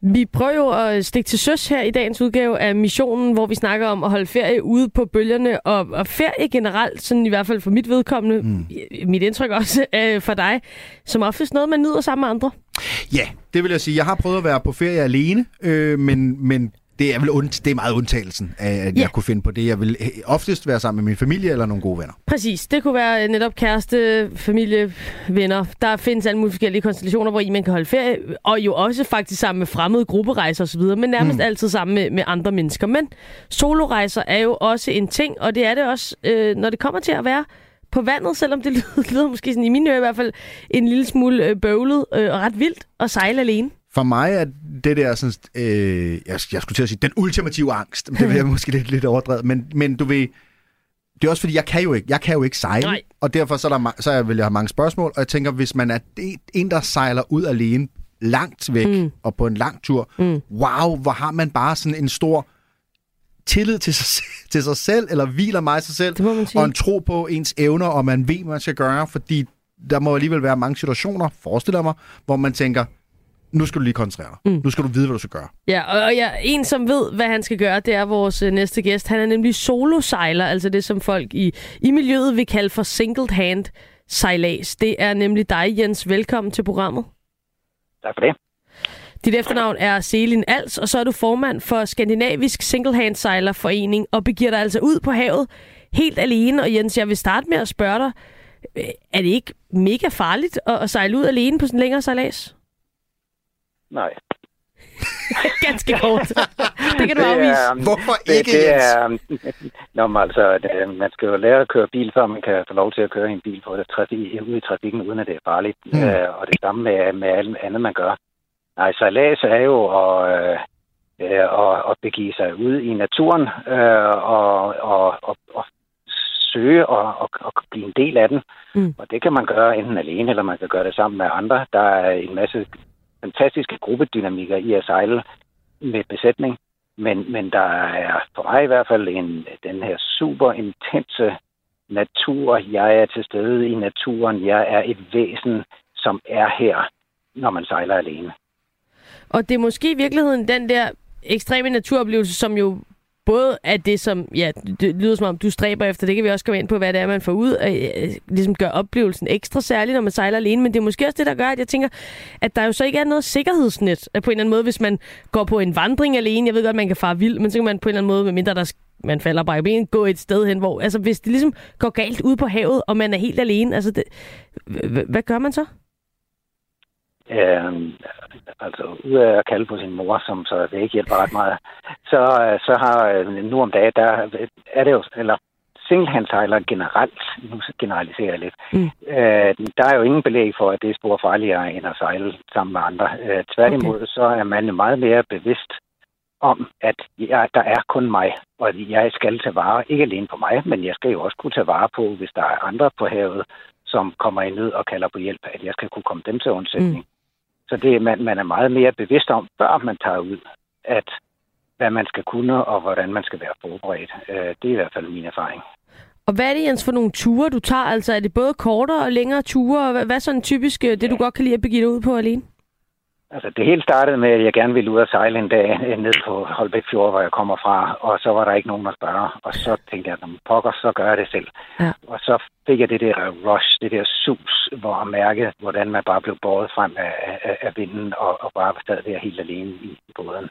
Vi prøver jo at stikke til søs her i dagens udgave af missionen, hvor vi snakker om at holde ferie ude på bølgerne, og, og ferie generelt, sådan i hvert fald for mit vedkommende, mm. mit indtryk også øh, for dig, som oftest noget, man nyder sammen med andre. Ja, det vil jeg sige. Jeg har prøvet at være på ferie alene, øh, men, men det er vel und, det er meget undtagelsen, af, at Ja. jeg kunne finde på det. Jeg vil øh, oftest være sammen med min familie eller nogle gode venner. Præcis. Det kunne være netop kæreste, familie, venner. Der findes alle mulige forskellige konstellationer, hvor I man kan holde ferie, og jo også faktisk sammen med fremmede grupperejser osv., men nærmest mm. altid sammen med, med andre mennesker. Men solorejser er jo også en ting, og det er det også, øh, når det kommer til at være på vandet, selvom det lyder, lyder måske sådan i mine ører i hvert fald en lille smule øh, bøvlet øh, og ret vildt at sejle alene. For mig er det der sådan, øh, jeg, jeg skulle til at sige, den ultimative angst. Det vil jeg måske lidt, lidt overdrevet, men, men du ved, det er også fordi, jeg kan jo ikke, jeg kan jo ikke sejle, Nej. og derfor så, er der, så vil jeg have mange spørgsmål, og jeg tænker, hvis man er det- en, der sejler ud alene, langt væk, mm. og på en lang tur, mm. wow, hvor har man bare sådan en stor tillid til sig, til sig selv, eller hviler mig sig selv, og en tro på ens evner, og man ved, hvad man skal gøre, fordi der må alligevel være mange situationer, forestiller mig, hvor man tænker, nu skal du lige koncentrere dig. Mm. Nu skal du vide, hvad du skal gøre. Ja, og og ja, en, som ved, hvad han skal gøre, det er vores øh, næste gæst. Han er nemlig solosejler, altså det, som folk i, i miljøet vil kalde for single-hand sejlads. Det er nemlig dig, Jens. Velkommen til programmet. Tak for det. Dit efternavn er Selin Als, og så er du formand for Skandinavisk Single-Hand Sejlerforening, og begiver dig altså ud på havet helt alene. Og Jens, jeg vil starte med at spørge dig, øh, er det ikke mega farligt at, at sejle ud alene på sådan en længere sejlads? Nej. Ganske kort. det kan du Det er, afvise. um, det, det er, um, Nå, men altså, det, man skal jo lære at køre bil, før man kan få lov til at køre i en bil på det, trafik, ude i trafikken, uden at det er farligt. Mm. Øh, og det samme med, med alt andet, man gør. Nej, sejlads er jo at, øh, øh, at, at begive sig ud i naturen øh, og, og, og, og søge og, og, og blive en del af den. Mm. Og det kan man gøre enten alene, eller man kan gøre det sammen med andre. Der er en masse fantastiske gruppedynamikker i at sejle med besætning. Men, men der er for mig i hvert fald en, den her super intense natur. Jeg er til stede i naturen. Jeg er et væsen, som er her, når man sejler alene. Og det er måske i virkeligheden den der ekstreme naturoplevelse, som jo både af det, som ja, det lyder som om, du stræber efter. Det kan vi også komme ind på, hvad det er, man får ud. Og, øh, ligesom gør oplevelsen ekstra særlig, når man sejler alene. Men det er måske også det, der gør, at jeg tænker, at der jo så ikke er noget sikkerhedsnet. At på en eller anden måde, hvis man går på en vandring alene, jeg ved godt, man kan fare vild, men så kan man på en eller anden måde, medmindre der man falder bare i ben, gå et sted hen, hvor, altså hvis det ligesom går galt ude på havet, og man er helt alene, altså det, hvad gør man så? Øhm, altså, ud af at kalde på sin mor, som så det ikke hjælper ret meget, så, øh, så har øh, nu om dagen, der er det jo, eller singlehandsejler generelt, nu generaliserer jeg lidt, Mm. øh, der er jo ingen belæg for, at det er spor farligere end at sejle sammen med andre. Øh, tværtimod, okay. så er man jo meget mere bevidst om, at jeg, der er kun mig, og at jeg skal tage vare, ikke alene på mig, men jeg skal jo også kunne tage vare på, hvis der er andre på havet, som kommer i nød og kalder på hjælp, at jeg skal kunne komme dem til undsætning. Mm. Så det, man, man er meget mere bevidst om, før man tager ud, at hvad man skal kunne, og hvordan man skal være forberedt. Øh, det er i hvert fald min erfaring. Og hvad er det, Jens, for nogle ture, du tager? Altså, er det både kortere og længere ture? Og hvad, er sådan typisk øh, det, du godt kan lide at begive dig ud på alene? Altså, det hele startede med, at jeg gerne ville ud og sejle en dag ned på Holbæk Fjord, hvor jeg kommer fra, og så var der ikke nogen at spørge. Og så tænkte jeg, "Nå, pokker, så gør jeg det selv. Ja. Og så fik jeg det der rush, det der sus, hvor jeg mærkede, hvordan man bare blev båret frem af, af, af vinden, og, og bare sad der helt alene i, båden.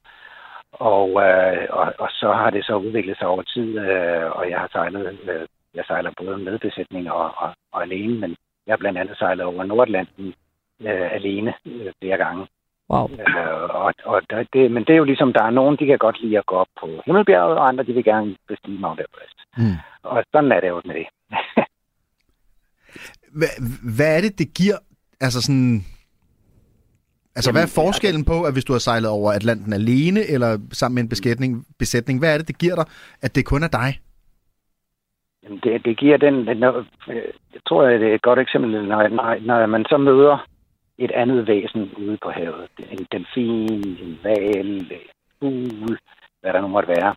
Og, øh, og, og så har det så udviklet sig over tid, øh, og jeg har sejlet, øh, jeg sejler både med besætning og, og, og alene, men jeg har blandt andet sejlet over Nordatlanten øh, alene øh, flere gange. Wow. Øh, og, og der, det, men det er jo ligesom, der er nogen, de kan godt lide at gå op på Himmelbjerget, og andre, de vil gerne bestige Mount Everest. Mm. Og sådan er det jo med det. Hvad, hvad er det, det giver? Altså sådan... Altså, Jamen, hvad er forskellen på, at hvis du har sejlet over Atlanten alene, eller sammen med en besætning, besætning hvad er det, det giver dig, at det kun er dig? Jamen, Det, det giver den, øh, jeg tror, det er et godt eksempel, når, når, når man så møder et andet væsen ude på havet. En delfin, en val, en fugl, hvad der nu måtte være.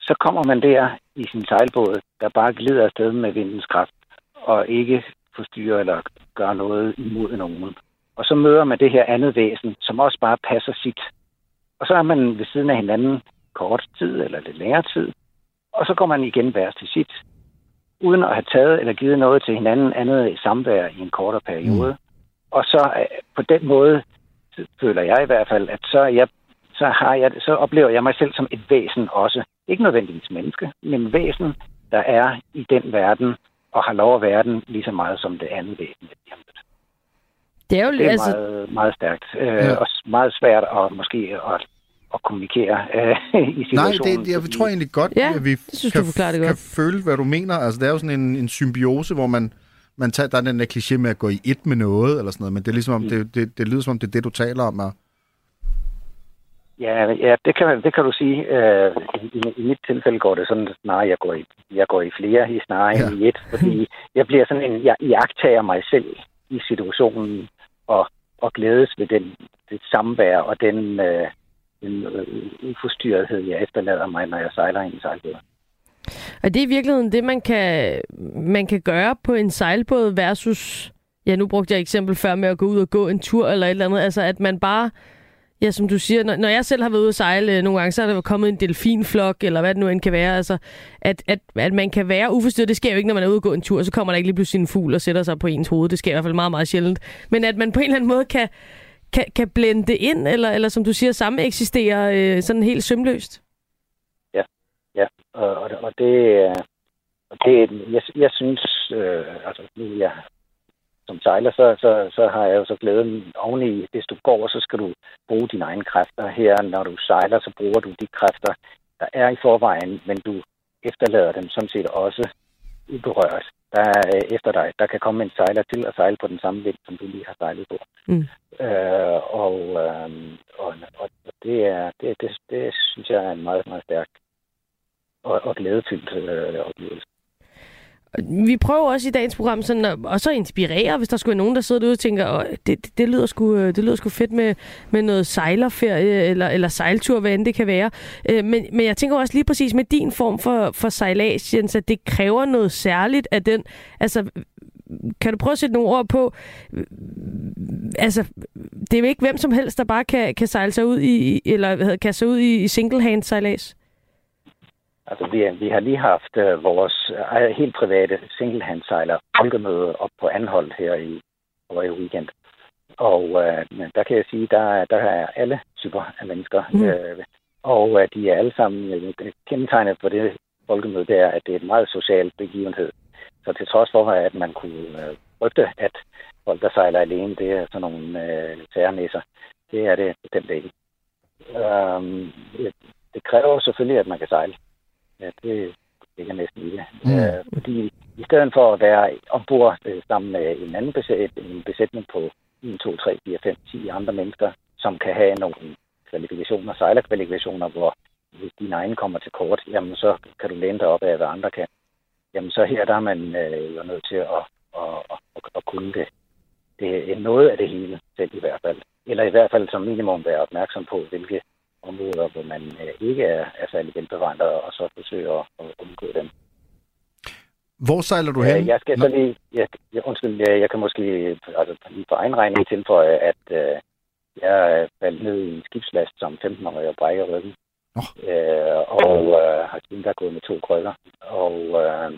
så kommer man der i sin sejlbåd, der bare glider afsted med vindens kraft, og ikke forstyrrer eller gør noget imod nogen. Og så møder man det her andet væsen, som også bare passer sit. Og så er man ved siden af hinanden kort tid eller lidt længere tid, og så går man igen hver til sit, uden at have taget eller givet noget til hinanden andet i samvær i en kortere periode. Mm. Og så øh, på den måde føler jeg i hvert fald, at så, er jeg, så, har jeg, så oplever jeg mig selv som et væsen også. Ikke nødvendigvis menneske, men væsen, der er i den verden, og har lov at være den lige så meget som det andet væsen. Det er jo Det er altså... meget, meget stærkt, øh, Ja. og meget svært at måske at, at kommunikere øh, i Nej, situationen. det, jeg tror egentlig godt, Ja, at vi det synes kan, det kan godt. føle, hvad du mener. Altså, det er jo sådan en, en symbiose, hvor man, man tager, der er den der kliché med at gå i et med noget, eller sådan noget, men det, er ligesom, om, Mm. det, det, det lyder som om, det er det, du taler om. Og, Ja, ja det, kan, det kan du sige. Øh, i, I mit tilfælde går det sådan, at snarere jeg går i, jeg går i flere i snarere Ja. end i et, fordi jeg bliver sådan en, jeg jagtager mig selv i situationen og, og glædes ved den, det samvær og den, øh, den øh, uforstyrrethed, jeg efterlader mig, når jeg sejler i en sejlbåd. Og det er i virkeligheden det, man kan, man kan gøre på en sejlbåd versus... Ja, nu brugte jeg eksempel før med at gå ud og gå en tur eller et eller andet. Altså, at man bare... Ja, som du siger, når, når jeg selv har været ude at sejle øh, nogle gange, så er der kommet en delfinflok, eller hvad det nu end kan være. Altså, at, at, at man kan være uforstyrret, det sker jo ikke, når man er ude og gå en tur, så kommer der ikke lige pludselig en fugl og sætter sig på ens hoved. Det sker i hvert fald meget, meget sjældent. Men at man på en eller anden måde kan, kan, kan blende det ind, eller, eller som du siger, samme eksistere øh, sådan helt sømløst. Ja, og, og, og det, er- og det jeg, jeg synes, øh, altså nu jeg som sejler, så, så, så har jeg jo så glæden oveni, hvis du går, så skal du bruge dine egne kræfter. Her, når du sejler, så bruger du de kræfter, der er i forvejen, men du efterlader dem sådan set også uberørt. Der er, øh, efter dig, der kan komme en sejler til at sejle på den samme vind, som du lige har sejlet på. Mm. Øh, og, øh, og, og det, er, det, det, det synes jeg er en meget, meget stærk og, og glædefyldt øh, oplevelse. Vi prøver også i dagens program sådan at, også at inspirere, hvis der skulle være nogen, der sidder derude og tænker, oh, det, det, det, lyder sgu, øh, det lyder sgu fedt med, med noget sejlerferie eller, eller sejltur, hvad end det kan være. Øh, men, men jeg tænker også lige præcis med din form for, for sejlads, Jens, at det kræver noget særligt af den. Altså, kan du prøve at sætte nogle ord på, altså, det er jo ikke hvem som helst, der bare kan, kan sejle sig ud i, eller hvad hedder, kan sig ud i, i single-hand sejlads. Altså, vi, vi har lige haft øh, vores øh, helt private singlehandsejler folkemøde op på Anholdt her i over i weekend. Og øh, der kan jeg sige, der, der er alle typer af mennesker. Mm. Øh, og øh, de er alle sammen øh, kendetegnet på det folkemøde, det er, at det er et meget socialt begivenhed. Så til trods for, at man kunne øh, frygte, at folk, der sejler alene, det er sådan nogle øh, særnæsser. Det er det den dag. Øhm, det kræver selvfølgelig, at man kan sejle. Ja, det ligger næsten i det. Mm. Øh, fordi i stedet for at være ombord øh, sammen med en anden besæt, en besætning på 1, 2, 3, 4, 5, 10 andre mennesker, som kan have nogle kvalifikationer, sejlerkvalifikationer, hvor hvis dine egne kommer til kort, jamen så kan du læne dig op af, hvad andre kan. Jamen så her der er man øh, jo nødt til at, at, at, at, at kunne det. Det er noget af det hele selv i hvert fald. Eller i hvert fald som minimum være opmærksom på, hvilke områder, hvor man øh, ikke er, er særlig velbevandret, og så forsøge at, undgå dem. hvor sejler du hen? Jeg skal så lige, jeg, jeg, undskyld, jeg, jeg kan måske altså, lige på egen regning tilføje, at øh, jeg faldt ned i en skibslast som 15-årig og brækker ryggen. Oh. Øh, og øh, har siden der gået med to krykker. Og øh,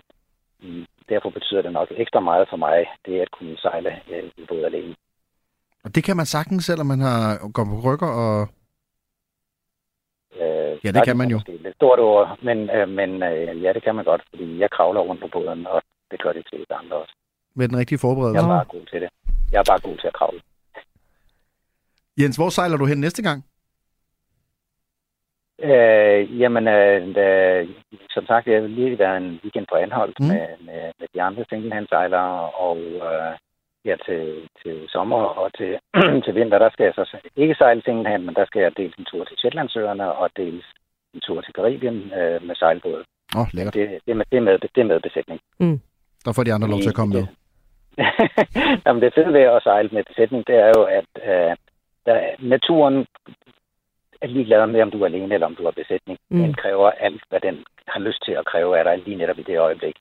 derfor betyder det nok ekstra meget for mig, det at kunne sejle øh, i båd alene. Og det kan man sagtens, selvom man har går på rykker og... Øh, Ja, det er kan man jo. måske et lidt stort ord, men, øh, men øh, ja, det kan man godt, fordi jeg kravler rundt på båden, og det gør de fleste andre også. Med den rigtige Jeg forberedelse. er bare god til det. Jeg er bare god til at kravle. Jens, hvor sejler du hen næste gang? Øh, jamen, øh, øh, som sagt, jeg vil lige være en weekend på Anholdt mm. med, med, med de andre singlehandsejlere, og øh, ja, til, til sommer og til, til vinter, der skal jeg så ikke sejle singlehand, men der skal jeg dels en tur til Shetlandsøerne og dels en tur til Karibien øh, med sejlbåd. Åh, oh, lækkert. Det, det, er med, det, er med, det er med besætning. Der får de andre lov til at komme med. Jamen, det fede ved at sejle med besætning, det er jo, at øh, der, naturen er ligeglad med, om du er alene eller om du har besætning. Mm. Mm. Den kræver alt, hvad den har lyst til at kræve af dig lige netop i det øjeblik.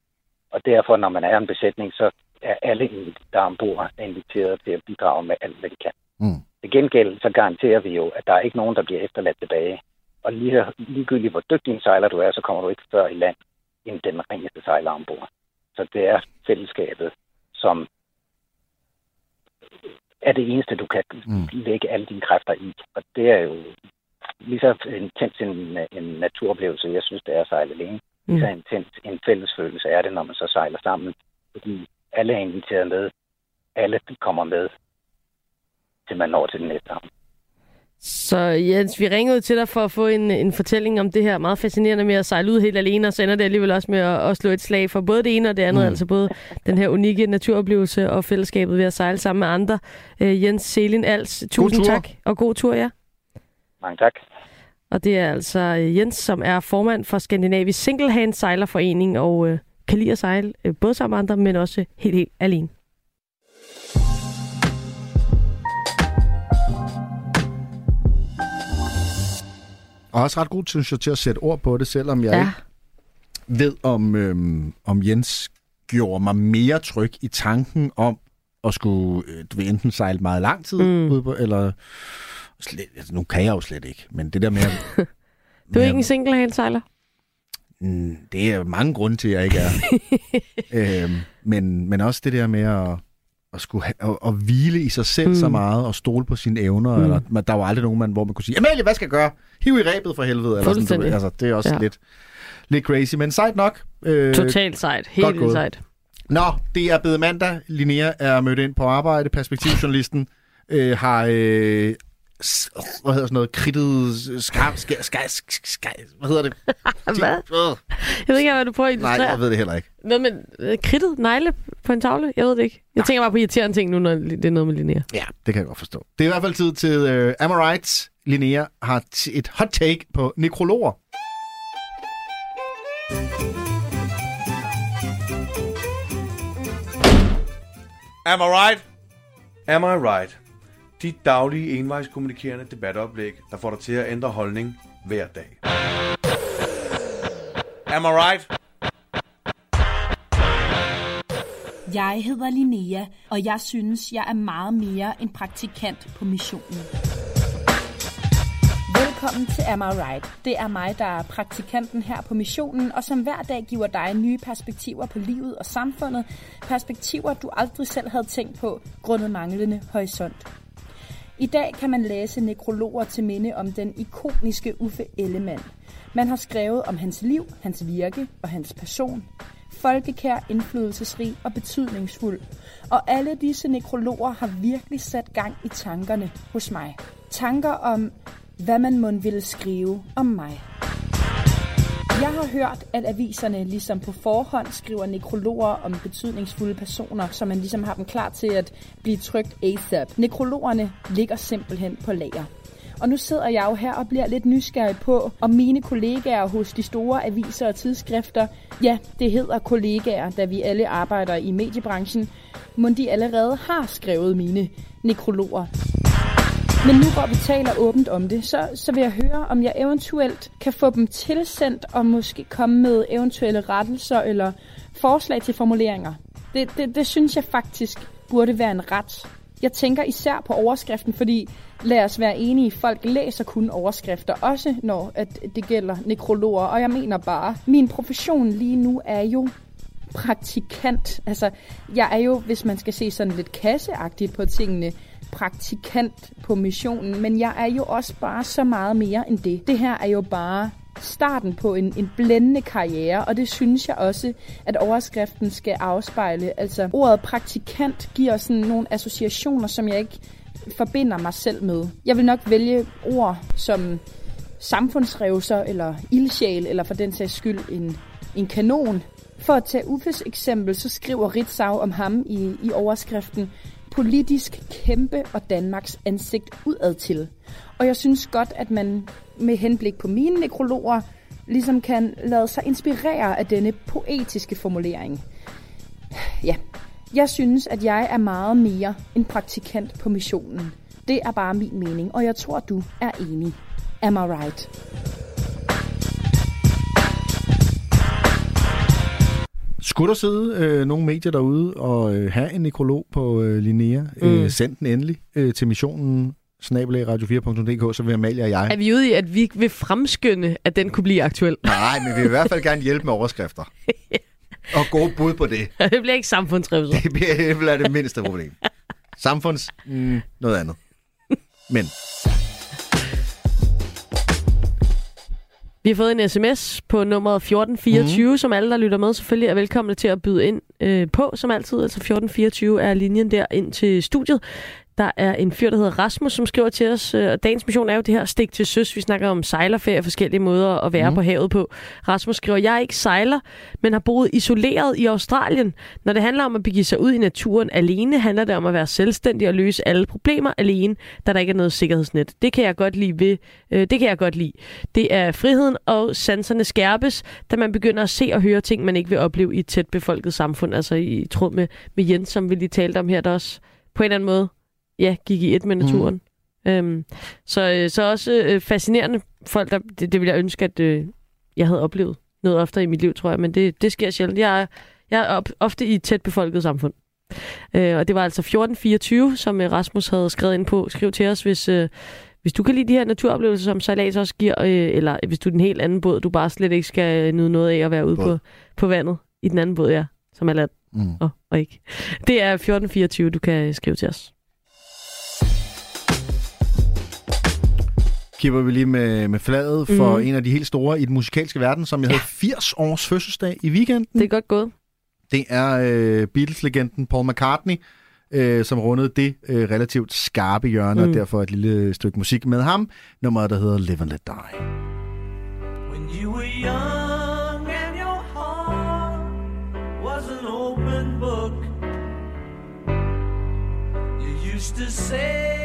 Og derfor, når man er en besætning, så er alle, der er ombord, inviteret til at bidrage med alt, hvad de kan. Mm. Til gengæld, så garanterer vi jo, at der er ikke nogen, der bliver efterladt tilbage. Og lige, ligegyldigt hvor dygtig en sejler du er, så kommer du ikke før i land end den ringeste sejler ombord. Så det er fællesskabet, som er det eneste, du kan Mm. lægge alle dine kræfter i. Og det er jo lige så intens en, en naturoplevelse, jeg synes, det er at sejle alene. Mm. Lige så intens en fællesfølelse er det, når man så sejler sammen. Fordi alle er inviteret med. Alle kommer med, til man når til den næste havn. Så Jens, vi ringede til dig for at få en, en fortælling om det her meget fascinerende med at sejle ud helt alene, og så ender det alligevel også med at, at slå et slag for både det ene og det andet, mm. altså både den her unikke naturoplevelse og fællesskabet ved at sejle sammen med andre. Uh, Jens Selin Als, tusind tur. tak, og god tur, ja. Mange tak. Og det er altså øh, Jens, som er formand for Skandinavisk Single Hand Sejlerforening, og uh, kan lide at sejle uh, både sammen med andre, men også helt, helt alene. Og også ret god, synes jeg, til at sætte ord på det, selvom jeg Ja. ikke ved, om, øhm, om Jens gjorde mig mere tryg i tanken om at skulle, øh, du ved, enten sejle meget lang tid, Mm. ude på, eller slet, altså, nu kan jeg jo slet ikke, men det der med, at- Du er ikke en single hand sejler? Mm, det er mange grunde til, at jeg ikke er. øhm, men, men også det der med at, at, skulle have, at, at hvile i sig selv mm. så meget, og stole på sine evner. Mm. Eller, men der var aldrig nogen, man, hvor man kunne sige, Amalie, hvad skal jeg gøre? Hiv i rebet for helvede. Eller sådan, du, altså, det er også Ja. lidt, lidt crazy, men sejt nok. Øh, Totalt sejt. Helt vildt sejt. Nå, det er blevet mandag. Linnea er mødt ind på arbejde. Perspektivjournalisten øh, har... Øh, hvad hedder sådan noget? Kridtet... Skar, skar, skar, skar, hvad hedder det? Hvad? Øh, Jeg ved ikke, hvad du prøver at Nej, illustrere. jeg ved det heller ikke. Noget med øh, kridtet negle på en tavle? Jeg ved det ikke. Jeg tænker bare på irriterende ting nu, når det er noget med Linnea. Ja, det kan jeg godt forstå. Det er i hvert fald tid til uh, Am I Right? Linnea har t- et hot take på nekrologer. Am I right? Am I right? Dit daglige envejskommunikerende debatoplæg, der får dig til at ændre holdning hver dag. Am I right? Jeg hedder Linnea, og jeg synes, jeg er meget mere en praktikant på missionen. Velkommen til Am I Right. Det er mig, der er praktikanten her på missionen, og som hver dag giver dig nye perspektiver på livet og samfundet. Perspektiver, du aldrig selv havde tænkt på, grundet manglende horisont. I dag kan man læse nekrologer til minde om den ikoniske Uffe Ellemann. Man har skrevet om hans liv, hans virke og hans person. Folkekær, indflydelsesrig og betydningsfuld. Og alle disse nekrologer har virkelig sat gang i tankerne hos mig. Tanker om, hvad man må ville skrive om mig. Jeg har hørt, at aviserne ligesom på forhånd skriver nekrologer om betydningsfulde personer, så man ligesom har dem klar til at blive trygt ASAP. Nekrologerne ligger simpelthen på lager. Og nu sidder jeg jo her og bliver lidt nysgerrig på, om mine kollegaer hos de store aviser og tidsskrifter, ja, det hedder kollegaer, da vi alle arbejder i mediebranchen, må de allerede har skrevet mine nekrologer. Men nu hvor vi taler åbent om det, så, så vil jeg høre, om jeg eventuelt kan få dem tilsendt og måske komme med eventuelle rettelser eller forslag til formuleringer. Det, det, det synes jeg faktisk burde være en ret. Jeg tænker især på overskriften, fordi lad os være enige, folk læser kun overskrifter, også når at det gælder nekrologer. Og jeg mener bare, min profession lige nu er jo praktikant. Altså, jeg er jo, hvis man skal se sådan lidt kasseagtigt på tingene, praktikant på missionen, men jeg er jo også bare så meget mere end det. Det her er jo bare starten på en, en blændende karriere, og det synes jeg også, at overskriften skal afspejle. Altså, ordet praktikant giver sådan nogle associationer, som jeg ikke forbinder mig selv med. Jeg vil nok vælge ord som samfundsrevser, eller ildsjæl, eller for den sags skyld en, en kanon. For at tage Uffes eksempel, så skriver Ritzau om ham i, i overskriften, politisk kæmpe og Danmarks ansigt udad til. Og jeg synes godt, at man med henblik på mine nekrologer ligesom kan lade sig inspirere af denne poetiske formulering. Ja, jeg synes, at jeg er meget mere en praktikant på missionen. Det er bare min mening, og jeg tror, du er enig. Am I right? Skulle der sidde øh, nogle medier derude og øh, have en nekrolog på øh, Linnea, mm. Mm. øh, send den endelig øh, til missionen snabelag radio4.dk, så vil Amalie og jeg... Er vi ude i, at vi vil fremskynde, at den kunne blive aktuel? Nej, men vi vil i hvert fald gerne hjælpe med overskrifter. og gode bud på det. det bliver ikke bliver det bliver det mindste problem. Samfunds... Mm, noget andet. Men Vi har fået en sms på nummer 1424, mm. som alle, der lytter med, selvfølgelig er velkomne til at byde ind øh, på, som altid. Altså 1424 er linjen der ind til studiet. Der er en fyr, der hedder Rasmus, som skriver til os, øh, og dagens mission er jo det her stik til søs. Vi snakker om sejlerferie og forskellige måder at være mm. på havet på. Rasmus skriver, jeg er ikke sejler, men har boet isoleret i Australien. Når det handler om at begive sig ud i naturen alene, handler det om at være selvstændig og løse alle problemer alene, da der ikke er noget sikkerhedsnet. Det kan jeg godt lide ved, øh, det kan jeg godt lide. Det er friheden og sanserne skærpes, da man begynder at se og høre ting, man ikke vil opleve i et tæt befolket samfund. Altså i tråd med, med Jens, som vi lige talte om her, der også på en eller anden måde ja, gik i et med naturen. Mm. Øhm, så, øh, så også øh, fascinerende folk, der, det, det ville jeg ønske, at øh, jeg havde oplevet noget oftere i mit liv, tror jeg, men det, det sker sjældent. Jeg er, jeg er op, ofte i et tæt befolket samfund. Øh, og det var altså 1424, som øh, Rasmus havde skrevet ind på. Skriv til os, hvis, øh, hvis du kan lide de her naturoplevelser, som sejlads også giver, øh, eller hvis du er den helt anden båd, du bare slet ikke skal nyde noget af at være ude på, på vandet i den anden båd, ja, som er land Mm. og, og ikke. Det er 1424, du kan skrive til os. Kipper vi lige med, med flaget for Mhm. en af de helt store i den musikalske verden, som jeg havde 80 års fødselsdag i weekenden. Det er godt gået. Det er øh, Beatles-legenden Paul McCartney, øh, som rundede det øh, relativt skarpe hjørne, mm. Mm. og derfor et lille stykke musik med ham. Nummeret, der hedder Live and Let Die. When you were young and your heart was an open book, you used to say,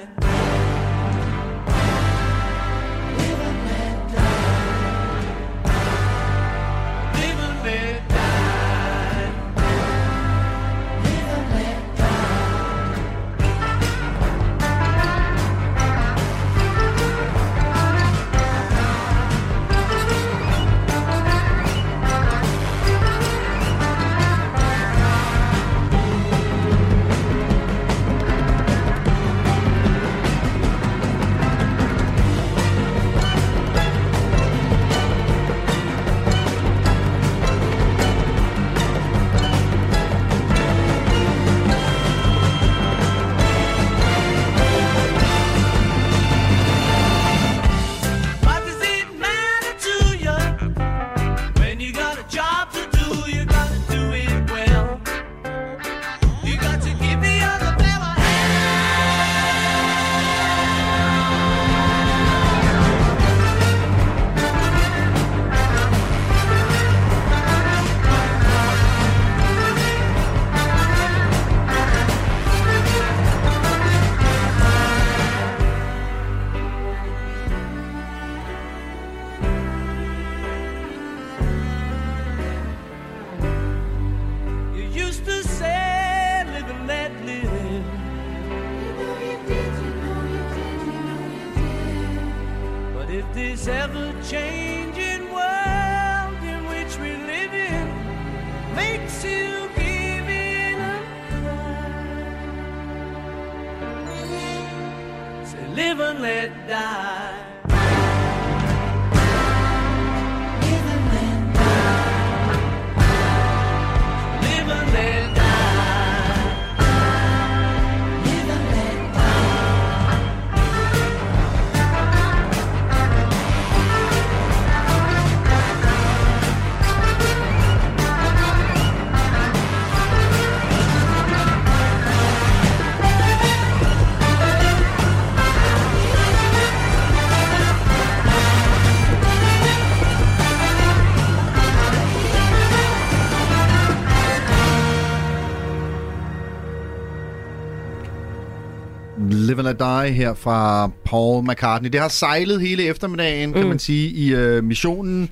Die her fra Paul McCartney. Det har sejlet hele eftermiddagen, mm. kan man sige, i øh, missionen.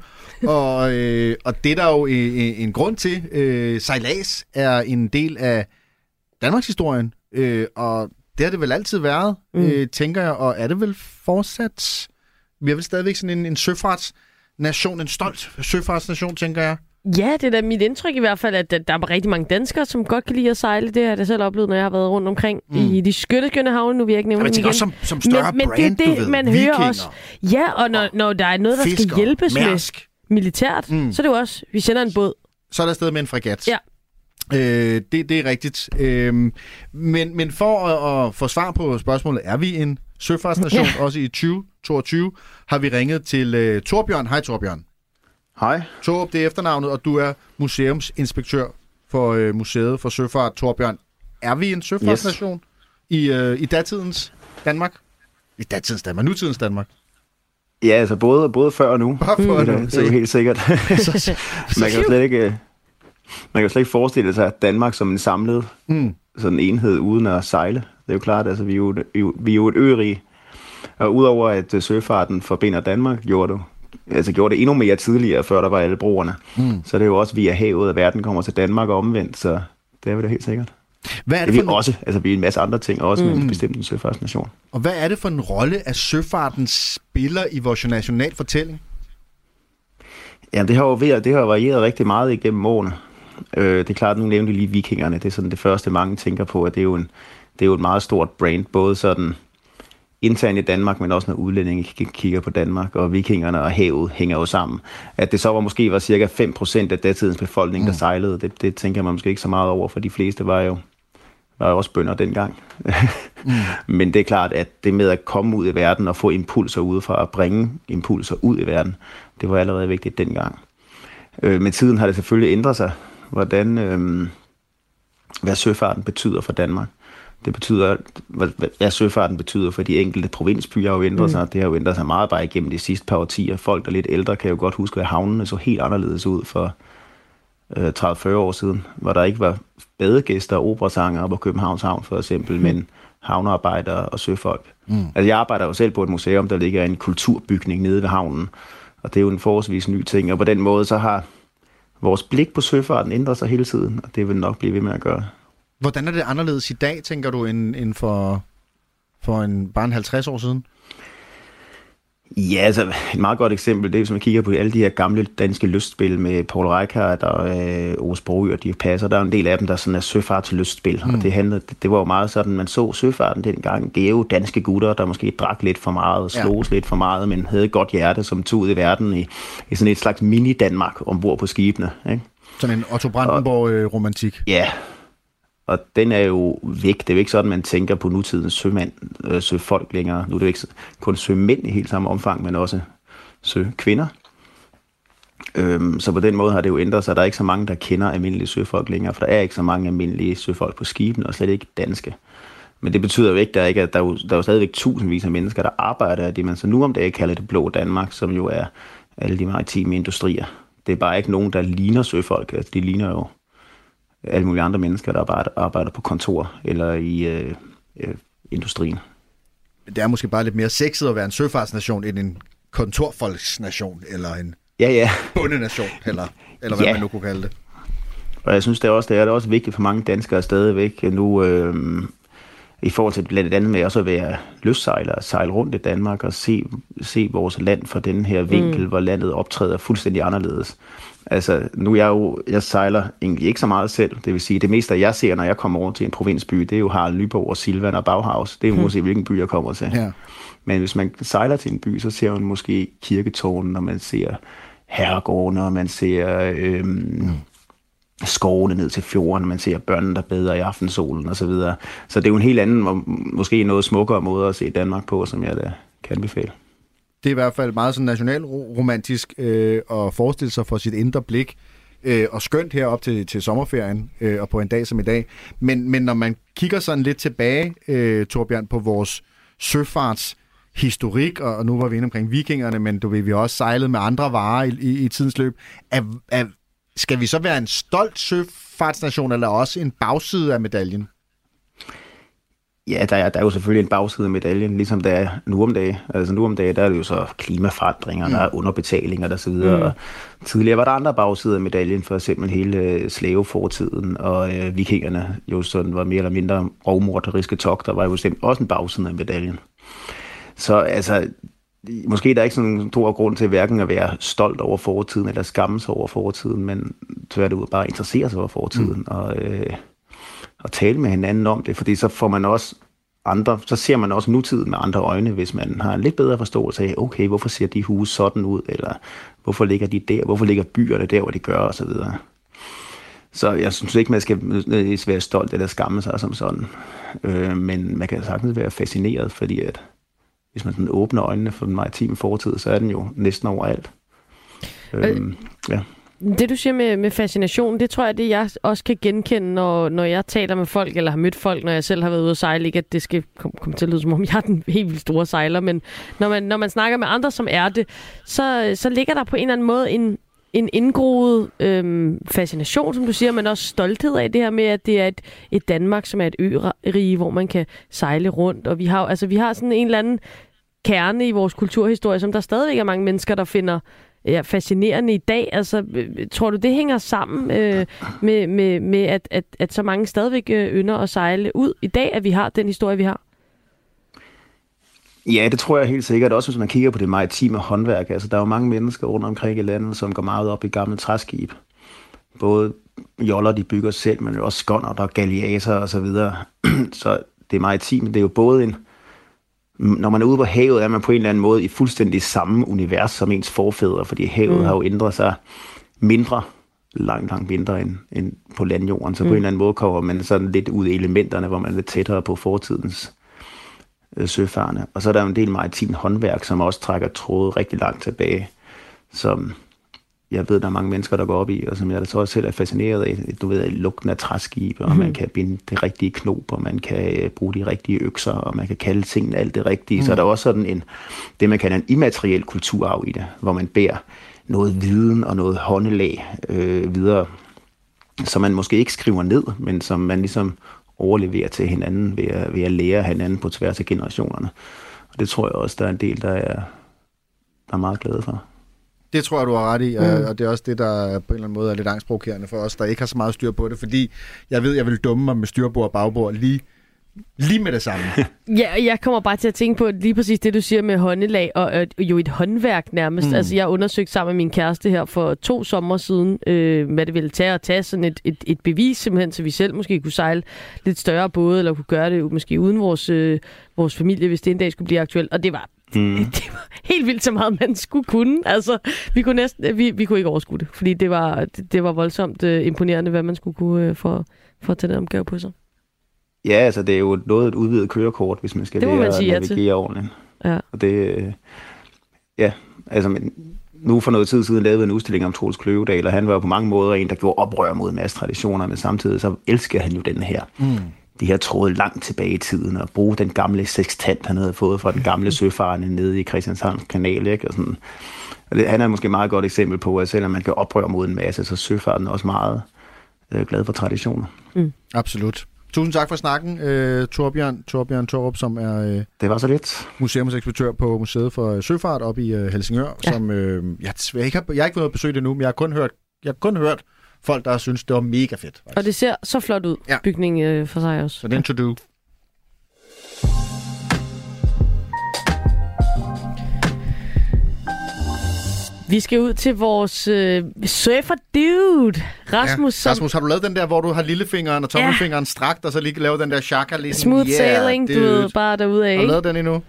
og, øh, og det er der jo en, en grund til. Øh, sejlads er en del af Danmarks historien, øh, og det har det vel altid været, mm. øh, tænker jeg, og er det vel fortsat? Vi er vel stadigvæk sådan en, en søfartsnation, en stolt søfartsnation, tænker jeg. Ja, det er da mit indtryk i hvert fald, at der er rigtig mange danskere, som godt kan lide at sejle. Det har jeg da selv oplevet, når jeg har været rundt omkring mm. i de skønne havne. Nu vil jeg ikke nævne tænker igen. også som, som større men, men brand, det er du det, ved. man Vikinger. hører også. Ja, og når, når der er noget, der Fiskere, skal hjælpes Mærsk. med militært, mm. så er det jo også, vi sender en båd. Så er der afsted med en fregat. Ja. Øh, det, det er rigtigt. Øh, men, men for at, at få svar på spørgsmålet, er vi en søfartsnation, Ja. også i 2022, har vi ringet til øh, Torbjørn. Hej Torbjørn. Hej. Torb, det er efternavnet, og du er museumsinspektør for øh, Museet for Søfart. Torbjørn, er vi en søfartsnation yes. i, øh, i datidens Danmark? I datidens Danmark, nutidens Danmark. Ja, altså både, både før og nu. Bare før og det, nu. er- det er helt sikkert. Så- man kan slet ikke, øh, man kan slet ikke forestille sig at Danmark som en samlet Mm. sådan enhed uden at sejle. Det er jo klart, altså vi er jo, vi er jo- et ørige. Og udover at øh, søfarten forbinder Danmark, gjorde det, altså gjorde det endnu mere tidligere, før der var alle broerne. Mm. Så det er jo også via havet, at verden kommer til Danmark og omvendt, så det er vi da helt sikkert. Hvad er det det vi for en- også, altså vi er en masse andre ting også, mm. Mm. men bestemt en søfartsnation. Og hvad er det for en rolle, at søfarten spiller i vores national fortælling? Ja, det har jo det har varieret rigtig meget igennem årene. Øh, det er klart, nu nævnte lige vikingerne. Det er sådan det første, mange tænker på, at det er jo, en, det er jo et meget stort brand, både sådan internt i Danmark, men også når udlændinge kigger på Danmark, og vikingerne og havet hænger jo sammen. At det så var måske var cirka 5% af datidens befolkning, der sejlede, det, det tænker man måske ikke så meget over, for de fleste var jo, var jo også bønder dengang. Mm. Men det er klart, at det med at komme ud i verden og få impulser udefra, og bringe impulser ud i verden, det var allerede vigtigt dengang. Øh, med tiden har det selvfølgelig ændret sig, hvordan, øh, hvad søfarten betyder for Danmark. Det betyder, hvad, hvad- søfarten betyder for de enkelte provinsbyer har jo ændret Mm. sig. Det har jo ændret sig meget bare igennem de sidste par årtier. Folk, der er lidt ældre, kan jo godt huske, at havnene så helt anderledes ud for øh, 30-40 år siden, hvor der ikke var badegæster og operasanger på Københavns Havn for eksempel, mm. men havnearbejdere og søfolk. Mm. Altså jeg arbejder jo selv på et museum, der ligger en kulturbygning nede ved havnen, og det er jo en forholdsvis ny ting, og på den måde så har vores blik på søfarten ændret sig hele tiden, og det vil nok blive ved med at gøre. Hvordan er det anderledes i dag, tænker du, end, end for, for en, bare en 50 år siden? Ja, altså et meget godt eksempel, det er, hvis man kigger på alle de her gamle danske lystspil med Paul Reichardt og øh, Ove Sprogø og de passer, der er en del af dem, der sådan er søfartslystspil, mm. og det, handlede, det, det var jo meget sådan, man så søfarten dengang, gave danske gutter, der måske drak lidt for meget og slogs ja. lidt for meget, men havde et godt hjerte, som tog ud i verden i, i sådan et slags mini-Danmark ombord på skibene. Ikke? Sådan en Otto Brandenborg-romantik. Ja, og den er jo væk. Det er jo ikke sådan, man tænker på nutidens sømand, øh, søfolk længere. Nu er det jo ikke kun sømænd i helt samme omfang, men også søkvinder. Øhm, så på den måde har det jo ændret sig. Der er ikke så mange, der kender almindelige søfolk længere, for der er ikke så mange almindelige søfolk på skibene, og slet ikke danske. Men det betyder jo ikke, der, ikke, at der, er jo, der er jo stadigvæk tusindvis af mennesker, der arbejder af det, man så nu om dagen kalder det blå Danmark, som jo er alle de maritime industrier. Det er bare ikke nogen, der ligner søfolk. Altså, de ligner jo alle mulige andre mennesker, der arbejder, arbejder på kontor eller i øh, øh, industrien. Det er måske bare lidt mere sexet at være en søfartsnation, end en kontorfolksnation, eller en Ja, ja. bundenation, eller, eller hvad Ja. man nu kunne kalde det. Og jeg synes det er også, det er det også vigtigt for mange danskere stadigvæk nu, øh, i forhold til blandt andet med også at være lystsejler og sejle rundt i Danmark og se, se vores land fra den her vinkel, mm. hvor landet optræder fuldstændig anderledes. Altså, nu er jeg jo, jeg sejler egentlig ikke så meget selv, det vil sige, det meste jeg ser, når jeg kommer over til en provinsby, det er jo Harald Nyborg og Silvan og Bauhaus. Det er jo Mm. måske, hvilken by jeg kommer til. Ja. Men hvis man sejler til en by, så ser man måske kirketårnen, og man ser herregården, og man ser øhm, mm. skovene ned til fjorden, man ser børnene, der bader i aftensolen osv. Så, videre. så det er jo en helt anden, måske noget smukkere måde at se Danmark på, som jeg da kan anbefale. Det er i hvert fald meget sådan nationalromantisk øh, at forestille sig for sit indre blik, øh, og skønt herop til, til sommerferien, øh, og på en dag som i dag. Men, men når man kigger sådan lidt tilbage, øh, Torbjørn, på vores søfarts historik, og, og nu var vi inde omkring vikingerne, men du ved, vi har også sejlet med andre varer i, i, i tidens løb. Er, er, skal vi så være en stolt søfartsnation, eller også en bagside af medaljen? Ja, der er, der er jo selvfølgelig en bagside af medaljen, ligesom der er nu om dagen. Altså nu om dagen, der er det jo så klimaforandringer, mm. der er underbetalinger og så videre. Mm. Og tidligere var der andre bagsider af medaljen, for eksempel hele øh, slavefortiden, og øh, vikingerne jo sådan var mere eller mindre rovmorderiske togter, var jo bestemt også en bagside af medaljen. Så altså, måske der er ikke sådan en stor grund til hverken at være stolt over fortiden, eller skamme sig over fortiden, men tværtimod bare interessere sig over fortiden, mm. og, øh, og tale med hinanden om det, fordi så får man også andre, så ser man også nutiden med andre øjne, hvis man har en lidt bedre forståelse af, okay, hvorfor ser de huse sådan ud, eller hvorfor ligger de der, hvorfor ligger byerne der, hvor de gør, og så videre. Så jeg synes ikke, man skal være stolt eller skamme sig som sådan. Øh, men man kan sagtens være fascineret, fordi at hvis man sådan åbner øjnene for den maritime fortid, så er den jo næsten overalt. Øh, ja. Det, du siger med, med fascination, det tror jeg, det jeg også kan genkende, når, når jeg taler med folk, eller har mødt folk, når jeg selv har været ude at sejle. Ikke at det skal komme kom til at lyde, som om jeg er den helt vildt store sejler, men når man, når man snakker med andre, som er det, så, så ligger der på en eller anden måde en, en indgroet øhm, fascination, som du siger, men også stolthed af det her med, at det er et, et Danmark, som er et ørige, hvor man kan sejle rundt. Og vi har, altså, vi har sådan en eller anden kerne i vores kulturhistorie, som der stadigvæk er mange mennesker, der finder ja, fascinerende i dag. Altså, øh, tror du, det hænger sammen øh, med, med, med at, at, at så mange stadigvæk øh, ynder at sejle ud i dag, at vi har den historie, vi har? Ja, det tror jeg helt sikkert. Også hvis man kigger på det maritime håndværk. Altså, der er jo mange mennesker rundt omkring i landet, som går meget op i gamle træskib. Både joller, de bygger selv, men også skonder, der galliaser og så videre. så det maritime, det er jo både en... Når man er ude på havet, er man på en eller anden måde i fuldstændig samme univers som ens forfædre, fordi havet mm. har jo ændret sig mindre, langt, langt mindre end, end på landjorden. Så mm. på en eller anden måde kommer man sådan lidt ud i elementerne, hvor man er lidt tættere på fortidens øh, søfarende. Og så er der jo en del maritim håndværk, som også trækker tråde rigtig langt tilbage, som jeg ved, der er mange mennesker, der går op i, og som jeg så også selv er fascineret af. Du ved, lugten af træskibe, og Mhm. man kan binde det rigtige knop, og man kan øh, bruge de rigtige økser, og man kan kalde tingene alt det rigtige. Mm. Så Mhm. er der også sådan en, det man kalder en immateriel kulturarv i det, hvor man bærer noget viden og noget håndelag øh, videre, som man måske ikke skriver ned, men som man ligesom overleverer til hinanden ved at, ved at lære hinanden på tværs af generationerne. Og det tror jeg også, der er en del, der er, der er meget glade for. Det tror jeg, du har ret i, Mm. og det er også det, der på en eller anden måde er lidt angstprovokerende for os, der ikke har så meget styr på det, fordi jeg ved, jeg vil dumme mig med styrbord og bagbord lige, lige med det samme. Ja, jeg kommer bare til at tænke på lige præcis det, du siger med håndelag, og øh, jo et håndværk nærmest. Mm. Altså, jeg undersøgte sammen med min kæreste her for to sommer siden, øh, hvad det ville tage at tage sådan et, et, et bevis simpelthen, så vi selv måske kunne sejle lidt større både, eller kunne gøre det måske uden vores, øh, vores familie, hvis det en dag skulle blive aktuelt. Og det var Mm. det var helt vildt så meget, man skulle kunne. Altså, vi kunne næsten, vi, vi kunne ikke overskue det, fordi det var, det, det var voldsomt øh, imponerende, hvad man skulle kunne øh, for, for at tage den opgave på sig. Ja, altså det er jo noget et udvidet kørekort, hvis man skal Det lære man sige ja at navigere ordentligt. Ja. Og det, øh, ja, altså men nu for noget tid siden lavede vi en udstilling om Troels Kløvedal, og han var jo på mange måder en, der gjorde oprør mod en masse traditioner, men samtidig så elskede han jo den her. Mm. De her tråde langt tilbage i tiden, og bruge den gamle sextant, han havde fået fra den gamle søfarende nede i Christianshavns kanal, ikke? Og sådan. Og det, han er måske et meget godt eksempel på, at selvom man kan oprøre mod en masse, så er søfarten også meget øh, glad for traditioner. Mm. Absolut. Tusind tak for snakken, øh, Torbjørn, Torbjørn Torup, som er øh, det var så lidt. museumsekspeditør på Museet for øh, Søfart op i øh, Helsingør, ja. som øh, jeg, desværre ikke har, jeg har ikke besøge det nu, men jeg har kun hørt, jeg har kun hørt folk, der synes, det var mega fedt. Og det ser så flot ud, ja. bygningen øh, for sig også. Så det er en to-do. Vi skal ud til vores øh, surfer dude, Rasmus. Ja. Rasmus, har du lavet den der, hvor du har lillefingeren og tommelfingeren ja. strakt, og så lige lavet den der shaka ligesom? Smooth sailing, du ved, bare derude af, Har du lavet den endnu?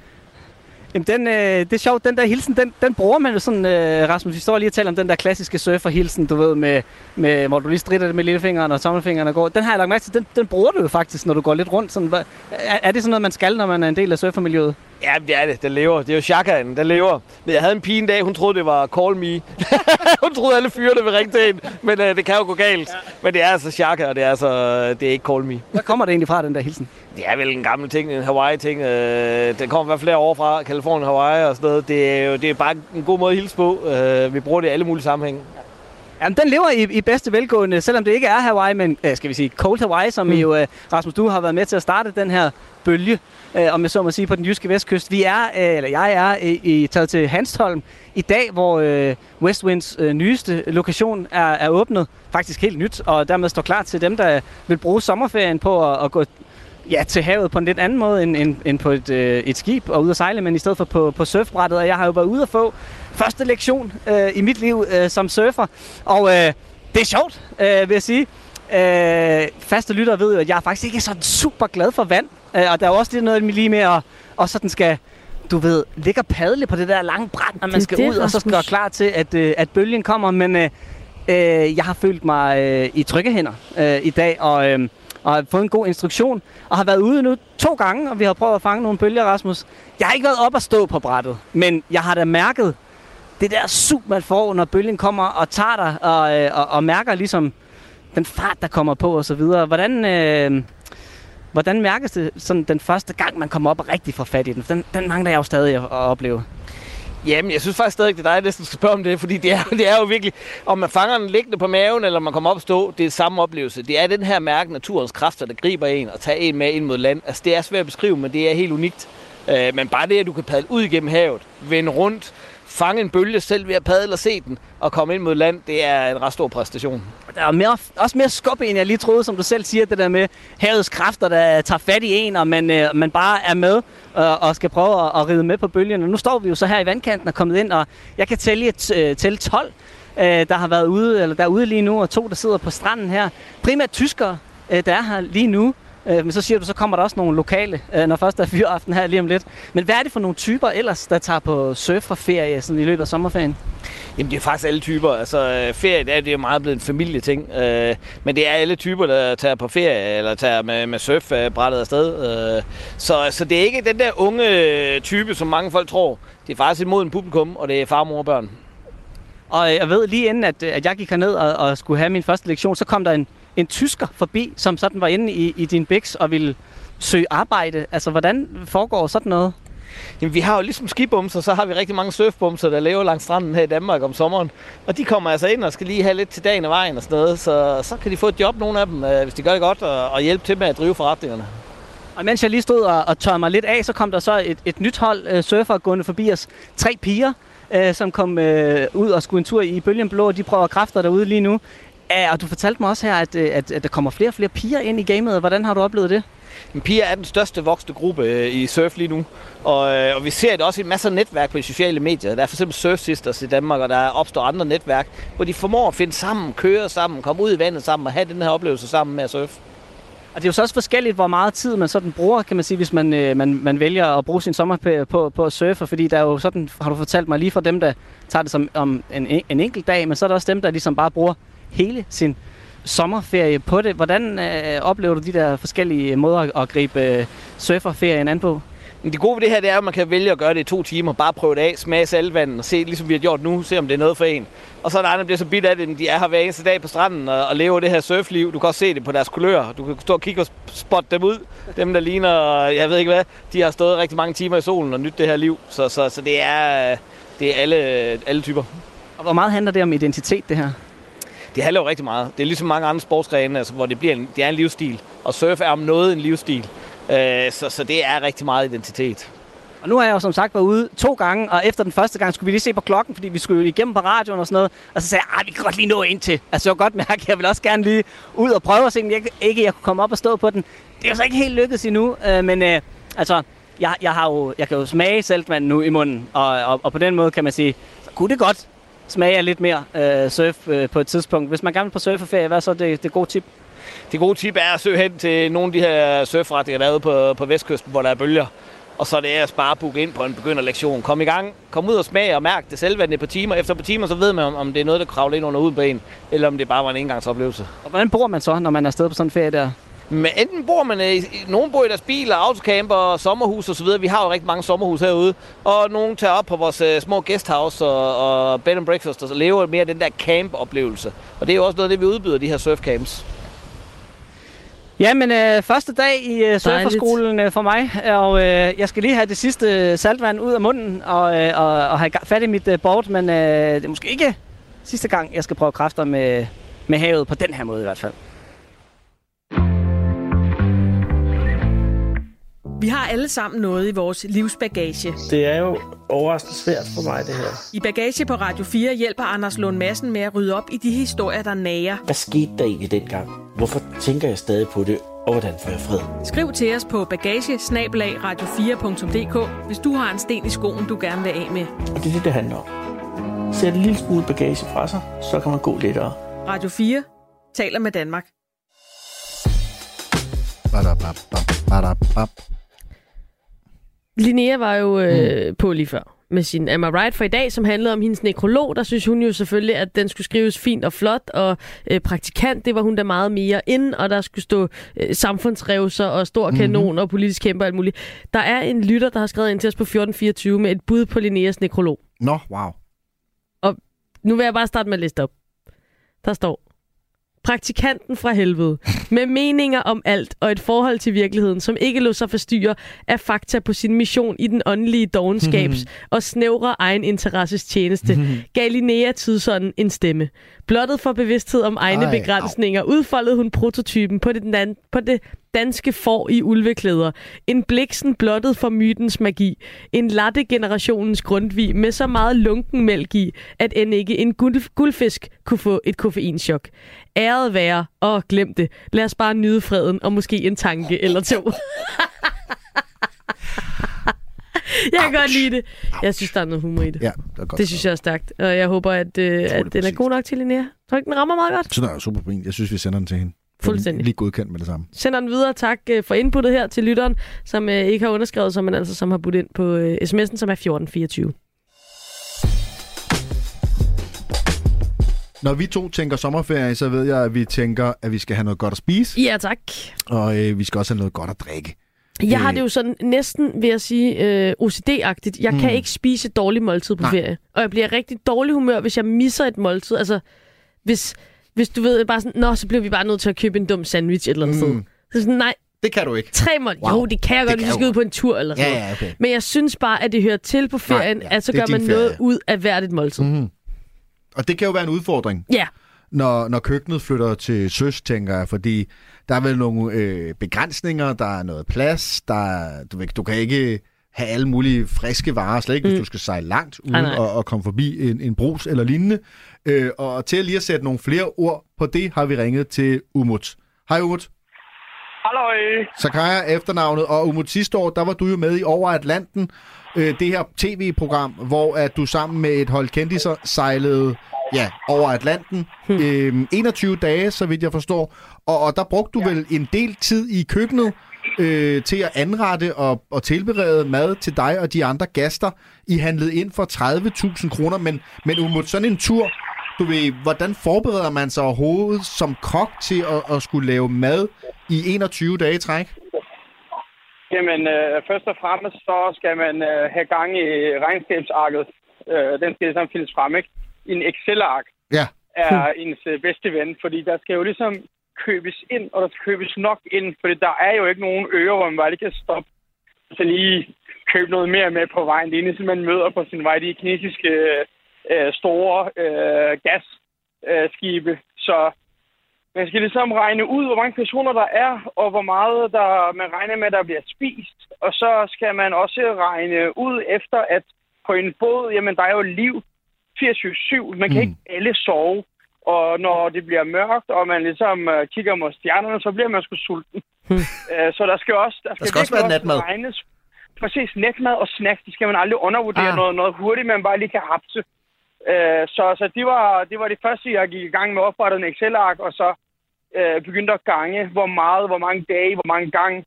Jamen, den, øh, det er sjovt, den der hilsen, den, den bruger man jo sådan, øh, Rasmus, vi står lige og taler om den der klassiske surfer-hilsen, du ved, med, med, hvor du lige strider det med lillefingeren og tommelfingeren og går. Den har jeg lagt mærke til, den, den bruger du jo faktisk, når du går lidt rundt. Sådan, er, er det sådan noget, man skal, når man er en del af surfermiljøet? Ja, det er det. Den lever. Det er jo chakaen, den lever. Men jeg havde en pige en dag, hun troede, det var Call Me. hun troede, alle fyrene ville ringe til hende. Men øh, det kan jo gå galt. Ja. Men det er altså chaka, og det er, altså, det er ikke Call Me. Hvad kommer det egentlig fra, den der hilsen? Det er vel en gammel ting, en Hawaii-ting. Øh, den kommer i hvert fald flere år fra, Kalifornien, Hawaii og sådan noget. Det er jo det er bare en god måde at hilse på. Øh, vi bruger det i alle mulige sammenhænge. Jamen, den lever i, i bedste velgående, selvom det ikke er Hawaii, men øh, skal vi sige Cold Hawaii, som mm. jo, øh, Rasmus, du har været med til at starte den her bølge, øh, om jeg så må sige, på den jyske vestkyst. Vi er, øh, eller jeg er, i, i, taget til Hanstholm i dag, hvor øh, Westwinds øh, nyeste lokation er, er åbnet. Faktisk helt nyt, og dermed står klar til dem, der vil bruge sommerferien på at, at gå ja, til havet på en lidt anden måde end, end, end på et, øh, et skib og ud at sejle, men i stedet for på, på surfbrættet. Og jeg har jo været ude at få første lektion øh, i mit liv øh, som surfer, og øh, det er sjovt, øh, vil jeg sige. Øh, faste lyttere ved jo, at jeg er faktisk ikke er sådan super glad for vand, og der er jo også det noget lige med at og sådan skal du ved, ligge og padle på det der lange bræt, når man skal det, ud, og så skal Rasmus. klar til, at, øh, at bølgen kommer. Men øh, øh, jeg har følt mig øh, i trygge hænder øh, i dag, og, øh, og har fået en god instruktion, og har været ude nu to gange, og vi har prøvet at fange nogle bølger, Rasmus. Jeg har ikke været op at stå på brættet, men jeg har da mærket det der sug, man får, når bølgen kommer og tager dig, og, øh, og, og mærker ligesom den fart, der kommer på og så videre. Hvordan, øh, hvordan mærkes det sådan den første gang, man kommer op og rigtig får fat i den? Den, den mangler jeg jo stadig at, at opleve. Jamen, jeg synes faktisk stadig, det er dig, der næsten skal spørge om det, fordi det er, det er jo virkelig, om man fanger den liggende på maven, eller man kommer op og stå, det er samme oplevelse. Det er den her mærke, naturens kræfter, der griber en og tager en med ind mod land. Altså, det er svært at beskrive, men det er helt unikt. Øh, men bare det, at du kan padle ud igennem havet, vende rundt, fange en bølge selv ved at padle og se den, og komme ind mod land, det er en ret stor præstation. Der er mere, også mere skub, end jeg lige troede, som du selv siger, det der med havets kræfter, der tager fat i en, og man, øh, man bare er med øh, og skal prøve at, at ride med på bølgen. Nu står vi jo så her i vandkanten og kommet ind, og jeg kan tælle, til øh, tælle 12, øh, der har været ude, eller der er ude lige nu, og to, der sidder på stranden her. Primært tyskere, øh, der er her lige nu. Øh, men så siger du, så kommer der også nogle lokale, øh, når først der er fyraften her lige om lidt. Men hvad er det for nogle typer ellers, der tager på surferferie sådan i løbet af sommerferien? Jamen, det er faktisk alle typer. Altså, øh, ferie, det er, det er meget blevet en familieting. Øh, men det er alle typer, der tager på ferie, eller tager med, med surfbrættet afsted. Øh, så, så det er ikke den der unge øh, type, som mange folk tror. Det er faktisk imod en publikum, og det er far, mor og børn. Og jeg ved lige inden, at, at jeg gik herned og, og skulle have min første lektion, så kom der en, en tysker forbi, som sådan var inde i, i din biks og ville søge arbejde. Altså, hvordan foregår sådan noget? Jamen, vi har jo ligesom skibumser, så har vi rigtig mange surfbumser, der lever langs stranden her i Danmark om sommeren. Og de kommer altså ind og skal lige have lidt til dagen og vejen og sådan noget. Så, så kan de få et job, nogle af dem, øh, hvis de gør det godt, og, og hjælpe til med at drive forretningerne. Og mens jeg lige stod og, og tørrede mig lidt af, så kom der så et, et nyt hold øh, surfer gående forbi os. Tre piger, øh, som kom øh, ud og skulle en tur i Bølgen Blå, og de prøver kræfter derude lige nu. Ja, og du fortalte mig også her, at, øh, at, at der kommer flere og flere piger ind i gamet. Hvordan har du oplevet det? Men piger er den største voksne gruppe øh, i surf lige nu. Og, øh, og vi ser det også i masser af netværk på de sociale medier. Der er for eksempel Surf Sisters i Danmark, og der opstår andre netværk, hvor de formår at finde sammen, køre sammen, komme ud i vandet sammen og have den her oplevelse sammen med at surfe. Og det er jo så også forskelligt, hvor meget tid man sådan bruger, kan man sige, hvis man, øh, man, man vælger at bruge sin sommerferie på, på at surfe. Fordi der er jo sådan, har du fortalt mig, lige fra dem, der tager det som om en, en enkelt dag, men så er der også dem, der ligesom bare bruger hele sin sommerferie på det. Hvordan øh, oplever du de der forskellige måder at gribe øh, surferferien an på? Det gode ved det her, det er, at man kan vælge at gøre det i to timer. Bare prøve det af, smage saltvandet og se, ligesom vi har gjort nu, se om det er noget for en. Og så er der andre, der bliver så bidt af det, de er her hver eneste dag på stranden og, og lever det her surfliv. Du kan også se det på deres kulør. Du kan stå og kigge og spotte dem ud. Dem, der ligner, jeg ved ikke hvad, de har stået rigtig mange timer i solen og nyt det her liv. Så, så, så det er, det er alle, alle typer. Og hvor meget handler det om identitet, det her? Det handler jo rigtig meget. Det er ligesom mange andre sportsgrene, altså, hvor det, bliver en, det er en livsstil. Og surf er om noget en livsstil. Øh, så, så det er rigtig meget identitet. Og nu har jeg jo som sagt været ude to gange, og efter den første gang skulle vi lige se på klokken, fordi vi skulle jo igennem på radioen og sådan noget. Og så sagde jeg, at vi kan godt lige nå ind til. Altså jeg kan godt mærke, at jeg vil også gerne lige ud og prøve at se, om jeg ikke jeg kunne komme op og stå på den. Det er jo så ikke helt lykkedes endnu, øh, men øh, altså, jeg, jeg, har jo, jeg kan jo smage saltvand nu i munden, og, og, og på den måde kan man sige, så kunne det godt smage af lidt mere øh, surf øh, på et tidspunkt. Hvis man gerne vil på surferferie, hvad er så det, det gode tip? Det gode tip er at søge hen til nogle af de her surfretninger, der er på, på vestkysten, hvor der er bølger. Og så er det at bare booke ind på en begynderlektion. Kom i gang, kom ud og smage og mærk det selvvand et par timer. Efter par timer, så ved man, om det er noget, der kravler ind under uden på en, eller om det bare var en engangsoplevelse. Og hvordan bor man så, når man er afsted på sådan en ferie der? Men enten bor man i, nogen bor i deres biler, autocamper, sommerhus og så videre. Vi har jo rigtig mange sommerhus herude. Og nogen tager op på vores uh, små guesthouse og, og bed and breakfast, og så lever mere den der camp-oplevelse. Og det er jo også noget af det, vi udbyder, de her surfcamps. Jamen, øh, første dag i øh, surferskolen øh, for mig, og øh, jeg skal lige have det sidste saltvand ud af munden og, øh, og, og have fat i mit øh, board, men øh, det er måske ikke sidste gang, jeg skal prøve kræfter med, med havet på den her måde i hvert fald. Vi har alle sammen noget i vores livsbagage. Det er jo overraskende svært for mig, det her. I Bagage på Radio 4 hjælper Anders Lund Madsen med at rydde op i de historier, der nager. Hvad skete der egentlig dengang? Hvorfor tænker jeg stadig på det? Og hvordan får jeg fred? Skriv til os på bagage radio4.dk, hvis du har en sten i skoen, du gerne vil af med. Og det er det, det handler om. Sæt en lille smule bagage fra sig, så kan man gå lettere. Radio 4 taler med Danmark. Badabab, badabab. Linnea var jo øh, mm. på lige før med sin Am I Right for i dag, som handlede om hendes nekrolog. Der synes hun jo selvfølgelig, at den skulle skrives fint og flot, og øh, praktikant, det var hun da meget mere ind, og der skulle stå øh, samfundsrevser og stor kanon mm-hmm. og politisk kæmper og alt muligt. Der er en lytter, der har skrevet ind til os på 1424 med et bud på Linneas nekrolog. Nå, wow. Og nu vil jeg bare starte med at liste op. Der står, praktikanten fra helvede, med meninger om alt og et forhold til virkeligheden, som ikke lå sig forstyrre af fakta på sin mission i den åndelige dogenskabs og snævre egen interesses tjeneste, gav Linnea Tidsånden en stemme. Blottet for bevidsthed om egne Ej, begrænsninger, udfoldede hun prototypen på det, dan- på det danske får i ulveklæder. En bliksen blottet for mytens magi. En latte generationens grundvig med så meget lunken mælk i, at end ikke en guld- guldfisk kunne få et koffeinchok. Æret være, og glem det. Lad os bare nyde freden og måske en tanke eller to. jeg kan godt lide det. Jeg synes, der er noget humor i det. Ja, det er godt Det synes jeg er stærkt. Og jeg håber, at, øh, at den er god nok til Linnea. Tror ikke, den rammer meget godt? Så der er super fint. Jeg synes, vi sender den til hende. Fuldstændig. Lige godkendt med det samme. Sender den videre. Tak øh, for inputtet her til lytteren, som øh, ikke har underskrevet sig, men altså som har budt ind på øh, sms'en, som er 1424. Når vi to tænker sommerferie, så ved jeg, at vi tænker, at vi skal have noget godt at spise. Ja, tak. Og øh, vi skal også have noget godt at drikke. Jeg har det jo sådan næsten, vil jeg sige, øh, OCD-agtigt. Jeg mm. kan ikke spise et dårligt måltid på Nej. ferie. Og jeg bliver rigtig dårlig humør, hvis jeg misser et måltid. Altså, hvis, hvis du ved, bare sådan, nå, så bliver vi bare nødt til at købe en dum sandwich et eller andet Mm. sted. Så sådan, nej. Det kan du ikke. Tre mål. Wow. Jo, det kan jeg godt, hvis vi skal ud på en tur eller sådan Ja, ja, okay. Men jeg synes bare, at det hører til på ferien, Nej, ja, at så gør man din noget ferie. ud af hvert et måltid. Mm. Og det kan jo være en udfordring. Ja. Når, når køkkenet flytter til søs, tænker jeg, fordi der er vel nogle øh, begrænsninger, der er noget plads, der er, du, ved, du kan ikke have alle mulige friske varer, slet ikke mm. hvis du skal sejle langt, uden Nej, nej. at, at komme forbi en, en brus eller lignende. Øh, og til at lige at sætte nogle flere ord på det, har vi ringet til Umut. Hej Umut. Hallo. Sakaya efternavnet, og Umut sidste år, der var du jo med i Over Atlanten, øh, det her tv-program, hvor at du sammen med et hold kendiser sejlede ja, over Atlanten. Øh, 21 dage, så vidt jeg forstår. Og, og der brugte du vel en del tid i køkkenet øh, til at anrette og, og tilberede mad til dig og de andre gæster. I handlede ind for 30.000 kroner, men, men Umut, sådan en tur, du ved, hvordan forbereder man sig overhovedet som kok til at, at skulle lave mad i 21 dage i træk? Jamen, øh, først og fremmest så skal man øh, have gang i regnskabsarket. Øh, den skal ligesom findes frem, ikke? En Excel-ark Ja. er ens øh, bedste ven, fordi der skal jo ligesom købes ind, og der skal købes nok ind, fordi der er jo ikke nogen øer, hvor man bare lige kan stoppe så lige købe noget mere med på vejen. Det er ligesom, man møder på sin vej de kinesiske øh, store øh, gasskibe. Så man skal ligesom regne ud, hvor mange personer der er, og hvor meget der, man regner med, der bliver spist. Og så skal man også regne ud efter, at på en båd, jamen der er jo liv 24-7. Man kan Mm. ikke alle sove. Og når det bliver mørkt, og man ligesom uh, kigger mod stjernerne, så bliver man sgu sulten. uh, så der skal også, der skal, skal også være natmad. regnes. Præcis, netmad og snacks, det skal man aldrig undervurdere. Ah. Noget, noget hurtigt, man bare lige kan hapse. Uh, så så det, var, det var det første, jeg gik i gang med at oprette en Excel-ark, og så uh, begyndte at gange, hvor meget, hvor mange dage, hvor mange gange,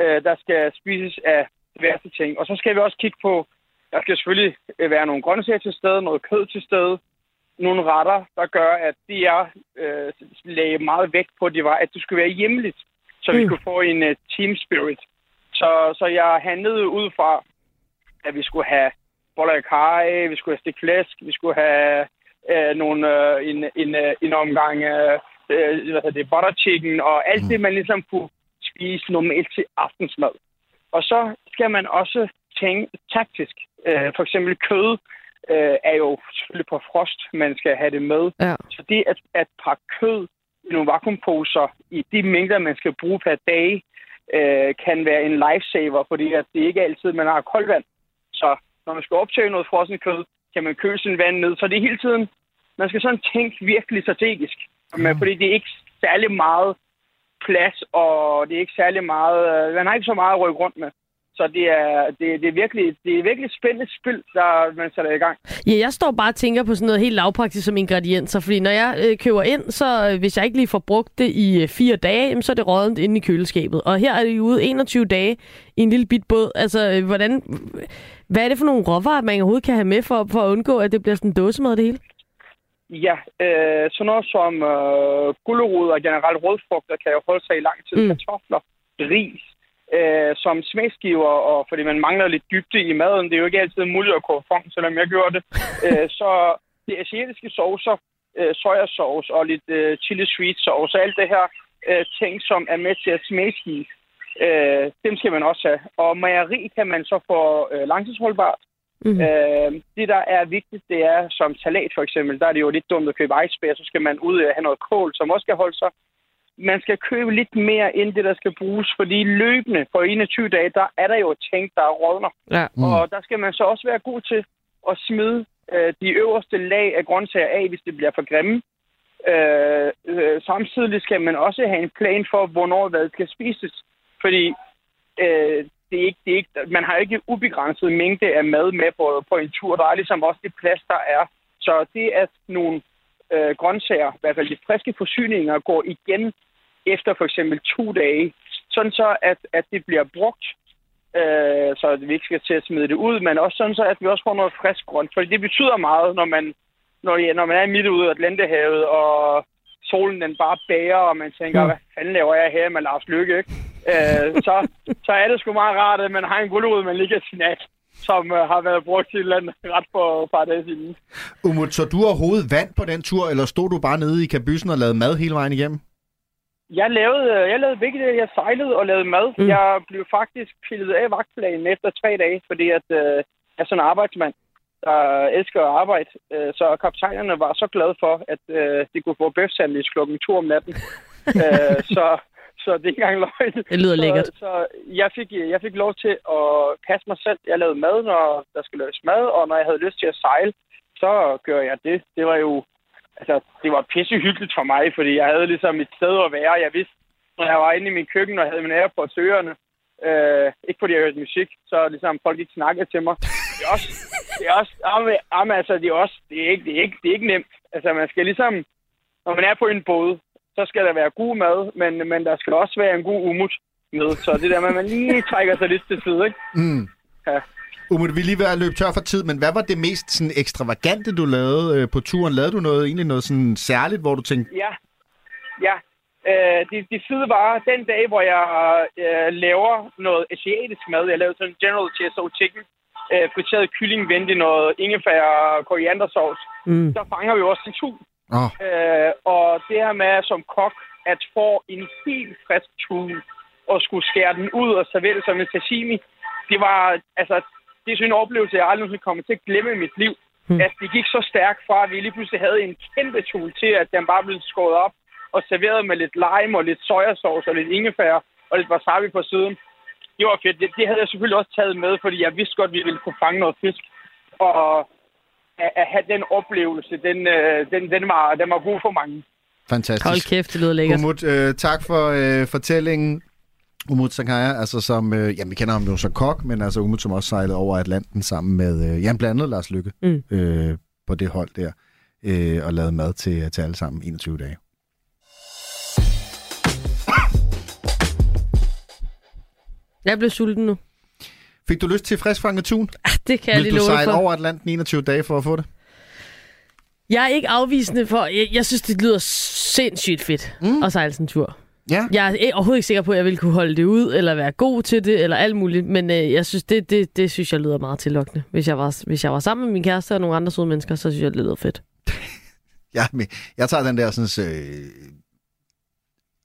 uh, der skal spises af diverse ting. Og så skal vi også kigge på, der skal selvfølgelig øh, være nogle grøntsager til stede, noget kød til stede, nogle retter, der gør, at det er øh, lagde meget vægt på, det var, at det skulle være hjemligt, så vi Mm. kunne få en uh, team spirit. Så, så jeg handlede ud fra, at vi skulle have boller kaj, vi skulle have stegt flæsk, vi skulle have øh, nogle, øh, en, en, øh, en omgang øh, øh, hvad hedder det, butter chicken, og alt det, man ligesom kunne spise normalt til aftensmad. Og så skal man også tænke taktisk. Øh, for eksempel kød. Øh, er jo selvfølgelig på frost, man skal have det med. Ja. Så det at, at pakke kød i nogle vakuumposer i de mængder, man skal bruge per dag, øh, kan være en lifesaver, fordi at det ikke er altid, man har koldt vand. Så når man skal optage noget frossen kød, kan man køle sin vand ned. Så det er hele tiden, man skal sådan tænke virkelig strategisk. Men, fordi det er ikke særlig meget plads, og det er ikke særlig meget, øh, man har ikke så meget at rykke rundt med. Så det er, det, det er, virkelig, det er virkelig spændende spil, der man sætter i gang. Ja, jeg står bare og tænker på sådan noget helt lavpraktisk som ingredienser, fordi når jeg øh, køber ind, så øh, hvis jeg ikke lige får brugt det i øh, fire dage, jamen, så er det rådent inde i køleskabet. Og her er det ude 21 dage i en lille bit båd. Altså, øh, hvordan, hvad er det for nogle råvarer, man overhovedet kan have med for, for at undgå, at det bliver sådan en dåsemad det hele? Ja, øh, sådan noget som øh, gulerod og generelt rødfrugter kan jo holde sig i lang tid. Mm. Kartofler, ris, øh, som smagsgiver, og fordi man mangler lidt dybde i maden. Det er jo ikke altid muligt at koge fong, selvom jeg gjorde det. øh, så det asiatiske saucer, øh, sojasauce og lidt øh, chili sweet sauce, og alt det her øh, ting, som er med til at smagsgive, øh, dem skal man også have. Og mejeri kan man så få øh, langtidsholdbart. Mm. Øh, det, der er vigtigt, det er som salat for eksempel. Der er det jo lidt dumt at købe iceberg, så skal man ud og have noget kål, som også skal holde sig. Man skal købe lidt mere end det, der skal bruges, fordi løbende på 21 dage, der er der jo ting, der rådner. Ja. Mm. Og der skal man så også være god til at smide øh, de øverste lag af grøntsager af, hvis det bliver for grimme. Øh, øh, samtidig skal man også have en plan for, hvornår hvad skal spises. Fordi øh, det er ikke, det er ikke, man har ikke ubegrænset mængde af mad med på, på en tur. Der er ligesom også det plads, der er. Så det, at nogle øh, grøntsager, i hvert fald de friske forsyninger, går igen efter for eksempel to dage, sådan så, at, at det bliver brugt, øh, så at vi ikke skal til at smide det ud, men også sådan så, at vi også får noget frisk grønt. Fordi det betyder meget, når man, når, ja, når man er midt ude af Atlanterhavet, og solen den bare bærer, og man tænker, Mm. hvad fanden laver jeg her med Lars Lykke, ikke? Øh, så, så er det sgu meget rart, at man har en gulerod, man lige kan snat, som øh, har været brugt til et eller andet ret for et par dage siden. Umut, så du overhovedet vand på den tur, eller stod du bare nede i kabysen og lavede mad hele vejen igennem? Jeg lavede, øh, jeg lavede begge dele. Jeg sejlede og lavede mad. Mm. Jeg blev faktisk pillet af vagtplanen efter tre dage, fordi at, øh, jeg er sådan en arbejdsmand, der elsker at arbejde. Øh, så kaptajnerne var så glade for, at øh, de kunne få bøfsandwich klokken to om natten. øh, så, så det er ikke engang løgn. Det lyder så, lækkert. Så jeg fik, jeg fik lov til at passe mig selv. Jeg lavede mad, når der skulle laves mad, og når jeg havde lyst til at sejle, så gør jeg det. Det var jo altså, det var pisse hyggeligt for mig, fordi jeg havde ligesom et sted at være. Jeg vidste, når jeg var inde i min køkken og havde min Airpods ørerne, øh, ikke fordi jeg hørte musik, så ligesom folk ikke snakkede til mig. Det er også, det er også, jamen, jamen, altså, det er også, det er ikke, det er ikke, det er ikke nemt. Altså, man skal ligesom, når man er på en båd, så skal der være god mad, men, men der skal også være en god umut med. Så det der med, at man lige trækker sig lidt til side, ikke? Mm. Ja. Umut, vi er lige ved at løbe tør for tid, men hvad var det mest sådan, ekstravagante, du lavede øh, på turen? Lavede du noget, egentlig noget sådan særligt, hvor du tænkte, Ja, ja. Øh, det, det fede var, den dag, hvor jeg øh, laver noget asiatisk mad, jeg lavede sådan en General Tso chicken, øh, friteret kylling vendt i noget ingefær og koriandersauce, Mm. der fanger vi også en tun. Oh. Øh, og det her med som kok, at få en helt frisk tun, og skulle skære den ud og servere det som en sashimi, det var, altså, det er sådan en oplevelse, jeg aldrig nogensinde kommer til at glemme i mit liv. Hmm. At det gik så stærkt fra, at vi lige pludselig havde en kæmpe tun til, at den bare blev skåret op og serveret med lidt lime og lidt sojasauce og lidt ingefær og lidt wasabi på siden. Det var fedt. Det, det havde jeg selvfølgelig også taget med, fordi jeg vidste godt, at vi ville kunne fange noget fisk. Og at, at have den oplevelse, den, øh, den, den, var, den var god for mange. fantastisk. Hold kæft, det lyder lækkert. Umut, øh, tak for øh, fortællingen. Umut Sakaya, altså som, øh, jamen vi kender ham jo som kok, men altså Umut som også sejlede over Atlanten sammen med, øh, ja, blandt andet Lars Lykke Mm. øh, på det hold der, øh, og lavede mad til, til alle sammen 21 dage. Jeg blev sulten nu. Fik du lyst til friskfanget tun? Det kan jeg Vil lige du love dig sejle for. over Atlanten 21 dage for at få det? Jeg er ikke afvisende for... Jeg, jeg synes, det lyder sindssygt fedt mm. at sejle sådan en tur. Ja. Jeg er overhovedet ikke sikker på, at jeg ville kunne holde det ud, eller være god til det, eller alt muligt. Men øh, jeg synes, det, det, det synes jeg lyder meget tillokkende. Hvis jeg, var, hvis jeg var sammen med min kæreste og nogle andre søde mennesker, så synes jeg, det lyder fedt. Ja, men jeg tager den der sådan, øh,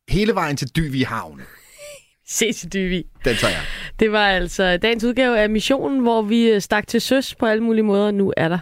hele vejen til Dyvi Havn. Se til Dyvi. Den tager jeg. Det var altså dagens udgave af missionen, hvor vi øh, stak til søs på alle mulige måder. Nu er der